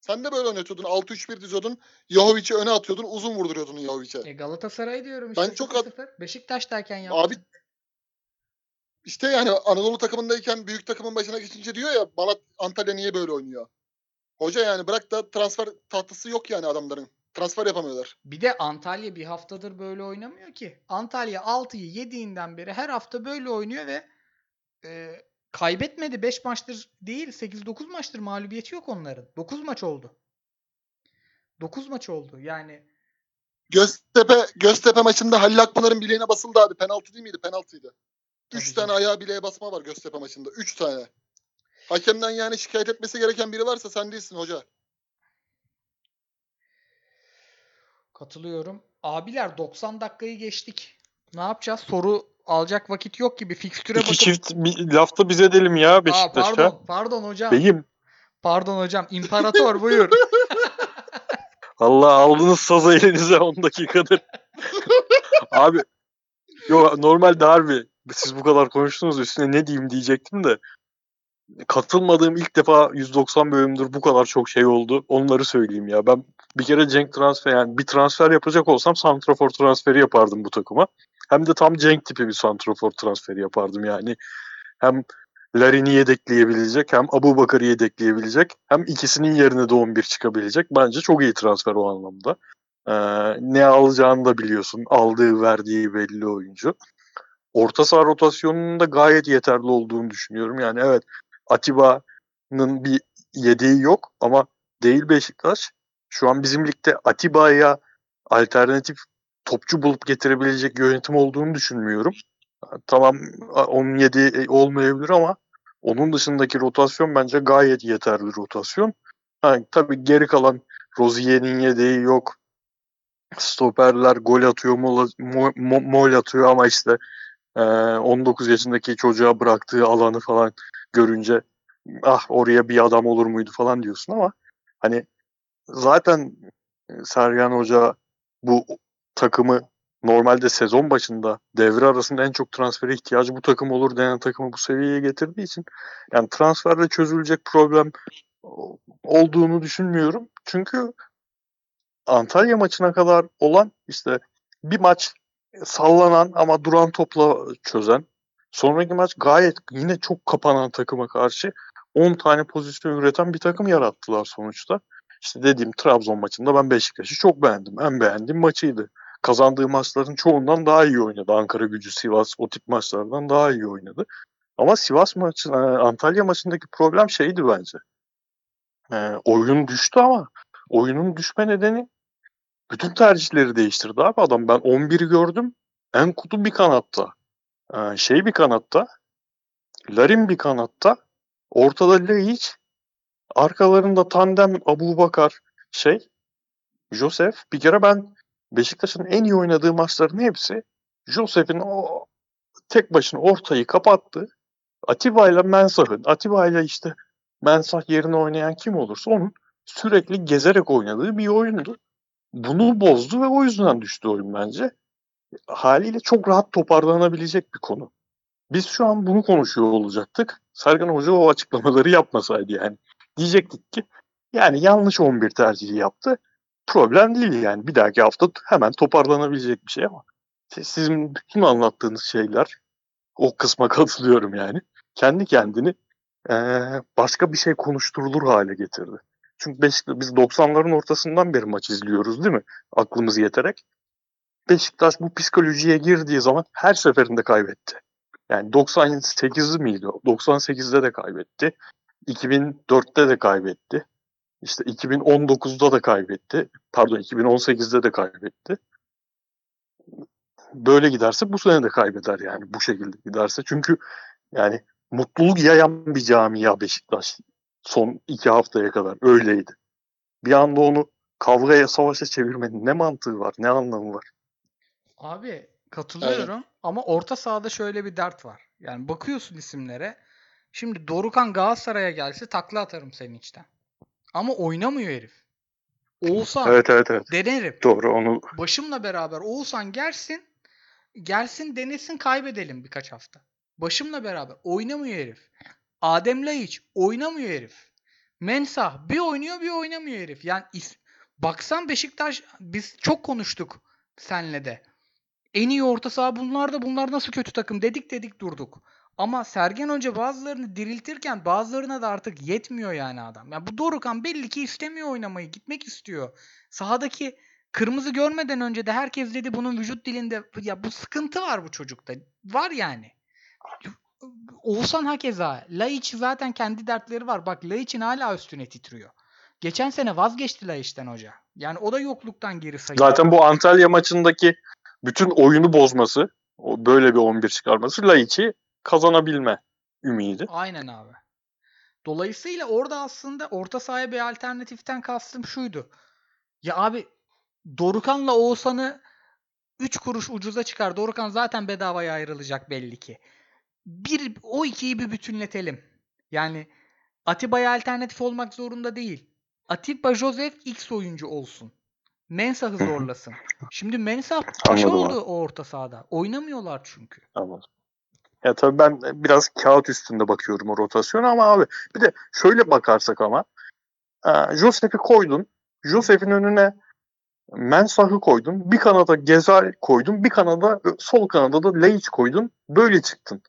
Sen de böyle oynatıyordun. 6-3-1 diziyordun. Yahovic'i öne atıyordun. Uzun vurduruyordun Yahovic'e. E Galatasaray diyorum işte. Ben çok 0-0. Beşiktaş'tayken yaptı. Abi işte yani Anadolu takımındayken büyük takımın başına geçince diyor ya Malat Antalya niye böyle oynuyor? Hoca yani bırak da transfer tahtası yok yani adamların. Transfer yapamıyorlar. Bir de Antalya bir haftadır böyle oynamıyor ki. Antalya 6'yı yediğinden beri her hafta böyle oynuyor ve e, kaybetmedi. 5 maçtır değil 8-9 maçtır mağlubiyeti yok onların. 9 maç oldu. 9 maç oldu. Yani Göztepe Göztepe maçında Halil Akpınar'ın bileğine basıldı abi. Penaltı değil miydi? Penaltıydı. Tabii 3 canım. tane ayağı bileğe basma var Göztepe maçında. 3 tane. Hakemden yani şikayet etmesi gereken biri varsa sen değilsin hoca. katılıyorum. Abiler 90 dakikayı geçtik. Ne yapacağız? Soru alacak vakit yok gibi. Fikstüre İki bakıp... çift bir lafta biz edelim ya Aa, Beşiktaş'a. pardon, pardon hocam. Beyim. Pardon hocam. İmparator buyur. Allah aldınız sazı elinize 10 dakikadır. Abi yo normalde harbi siz bu kadar konuştunuz üstüne ne diyeyim diyecektim de katılmadığım ilk defa 190 bölümdür bu kadar çok şey oldu. Onları söyleyeyim ya. Ben bir kere Cenk transfer yani bir transfer yapacak olsam santrafor transferi yapardım bu takıma. Hem de tam Cenk tipi bir santrafor transferi yapardım yani. Hem Larin'i yedekleyebilecek hem Abu Bakar'ı yedekleyebilecek hem ikisinin yerine de 11 çıkabilecek. Bence çok iyi transfer o anlamda. Ee, ne alacağını da biliyorsun. Aldığı verdiği belli oyuncu. Orta saha rotasyonunun da gayet yeterli olduğunu düşünüyorum. Yani evet Atiba'nın bir yedeği yok ama değil Beşiktaş. Şu an bizim ligde Atiba'ya alternatif topçu bulup getirebilecek yönetim olduğunu düşünmüyorum. Tamam onun yedeği olmayabilir ama onun dışındaki rotasyon bence gayet yeterli rotasyon. Ha, tabii geri kalan Rozier'in yedeği yok. Stoperler gol atıyor, mol, mo- mo- mol atıyor ama işte e, 19 yaşındaki çocuğa bıraktığı alanı falan görünce ah oraya bir adam olur muydu falan diyorsun ama hani zaten Sergen Hoca bu takımı normalde sezon başında devre arasında en çok transfere ihtiyacı bu takım olur denen takımı bu seviyeye getirdiği için yani transferle çözülecek problem olduğunu düşünmüyorum. Çünkü Antalya maçına kadar olan işte bir maç sallanan ama duran topla çözen sonraki maç gayet yine çok kapanan takıma karşı 10 tane pozisyon üreten bir takım yarattılar sonuçta. İşte dediğim Trabzon maçında ben Beşiktaş'ı çok beğendim. En beğendiğim maçıydı. Kazandığı maçların çoğundan daha iyi oynadı. Ankara gücü, Sivas o tip maçlardan daha iyi oynadı. Ama Sivas maçı, Antalya maçındaki problem şeydi bence. E, oyun düştü ama oyunun düşme nedeni bütün tercihleri değiştirdi abi adam. Ben 11'i gördüm. En kutu bir kanatta. E, şey bir kanatta. Larin bir kanatta. Ortada Leic. Arkalarında tandem Abu Bakar şey. Joseph. Bir kere ben Beşiktaş'ın en iyi oynadığı maçların hepsi Joseph'in o tek başına ortayı kapattı. Atiba ile Mensah'ın, Atiba ile işte Mensah yerine oynayan kim olursa onun sürekli gezerek oynadığı bir oyundu. Bunu bozdu ve o yüzden düştü oyun bence. Haliyle çok rahat toparlanabilecek bir konu. Biz şu an bunu konuşuyor olacaktık. Sergen Hoca o açıklamaları yapmasaydı yani. Diyecektik ki yani yanlış 11 tercihi yaptı. Problem değil yani. Bir dahaki hafta hemen toparlanabilecek bir şey ama sizin bütün anlattığınız şeyler o kısma katılıyorum yani. Kendi kendini ee, başka bir şey konuşturulur hale getirdi. Çünkü Beşiktaş, biz 90'ların ortasından beri maç izliyoruz değil mi? Aklımız yeterek. Beşiktaş bu psikolojiye girdiği zaman her seferinde kaybetti. Yani 98 miydi? 98'de de kaybetti. 2004'te de kaybetti. İşte 2019'da da kaybetti. Pardon 2018'de de kaybetti. Böyle giderse bu sene de kaybeder yani bu şekilde giderse. Çünkü yani mutluluk yayan bir camia Beşiktaş son iki haftaya kadar öyleydi. Bir anda onu kavgaya savaşa çevirmenin ne mantığı var ne anlamı var? Abi katılıyorum ama orta sahada şöyle bir dert var. Yani bakıyorsun isimlere Şimdi Dorukan Galatasaray'a gelse takla atarım senin içten. Ama oynamıyor herif. Oğuzhan Evet evet evet. denerim. Doğru onu Başımla beraber Oğuzhan gelsin. Gelsin denesin kaybedelim birkaç hafta. Başımla beraber oynamıyor herif. Adem Laiç oynamıyor herif. Mensah bir oynuyor bir oynamıyor herif. Yani is- baksan Beşiktaş biz çok konuştuk senle de. En iyi orta saha bunlar da bunlar nasıl kötü takım dedik dedik durduk. Ama Sergen Hoca bazılarını diriltirken bazılarına da artık yetmiyor yani adam. Ya bu Dorukan belli ki istemiyor oynamayı, gitmek istiyor. Sahadaki kırmızı görmeden önce de herkes dedi bunun vücut dilinde ya bu sıkıntı var bu çocukta. Var yani. Oğuzhan hakeza. Laiç zaten kendi dertleri var. Bak Laiç'in hala üstüne titriyor. Geçen sene vazgeçti Laiç'ten hoca. Yani o da yokluktan geri sayıyor. zaten bu Antalya maçındaki bütün oyunu bozması, böyle bir 11 çıkarması Laiç'i kazanabilme ümidi. Aynen abi. Dolayısıyla orada aslında orta sahaya bir alternatiften kastım şuydu. Ya abi Dorukan'la Oğuzhan'ı 3 kuruş ucuza çıkar. Dorukan zaten bedavaya ayrılacak belli ki. Bir, o ikiyi bir bütünletelim. Yani Atiba'ya alternatif olmak zorunda değil. Atiba Joseph X oyuncu olsun. Mensah'ı hı. zorlasın. Şimdi Mensah paşa oldu o orta sahada. Oynamıyorlar çünkü. Anladım. Ya tabii ben biraz kağıt üstünde bakıyorum o rotasyona ama abi bir de şöyle bakarsak ama e, Josef'i koydun. Josef'in önüne Mensah'ı koydun. Bir kanada Gezal koydun. Bir kanada sol kanada da Leic koydun. Böyle çıktın.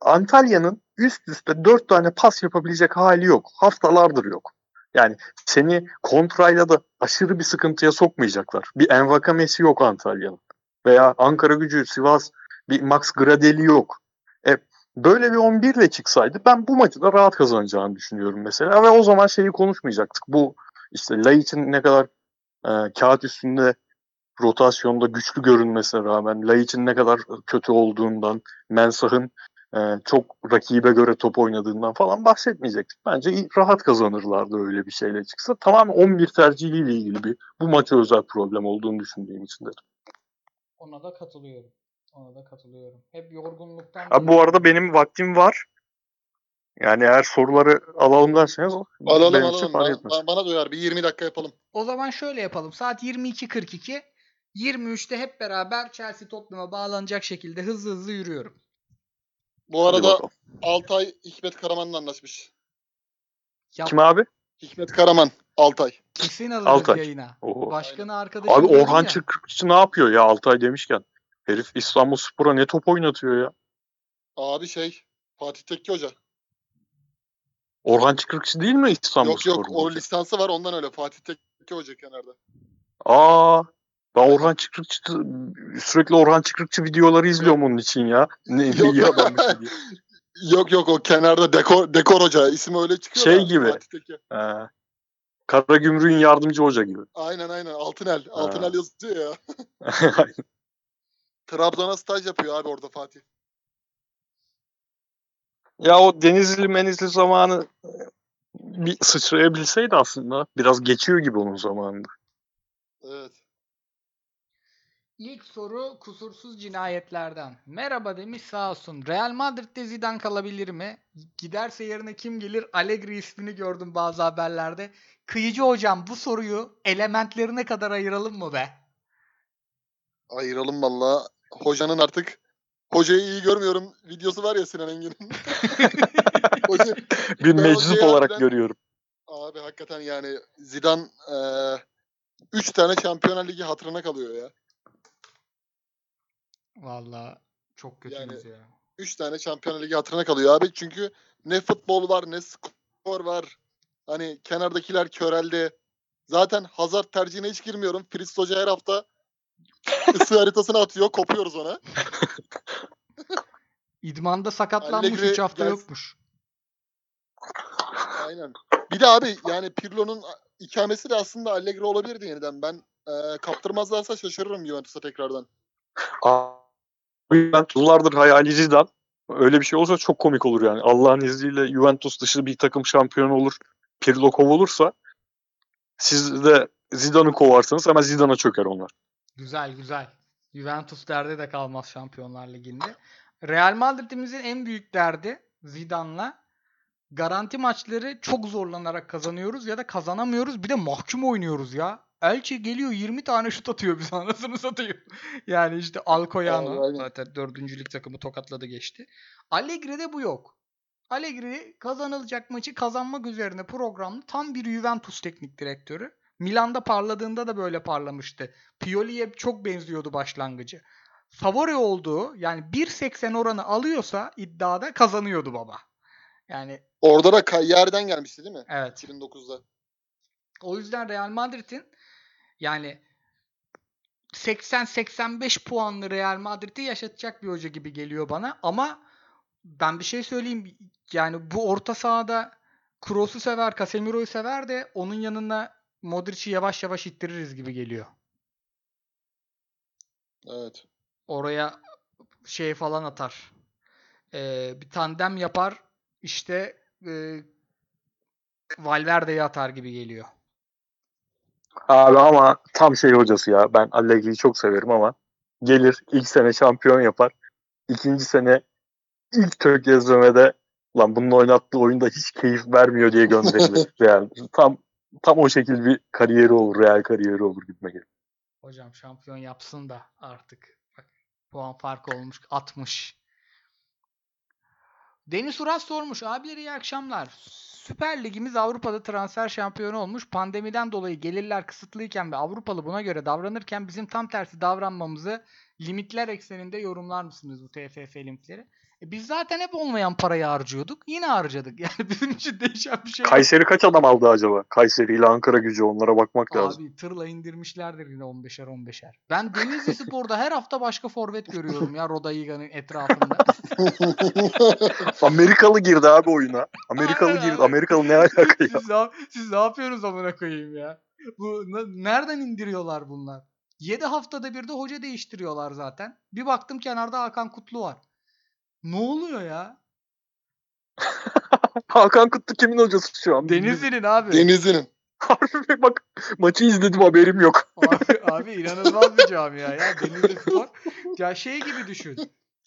Antalya'nın üst üste dört tane pas yapabilecek hali yok. Haftalardır yok. Yani seni kontrayla da aşırı bir sıkıntıya sokmayacaklar. Bir Envakamesi yok Antalya'nın. Veya Ankara gücü, Sivas bir Max Gradeli yok. E, böyle bir 11 ile çıksaydı ben bu maçı da rahat kazanacağını düşünüyorum mesela. Ve o zaman şeyi konuşmayacaktık. Bu işte Laic'in ne kadar e, kağıt üstünde rotasyonda güçlü görünmesine rağmen Laic'in ne kadar kötü olduğundan, Mensah'ın e, çok rakibe göre top oynadığından falan bahsetmeyecektik. Bence rahat kazanırlardı öyle bir şeyle çıksa. Tamamen 11 tercihiyle ilgili bir bu maça özel problem olduğunu düşündüğüm için dedim. Ona da katılıyorum. Ona da katılıyorum. Hep yorgunluktan Abi bu arada benim vaktim var. Yani eğer soruları alalım derseniz Alalım benim alalım. fark Ba- etmez. ba- bana duyar. Bir 20 dakika yapalım. O zaman şöyle yapalım. Saat 22.42. 23'te hep beraber Chelsea Tottenham'a bağlanacak şekilde hızlı hızlı yürüyorum. Bu arada. Altay Hikmet Karaman'la anlaşmış. Ya Kim abi? Hikmet Karaman Altay. kesin alırız Altay. yayına. Oo. Başkanı arkadaşım. Abi Orhan ya. Ne yapıyor ya Altay demişken? Herif İstanbul Spor'a ne top oynatıyor ya? Abi şey Fatih Tekke Hoca. Orhan Çıkrıkçı değil mi İstanbul yok yok Spor'un o hocası? lisansı var ondan öyle. Fatih Tekke Hoca kenarda. Aa, ben Orhan Çıkrıkçı sürekli Orhan Çıkrıkçı videoları izliyorum onun için ya. Ne, Yok. iyi diye. Yok yok o kenarda dekor, dekor hoca. İsmi öyle çıkıyor Şey da, gibi. Ee, Karagümrük'ün yardımcı hoca gibi. Aynen aynen Altınel. Altınel yazıyor ya. Trabzon'a staj yapıyor abi orada Fatih. ya o Denizli Menizli zamanı e, bir sıçrayabilseydi aslında biraz geçiyor gibi onun zamanında. Evet. İlk soru kusursuz cinayetlerden. Merhaba demiş sağ olsun. Real Madrid'de Zidane kalabilir mi? Giderse yerine kim gelir? Allegri ismini gördüm bazı haberlerde. Kıyıcı hocam bu soruyu elementlerine kadar ayıralım mı be? Ayıralım valla. Hocanın artık hocayı iyi görmüyorum videosu var ya Sinan Engin'in. Hoca, Bir meczup olarak harbiden- görüyorum. abi hakikaten yani Zidane 3 tane Şampiyonlar Ligi hatırına kalıyor ya. Vallahi çok kötüyüz ya. 3 tane Şampiyonlar Ligi hatırına kalıyor abi. Çünkü ne futbol var ne skor var. Hani kenardakiler körelde. Zaten Hazard tercihine hiç girmiyorum. Fritz Hoca her hafta ısı haritasını atıyor. Kopuyoruz ona. İdmanda sakatlanmış Allegri 3 hafta gelsin. yokmuş. Aynen. Bir de abi yani Pirlo'nun ikamesi de aslında Allegri olabilirdi yeniden. Ben e, kaptırmazlarsa şaşırırım Juventus'a tekrardan. Abi ben yıllardır hayali Zidane. Öyle bir şey olsa çok komik olur yani. Allah'ın izniyle Juventus dışı bir takım şampiyon olur. Pirlo kovulursa siz de Zidane'ı kovarsanız hemen Zidane'a çöker onlar. Güzel güzel. Juventus derdi de kalmaz Şampiyonlar Ligi'nde. Real Madrid'imizin en büyük derdi Zidane'la garanti maçları çok zorlanarak kazanıyoruz ya da kazanamıyoruz. Bir de mahkum oynuyoruz ya. Elche geliyor 20 tane şut atıyor bize anasını satayım. yani işte Alcoyano zaten dördüncülük takımı tokatladı geçti. Allegri'de bu yok. Allegri kazanılacak maçı kazanmak üzerine programlı tam bir Juventus teknik direktörü. Milan'da parladığında da böyle parlamıştı. Pioli'ye çok benziyordu başlangıcı. Favori olduğu yani 1.80 oranı alıyorsa iddiada kazanıyordu baba. Yani Orada da Kayyer'den gelmişti değil mi? evet. 2009'da. O yüzden Real Madrid'in yani 80-85 puanlı Real Madrid'i yaşatacak bir hoca gibi geliyor bana. Ama ben bir şey söyleyeyim. Yani bu orta sahada Kroos'u sever, Casemiro'yu sever de onun yanına Modric'i yavaş yavaş ittiririz gibi geliyor. Evet. Oraya şey falan atar. Ee, bir tandem yapar. İşte e, Valverde'yi atar gibi geliyor. Abi ama tam şey hocası ya. Ben Allegri'yi çok severim ama gelir ilk sene şampiyon yapar. İkinci sene ilk tökezlemede lan bunun oynattığı oyunda hiç keyif vermiyor diye gönderilir. Real. Tam tam o şekil bir kariyeri olur. Real kariyeri olur gitme gelir. Hocam şampiyon yapsın da artık. Bak, puan farkı olmuş 60. Deniz Uras sormuş. Abiler iyi akşamlar. Süper Ligimiz Avrupa'da transfer şampiyonu olmuş. Pandemiden dolayı gelirler kısıtlıyken ve Avrupalı buna göre davranırken bizim tam tersi davranmamızı limitler ekseninde yorumlar mısınız bu TFF limitleri? E biz zaten hep olmayan parayı harcıyorduk. Yine harcadık. Yani bizim için değişen bir şey yok. Kayseri kaç adam aldı acaba? Kayseri ile Ankara gücü onlara bakmak lazım. Abi tırla indirmişlerdir yine 15'er 15'er. Ben Denizli Spor'da her hafta başka forvet görüyorum ya Rodayiga'nın etrafında. Amerikalı girdi abi oyuna. Amerikalı Aynen girdi. abi. Amerikalı ne alaka ya? siz, ne, siz ne yapıyorsunuz amına koyayım ya? Bu ne- nereden indiriyorlar bunlar? 7 haftada bir de hoca değiştiriyorlar zaten. Bir baktım kenarda Hakan Kutlu var. Ne oluyor ya? Hakan Kutlu kimin hocası şu an? Denizli'nin abi. Denizli'nin. Harbi bak maçı izledim haberim yok. Abi, abi inanılmaz bir camia ya. Denizli Spor. Ya şey gibi düşün.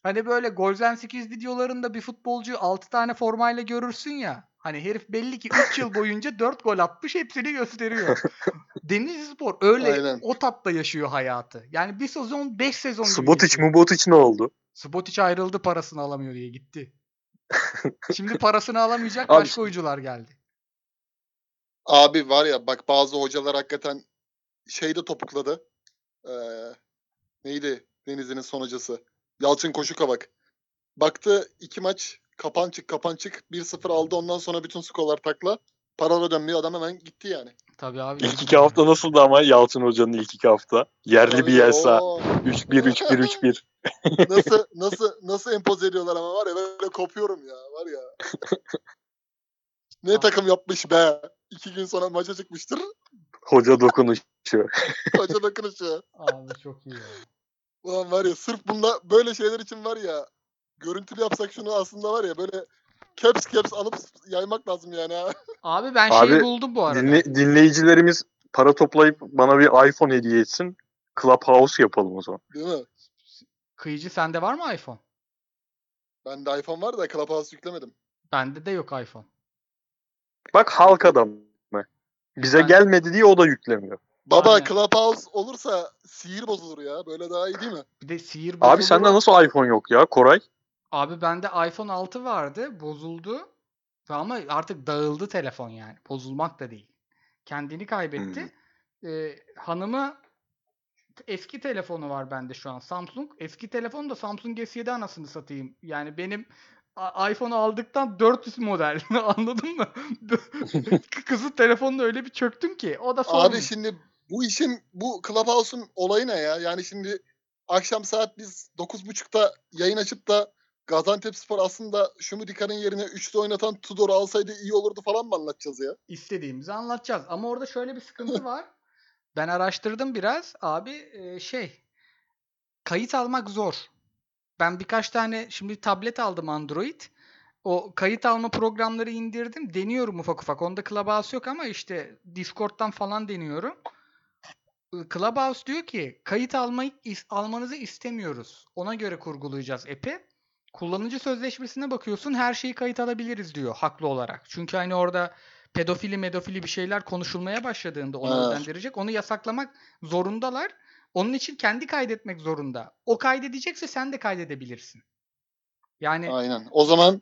Hani böyle Golden 8 videolarında bir futbolcuyu 6 tane formayla görürsün ya. Hani herif belli ki 3 yıl boyunca 4 gol atmış hepsini gösteriyor. Denizli Spor öyle Aynen. o tatta yaşıyor hayatı. Yani bir sezon 5 sezon gibi geçiyor. Mubotic ne oldu? Spotic ayrıldı parasını alamıyor diye gitti. Şimdi parasını alamayacak Abi- başka oyuncular geldi. Abi var ya bak bazı hocalar hakikaten şeyde topukladı. Ee, neydi Denizli'nin son hocası? Yalçın Koşukavak. Baktı iki maç kapan çık kapan çık 1-0 aldı ondan sonra bütün skorlar takla. Paralar dönmüyor adam hemen gitti yani. Tabii abi. İlk iki hafta nasıldı ama Yalçın Hoca'nın ilk iki hafta? Yerli Tabii, Bielsa. oo. 3-1 3-1 3-1. nasıl nasıl nasıl empoze ediyorlar ama var ya böyle kopuyorum ya var ya. Ne takım yapmış be. İki gün sonra maça çıkmıştır. Hoca dokunuşu. Hoca dokunuşu. Abi çok iyi ya. Ulan var ya sırf bunda böyle şeyler için var ya görüntülü yapsak şunu aslında var ya böyle caps caps alıp yaymak lazım yani ha. Abi ben Abi, şeyi buldum bu arada. Dinle- dinleyicilerimiz para toplayıp bana bir iPhone hediye etsin. Clubhouse yapalım o zaman. Değil mi? Kıyıcı sende var mı iPhone? Bende iPhone var da Clubhouse yüklemedim. Bende de yok iPhone. Bak halk adam. Bize Ben- gelmedi diye o da yüklemiyor. Baba Aynen. Clubhouse olursa sihir bozulur ya. Böyle daha iyi değil mi? Bir de sihir Abi bozuldu. sende nasıl iPhone yok ya Koray? Abi bende iPhone 6 vardı. Bozuldu. Ama artık dağıldı telefon yani. Bozulmak da değil. Kendini kaybetti. Ee, hanımı eski telefonu var bende şu an. Samsung. Eski telefon da Samsung S7 anasını satayım. Yani benim iPhone'u aldıktan 400 model. Anladın mı? Kızın telefonunu öyle bir çöktüm ki. O da sorun. Abi şimdi bu işin bu Clubhouse'un olayı ne ya? Yani şimdi akşam saat biz 9.30'da yayın açıp da Gaziantepspor aslında Şumidika'nın yerine 3'te oynatan Tudor'u alsaydı iyi olurdu falan mı anlatacağız ya? istediğimizi anlatacağız. Ama orada şöyle bir sıkıntı var. Ben araştırdım biraz. Abi e, şey kayıt almak zor. Ben birkaç tane şimdi tablet aldım Android. O kayıt alma programları indirdim. Deniyorum ufak ufak. Onda Clubhouse yok ama işte Discord'dan falan deniyorum. Clubhouse diyor ki kayıt almayı almanızı istemiyoruz. Ona göre kurgulayacağız app'i. Kullanıcı sözleşmesine bakıyorsun her şeyi kayıt alabiliriz diyor haklı olarak. Çünkü hani orada pedofili medofili bir şeyler konuşulmaya başladığında onu Ha. özendirecek. Onu yasaklamak zorundalar. Onun için kendi kaydetmek zorunda. O kaydedecekse sen de kaydedebilirsin. Yani Aynen. O zaman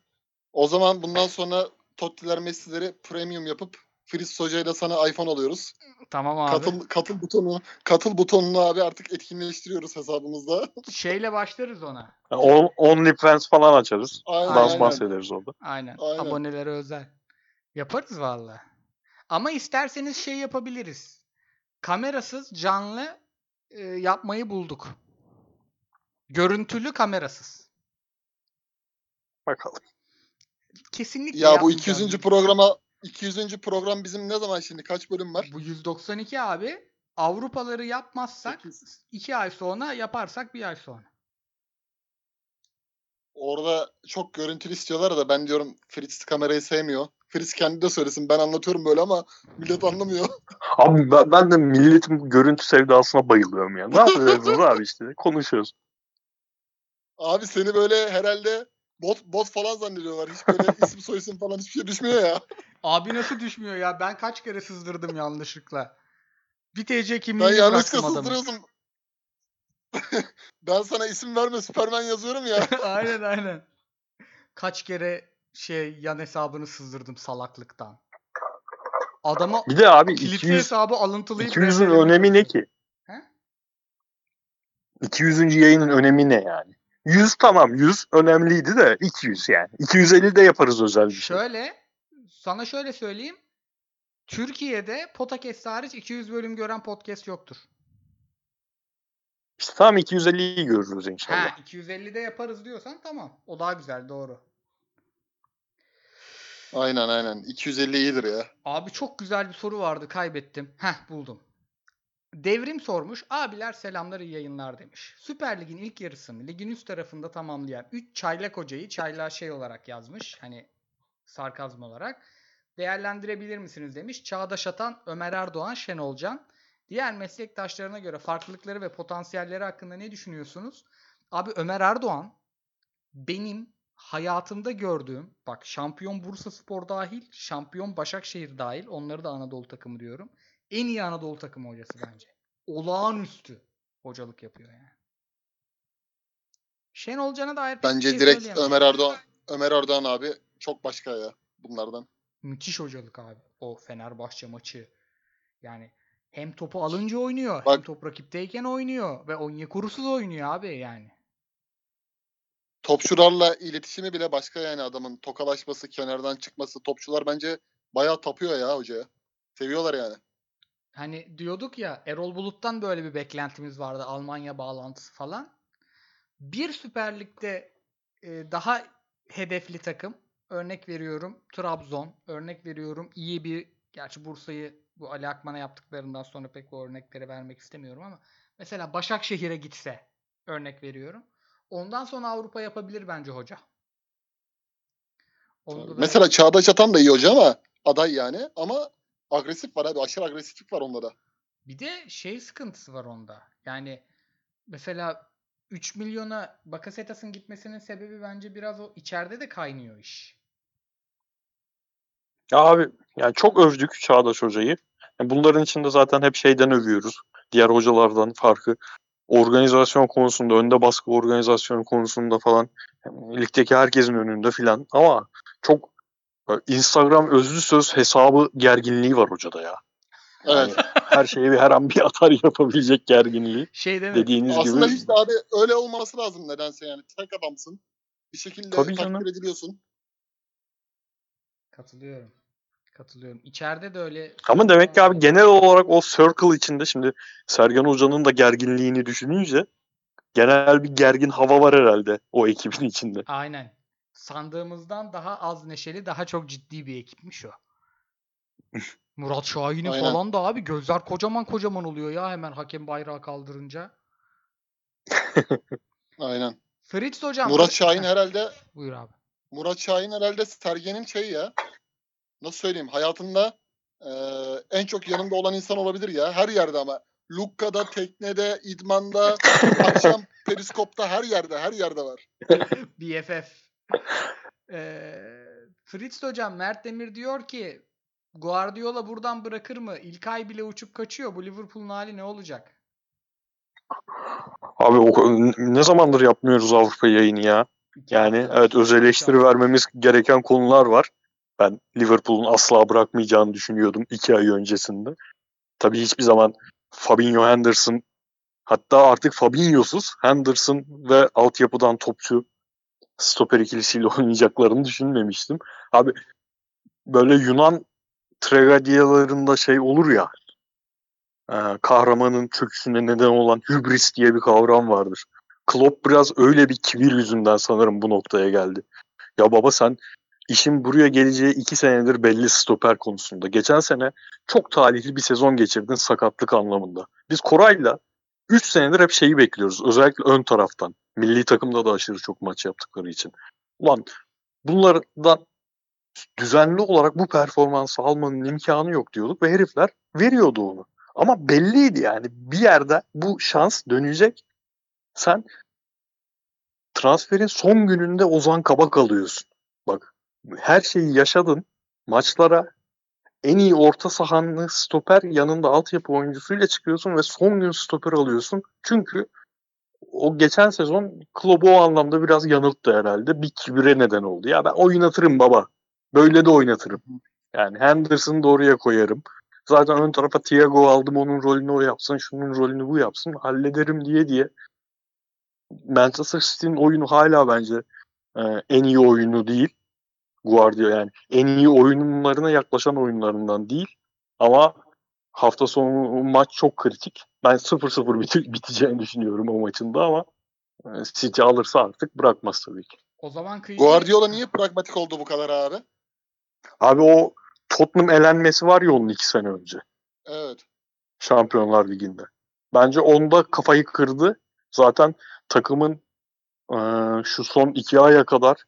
o zaman bundan sonra Tottiler Messi'leri premium yapıp Fritz Hoca ile sana iPhone alıyoruz. tamam abi. Katıl katıl butonu katıl butonunu abi artık etkinleştiriyoruz hesabımızda. Şeyle başlarız ona. Yani on- OnlyFans falan açarız. Aynen. Dans Aynen. bahsederiz orada. Aynen. Aynen. Abonelere özel. Yaparız valla. Ama isterseniz şey yapabiliriz. Kamerasız canlı e, yapmayı bulduk. Görüntülü kamerasız. Bakalım. Kesinlikle Ya bu yapmayacağız 200. biz. programa 200. program bizim ne zaman şimdi? Kaç bölüm var? Bu 192 abi. Avrupaları yapmazsak Sekiz. 2 ay sonra yaparsak bir ay sonra. Orada çok görüntülü istiyorlar da ben diyorum Fritz kamerayı sevmiyor. Fritz kendi de söylesin. Ben anlatıyorum böyle ama millet anlamıyor. Abi ben, ben de milletin görüntü sevdasına bayılıyorum ya. Ne yapıyoruz abi işte? Konuşuyoruz. Abi seni böyle herhalde bot bot falan zannediyorlar. Hiç böyle isim soyisim falan hiçbir şey düşmüyor ya. Abi nasıl düşmüyor ya? Ben kaç kere sızdırdım yanlışlıkla. Bir TC Ben kimliğini yanlışlıkla bıraktım adamı. sızdırıyorsun. ben sana isim verme Superman yazıyorum ya. aynen aynen. Kaç kere şey yan hesabını sızdırdım salaklıktan. Adama Bir de abi kilitli 200, hesabı alıntılayıp 200'ün RP'lerini önemi ne ki? He? 200. yayının önemi ne yani? 100 tamam 100 önemliydi de 200 yani. 250 de yaparız özel bir şey. Şöyle sana şöyle söyleyeyim. Türkiye'de podcast hariç 200 bölüm gören podcast yoktur. İşte tamam 250'yi görürüz inşallah. Ha 250'de yaparız diyorsan tamam. O daha güzel doğru. Aynen aynen. 250 iyidir ya. Abi çok güzel bir soru vardı kaybettim. Heh buldum. Devrim sormuş. Abiler selamlar iyi yayınlar demiş. Süper Lig'in ilk yarısını ligin üst tarafında tamamlayan 3 çaylak hocayı çaylağı şey olarak yazmış. Hani sarkazm olarak. Değerlendirebilir misiniz demiş. Çağdaş Atan, Ömer Erdoğan, Şenol Can. Diğer meslektaşlarına göre farklılıkları ve potansiyelleri hakkında ne düşünüyorsunuz? Abi Ömer Erdoğan benim hayatımda gördüğüm bak şampiyon Bursa Spor dahil, şampiyon Başakşehir dahil onları da Anadolu takımı diyorum. En iyi Anadolu takımı hocası bence. Olağanüstü hocalık yapıyor yani. Şenol Can'a dair pek Bence şey direkt. Ömer Erdoğan Ömer Erdoğan abi çok başka ya bunlardan. Müthiş hocalık abi. O Fenerbahçe maçı. Yani hem topu alınca oynuyor, hem Bak- top rakipteyken oynuyor ve Onyekuru'suz oynuyor abi yani. Topçularla iletişimi bile başka yani adamın tokalaşması, kenardan çıkması. Topçular bence bayağı tapıyor ya hocaya. Seviyorlar yani. Hani diyorduk ya Erol Bulut'tan böyle bir beklentimiz vardı. Almanya bağlantısı falan. Bir Süper Lig'de e, daha hedefli takım. Örnek veriyorum Trabzon. Örnek veriyorum iyi bir gerçi Bursa'yı bu Ali Akman'a yaptıklarından sonra pek bu örnekleri vermek istemiyorum ama mesela Başakşehir'e gitse örnek veriyorum. Ondan sonra Avrupa yapabilir bence hoca. Da- Mesela Çağdaş Atan da iyi hoca ama aday yani ama agresif var abi. Aşırı agresiflik var onda da. Bir de şey sıkıntısı var onda. Yani mesela 3 milyona Bakasetas'ın gitmesinin sebebi bence biraz o içeride de kaynıyor iş. Ya abi yani çok övdük Çağdaş Hoca'yı. Yani bunların içinde zaten hep şeyden övüyoruz. Diğer hocalardan farkı. Organizasyon konusunda, önde baskı organizasyon konusunda falan yani ligdeki herkesin önünde filan. Ama çok Instagram özlü söz hesabı gerginliği var hocada ya. Evet. Yani her şeyi her an bir atar yapabilecek gerginliği. Şey değil mi? Dediğiniz Aslında gibi hiç de abi öyle olması lazım nedense yani. Tek adamsın. Bir şekilde Tabii takdir canım. ediliyorsun. Katılıyorum. Katılıyorum. İçeride de öyle. Ama demek ki abi genel olarak o circle içinde şimdi Sergen Hoca'nın da gerginliğini düşününce genel bir gergin hava var herhalde o ekibin içinde. Aynen. Sandığımızdan daha az neşeli, daha çok ciddi bir ekipmiş o. Murat Şahin'in Aynen. falan da abi gözler kocaman kocaman oluyor ya hemen hakem bayrağı kaldırınca. Aynen. Fritz hocam. Murat Şahin herhalde Buyur abi. Murat Şahin herhalde Sergen'in şeyi ya. Nasıl söyleyeyim? Hayatında e, en çok yanında olan insan olabilir ya. Her yerde ama. Lukka'da, teknede, idmanda, akşam periskopta her yerde, her yerde var. BFF. Fritz hocam Mert Demir diyor ki Guardiola buradan bırakır mı? İlkay bile uçup kaçıyor. Bu Liverpool'un hali ne olacak? Abi o, ne zamandır yapmıyoruz Avrupa yayını ya? Yani evet öz eleştiri vermemiz gereken konular var. Ben Liverpool'un asla bırakmayacağını düşünüyordum iki ay öncesinde. Tabii hiçbir zaman Fabinho Henderson hatta artık Fabinho'suz Henderson ve altyapıdan topçu stoper ikilisiyle oynayacaklarını düşünmemiştim. Abi böyle Yunan tragedyalarında şey olur ya e, kahramanın çöküşüne neden olan hübris diye bir kavram vardır. Klopp biraz öyle bir kibir yüzünden sanırım bu noktaya geldi. Ya baba sen işin buraya geleceği iki senedir belli stoper konusunda. Geçen sene çok talihli bir sezon geçirdin sakatlık anlamında. Biz Koray'la 3 senedir hep şeyi bekliyoruz. Özellikle ön taraftan. Milli takımda da aşırı çok maç yaptıkları için. Ulan bunlardan düzenli olarak bu performansı almanın imkanı yok diyorduk ve herifler veriyordu onu. Ama belliydi yani bir yerde bu şans dönecek. Sen transferin son gününde Ozan Kabak alıyorsun. Bak her şeyi yaşadın. Maçlara en iyi orta sahanlı stoper yanında altyapı oyuncusuyla çıkıyorsun ve son gün stoper alıyorsun. Çünkü o geçen sezon Klopp'u o anlamda biraz yanılttı herhalde. Bir kibire neden oldu. Ya ben oynatırım baba. Böyle de oynatırım. Yani Henderson'ı da oraya koyarım. Zaten ön tarafa Thiago aldım onun rolünü o yapsın, şunun rolünü bu yapsın. Hallederim diye diye. Manchester City'nin oyunu hala bence e, en iyi oyunu değil. Guardiola yani en iyi oyunlarına yaklaşan oyunlarından değil. Ama hafta sonu maç çok kritik. Ben 0-0 biti- biteceğini düşünüyorum o maçında ama e, City alırsa artık bırakmaz tabii ki. O zaman kıyıcı Guardiola niye pragmatik oldu bu kadar abi? Abi o Tottenham elenmesi var ya onun iki sene önce. Evet. Şampiyonlar Ligi'nde. Bence onda kafayı kırdı. Zaten takımın e, şu son iki aya kadar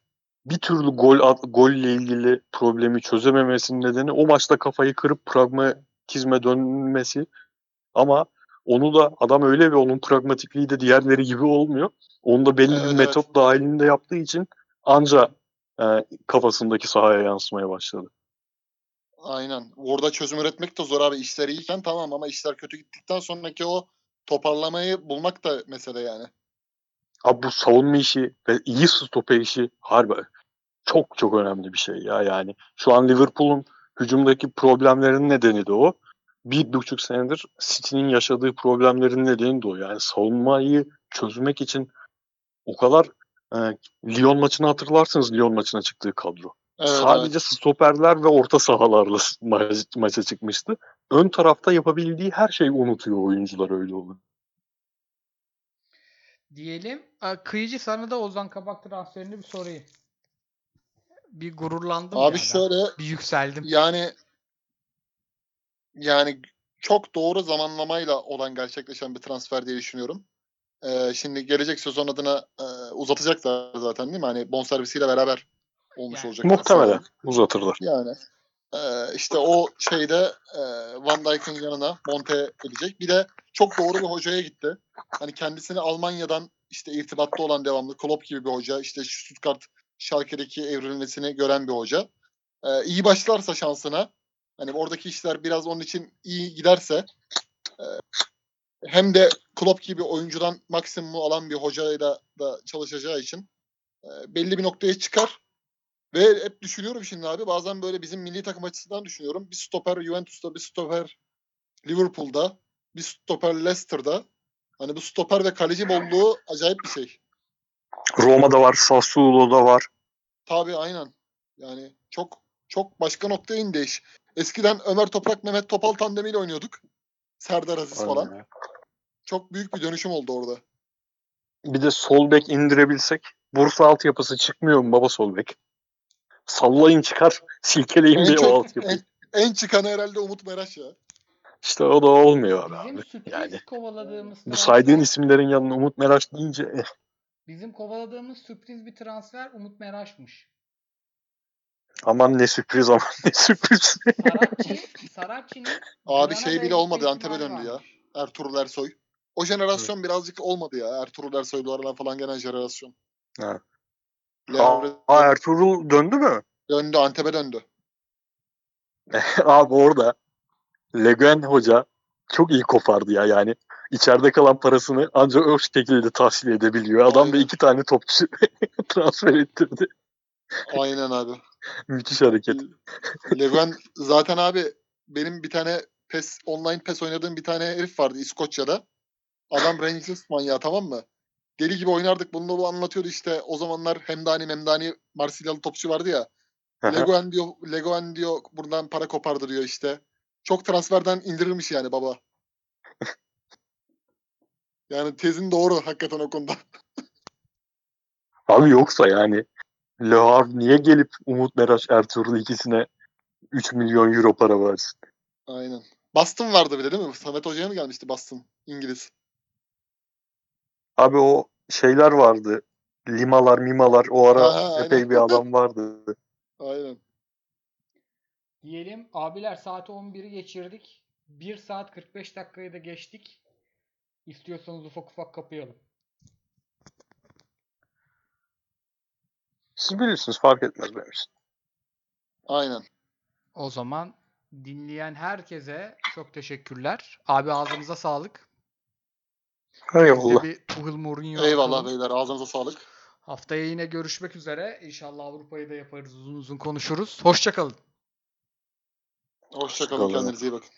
bir türlü gol golle ilgili problemi çözememesinin nedeni o maçta kafayı kırıp pragmatizme dönmesi. Ama onu da adam öyle ve onun pragmatikliği de diğerleri gibi olmuyor. Onu da belli Evet, bir evet. metot dahilinde yaptığı için anca e, kafasındaki sahaya yansımaya başladı. Aynen. Orada çözüm üretmek de zor abi. İşler iyiyken tamam ama işler kötü gittikten sonraki o toparlamayı bulmak da mesele yani. Abi bu savunma işi ve iyi stoper işi harbi çok çok önemli bir şey ya yani. Şu an Liverpool'un hücumdaki problemlerinin nedeni de o. Bir buçuk senedir City'nin yaşadığı problemlerin nedeni de o. Yani savunmayı çözmek için o kadar e, Lyon maçını hatırlarsınız Lyon maçına çıktığı kadro. Evet, Sadece stoperler ve orta sahalarla ma- maça çıkmıştı. Ön tarafta yapabildiği her şeyi unutuyor oyuncular öyle olur. Diyelim. Kıyıcı sana da Ozan Kabak transferini bir sorayım. Bir gururlandım Abi ya ben. şöyle Bir yükseldim. yani yani çok doğru zamanlamayla olan gerçekleşen bir transfer diye düşünüyorum. Ee, şimdi gelecek sezon adına e, uzatacaklar zaten değil mi? Hani bonservisiyle beraber olmuş Yani. olacak. Muhtemelen uzatırlar. Yani e, işte o şeyde e, Van Dijk'ın yanına monte edecek. Bir de çok doğru bir hocaya gitti. Hani kendisini Almanya'dan işte irtibatta olan devamlı Klopp gibi bir hoca. işte Stuttgart Schalke'deki evrilmesini gören bir hoca. E, iyi başlarsa şansına hani oradaki işler biraz onun için iyi giderse e, hem de Klopp gibi oyuncudan maksimumu alan bir hocayla da çalışacağı için e, belli bir noktaya çıkar. Ve hep düşünüyorum şimdi abi bazen böyle bizim milli takım açısından düşünüyorum. Bir stoper Juventus'ta, bir stoper Liverpool'da, bir stoper Leicester'da. Hani bu stoper ve kaleci bolluğu acayip bir şey. Roma'da var, Sassuolo'da var. Tabii aynen. Yani çok çok başka noktaya indi iş. Eskiden Ömer Toprak, Mehmet Topal tandemiyle oynuyorduk. Serdar Aziz falan. Aynen. Çok büyük bir dönüşüm oldu orada. Bir de sol bek indirebilsek. Bursa altyapısı çıkmıyor mu baba sol bek? Sallayın çıkar, silkeleyin En diye o çok- altyapıyı. En çıkanı herhalde Umut Meraş ya. İşte o da olmuyor abi. Bizim abi. Yani kovaladığımız bu transfer- saydığın isimlerin yanına Umut Meraş deyince eh, Bizim kovaladığımız sürpriz bir transfer Umut Meraş'mış. aman ne sürpriz aman ne sürpriz. Saracchi, Saracchi'nin Abi şey bile olmadı Antep'e döndü ya. Ertuğrul Ersoy. O jenerasyon birazcık olmadı ya. Ertuğrul Ersoylularla falan gelen jenerasyon. Ha. Aa, Ertuğrul döndü mü? döndü. Antep'e döndü. Abi orada Leguen Hoca çok iyi kopardı ya yani. içeride kalan parasını ancak o şekilde tahsil edebiliyor. Adam da Aynen. iki tane topçu transfer ettirdi. Aynen abi. Müthiş hareket. Leguen zaten abi benim bir tane PES online PES oynadığım bir tane herif vardı İskoçya'da. Adam Rangers manyağı tamam mı? Deli gibi oynardık. Bunu da bu anlatıyordu işte. O zamanlar Hemdani Memdani Marsilyalı topçu vardı ya. Leguen diyor, Leguen diyor buradan para kopardı diyor işte. Çok transferden indirirmiş yani baba. yani tezin doğru hakikaten o konuda. Abi yoksa yani Le Havre niye gelip Umut Meraş Ertuğrul ikisine 3 milyon euro para versin? Aynen. Boston vardı bir de değil mi? Samet Hoca'ya mı gelmişti Boston? İngiliz. Abi o şeyler vardı. Limalar mimalar o ara Aha, epey aynen. bir adam vardı. Aynen. Diyelim abiler saati 11'i geçirdik. 1 saat 45 dakikayı da geçtik. İstiyorsanız ufak ufak kapayalım. Siz bilirsiniz fark etmez benim için. Aynen. O zaman dinleyen herkese çok teşekkürler. Abi ağzınıza sağlık. Eyvallah. bir Tuchel Mourinho Eyvallah beyler. Ağzınıza sağlık. Haftaya yine görüşmek üzere. İnşallah Avrupa'yı da yaparız. Uzun uzun konuşuruz. Hoşçakalın. Hoşçakalın. Hoşça kalın. Kendinize iyi bakın.